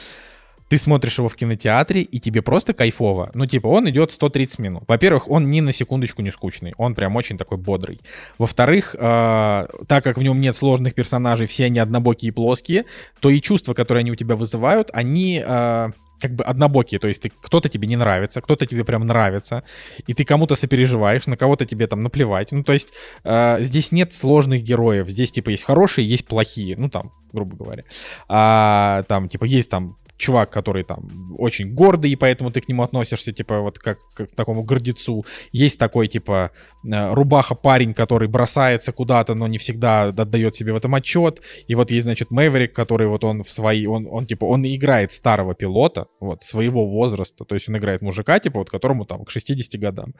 ты смотришь его в кинотеатре, и тебе просто кайфово. Ну, типа, он идет 130 минут. Во-первых, он ни на секундочку не скучный. Он прям очень такой бодрый. Во-вторых, э, так как в нем нет сложных персонажей, все они однобокие и плоские, то и чувства, которые они у тебя вызывают, они... э, как бы однобокие, то есть ты, кто-то тебе не нравится, кто-то тебе прям нравится, и ты кому-то сопереживаешь, на кого-то тебе там наплевать. Ну, то есть э, здесь нет сложных героев, здесь типа есть хорошие, есть плохие, ну там, грубо говоря. А, там типа есть там чувак, который там очень гордый, и поэтому ты к нему относишься, типа, вот как, как к такому гордецу. Есть такой, типа, э, рубаха-парень, который бросается куда-то, но не всегда отдает себе в этом отчет. И вот есть, значит, Мэверик, который вот он в свои, он, он типа, он играет старого пилота, вот, своего возраста, то есть он играет мужика, типа, вот, которому там к 60 годам,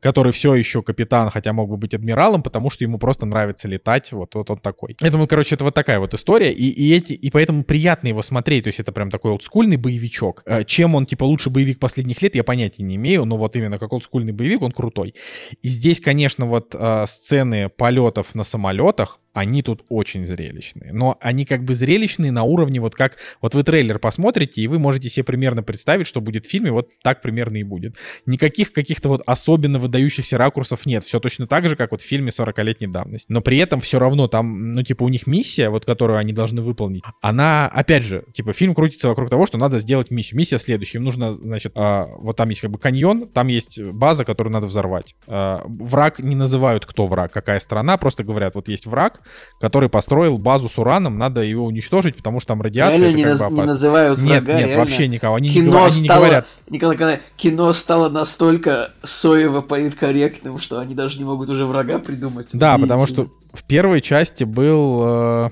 который все еще капитан, хотя мог бы быть адмиралом, потому что ему просто нравится летать, вот, вот он такой. Поэтому, короче, это вот такая вот история, и, и, эти, и поэтому приятно его смотреть, то есть это прям такой олдскульный боевичок. Э, Чем он, типа, лучше боевик последних лет, я понятия не имею, но вот именно как олдскульный боевик, он крутой. И здесь, конечно, вот э, сцены полетов на самолетах, они тут очень зрелищные. Но они как бы зрелищные на уровне вот как... Вот вы трейлер посмотрите, и вы можете себе примерно представить, что будет в фильме, вот так примерно и будет. Никаких каких-то вот особенно выдающихся ракурсов нет. Все точно так же, как вот в фильме 40-летней давности. Но при этом все равно там, ну, типа, у них миссия, вот которую они должны выполнить, она, опять же, типа, фильм крутится вокруг того, что надо сделать миссию. Миссия следующая. Им нужно, значит, э, вот там есть как бы каньон, там есть база, которую надо взорвать. Э, враг не называют, кто враг, какая страна, просто говорят, вот есть враг, который построил базу с ураном, надо его уничтожить, потому что там радиация. Реально не, наз- не называют Нет, врага, нет, реально. вообще никого. Они, кино не, говорят, они стало, не говорят. Николай Николаевич, кино стало настолько соево политкорректным, что они даже не могут уже врага придумать. Да, потому что в первой части был... э,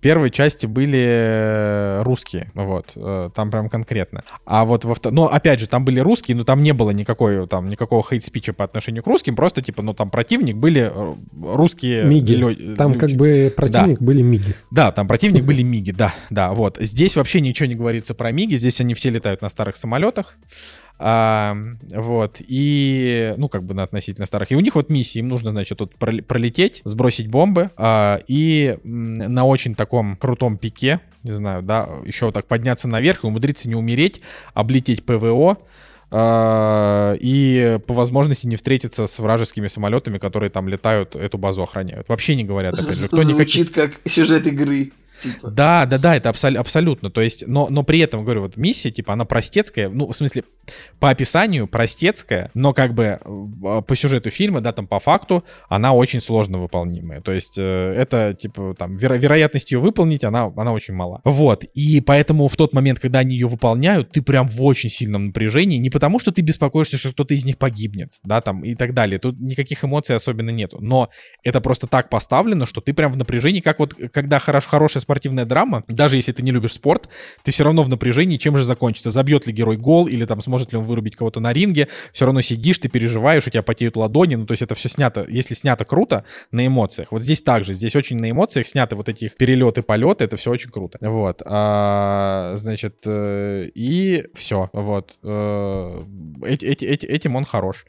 первой части были э, русские, вот, э, там прям конкретно. А вот во второй... Ну, опять же, там были русские, но там не было никакой, там, никакого хейт-спича по отношению к русским, просто, типа, ну, там противник были э, русские... Миги. лё- Там люди. как бы противник были миги. Да, там противник были Миги, да, да, вот. Здесь вообще ничего не говорится про Миги, здесь они все летают на старых самолетах. А, вот, и, ну, как бы на относительно старых. И у них вот миссия, им нужно, значит, тут прол- пролететь, сбросить бомбы, а, и на очень таком крутом пике, не знаю, да, еще вот так подняться наверх и умудриться не умереть, облететь ПВО, а, и по возможности не встретиться с вражескими самолетами, которые там летают, эту базу охраняют. Вообще не говорят, опять же, кто никаких... Звучит как сюжет игры. Типа. Да, да, да, это абсол- абсолютно. То есть, но, но при этом, говорю, вот миссия, типа, она простецкая, ну, в смысле, по описанию простецкая, но как бы э, по сюжету фильма, да, там по факту, она очень сложно выполнимая. То есть, э, это, типа, там, веро- вероятность ее выполнить, она, она очень мала. Вот, и поэтому в тот момент, когда они ее выполняют, ты прям в очень сильном напряжении, не потому что ты беспокоишься, что кто-то из них погибнет, да, там, и так далее. Тут никаких эмоций особенно нету. Но это просто так поставлено, что ты прям в напряжении, как вот, когда хорош, хорошая спортивная драма, даже если ты не любишь спорт, ты все равно в напряжении, чем же закончится. Забьет ли герой гол, или там сможет ли он вырубить кого-то на ринге, все равно сидишь, ты переживаешь, у тебя потеют ладони, ну то есть это все снято, если снято круто, на эмоциях. Вот здесь также, здесь очень на эмоциях сняты вот эти их перелеты, полеты, это все очень круто. Вот, А, значит, э, и все, вот. Э, эти- эти- эти- этим он хорош.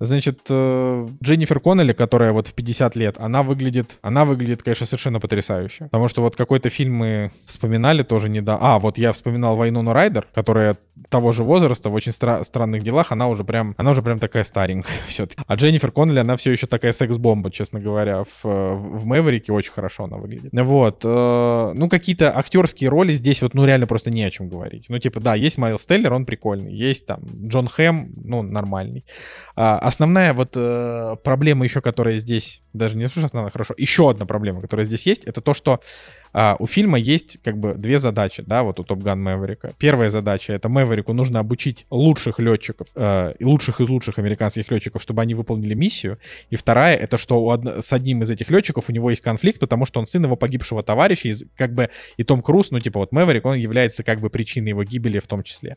Значит, э, Дженнифер Коннелли, которая вот в 50 лет, она выглядит, она выглядит, конечно, совершенно потрясающе. Потому что вот какой-то фильм мы вспоминали тоже не да. А, вот я вспоминал Вайнону Райдер, которая того же возраста, в очень стра- странных делах, она уже прям, она уже прям такая старенькая все-таки. А Дженнифер Коннелли, она все еще такая секс-бомба, честно говоря, в, э, в Мэверике очень хорошо она выглядит. Вот. э, Ну, какие-то актерские роли здесь вот, ну, реально просто не о чем говорить. Ну, типа, да, есть Майлз Теллер, он прикольный. Есть там Джон Хэм, ну, нормальный. А, основная вот э, проблема еще, которая здесь, даже не слушай, основная, хорошо, еще одна проблема, которая здесь есть, это то, что а, у фильма есть как бы две задачи, да, вот у Топ Ган Мэверика. Первая задача — это Мэверику нужно обучить лучших летчиков, э, лучших из лучших американских летчиков, чтобы они выполнили миссию. И вторая — это что у одно- с одним из этих летчиков у него есть конфликт, потому что он сын его погибшего товарища, и, как бы, и Том Круз, ну, типа, вот Мэверик, он является как бы причиной его гибели в том числе.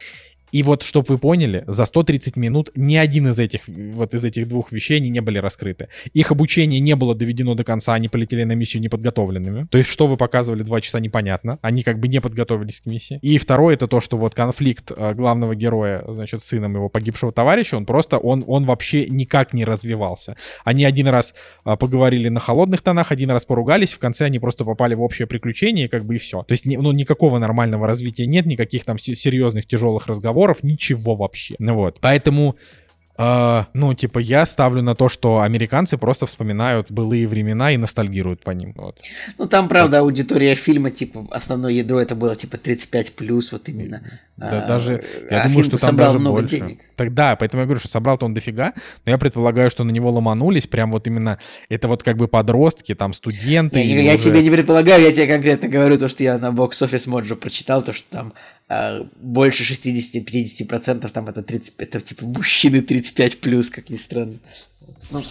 И вот, чтобы вы поняли, за 130 минут ни один из этих, вот из этих двух вещей не были раскрыты. Их обучение не было доведено до конца, они полетели на миссию неподготовленными. То есть, что вы показывали два часа, непонятно. Они как бы не подготовились к миссии. И второе, это то, что вот конфликт э, главного героя, значит, с сыном его погибшего товарища, он просто, он, он вообще никак не развивался. Они один раз а, поговорили на холодных тонах, один раз поругались, в конце они просто попали в общее приключение, как бы и все. То есть, ну, никакого нормального развития нет, никаких там се- серьезных тяжелых разговоров, ничего вообще. Ну вот. Поэтому а, ну, типа, я ставлю на то, что американцы просто вспоминают былые времена и ностальгируют по ним. Вот. Ну, там, правда, аудитория фильма, типа, основное ядро это было, типа, 35 плюс, вот именно. Да, А, даже, я а думаю, что там собрал даже много больше. денег. Тогда, поэтому я говорю, что собрал-то он дофига, но я предполагаю, что на него ломанулись прям вот именно, это вот как бы подростки, там, студенты. Или я уже- тебе не предполагаю, я тебе конкретно говорю то, что я на бокс офис Моджо прочитал, то, что там больше 60-50% там это 30, это типа мужчины 35 плюс, как ни странно. Ну,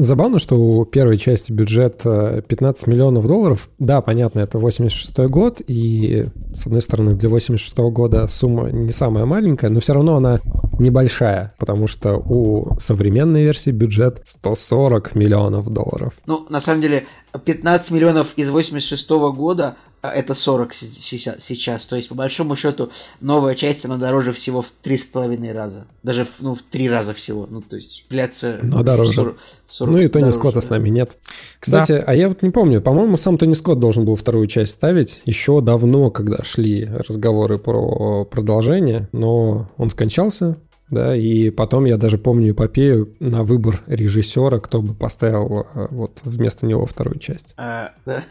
Забавно, что у первой части бюджет э, 15 миллионов долларов. Да, понятно, это 86 год, и, с одной стороны, для 86 года сумма не самая маленькая, но все равно она небольшая, потому что у современной версии бюджет 140 миллионов долларов. Ну, на самом деле, 15 миллионов из 86 года это 40 сейчас. То есть, по большому счету, новая часть, она дороже всего в 3,5 раза. Даже, ну, в 3 раза всего. Ну, то есть, пляться... Но дороже. 40, 40 ну и Тони дороже, Скотта да. с нами нет. Кстати, да. а я вот не помню, по-моему, сам Тони Скотт должен был вторую часть ставить еще давно, когда шли разговоры про продолжение, но он скончался, да, и потом я даже помню эпопею на выбор режиссера, кто бы поставил э, вот вместо него вторую часть. А.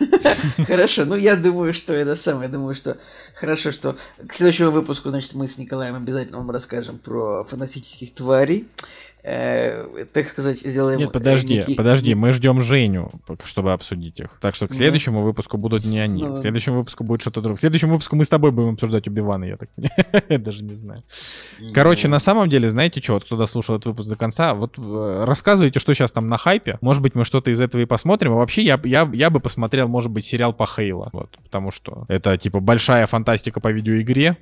Хорошо, ну я думаю, что это самое, я думаю, что хорошо, что к следующему выпуску, значит, мы с Николаем обязательно вам расскажем про фантастических тварей э, так сказать, сделаем... Нет, подожди, некий... подожди, мы ждем Женю, чтобы обсудить их. Так что к следующему выпуску будут не они. Ну, к следующему выпуску будет что-то другое. К следующему выпуску мы с тобой будем обсуждать Убивана, я так даже не знаю. Короче, на самом деле, знаете что, вот кто дослушал этот выпуск до конца, вот э, рассказывайте, что сейчас там на хайпе. Может быть, мы что-то из этого и посмотрим. А вообще, я, я, я бы посмотрел, может быть, сериал по Хейла. Вот, потому что это, типа, большая фантастика по видеоигре.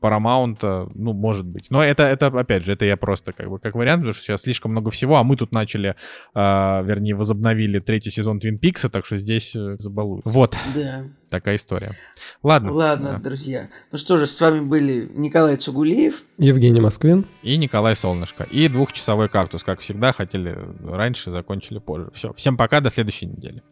Paramount, ну, может быть. Но это, это, опять же, это я просто как бы как вариант, потому что сейчас слишком много всего, а мы тут начали, э, вернее, возобновили третий сезон Твин Пикса, так что здесь э, забалуют. Вот. Да. Такая история. Ладно. Ладно, да. друзья. Ну что же, с вами были Николай Цугулиев, Евгений Москвин и Николай Солнышко. И двухчасовой кактус, как всегда, хотели раньше, закончили позже. Все, всем пока, до следующей недели.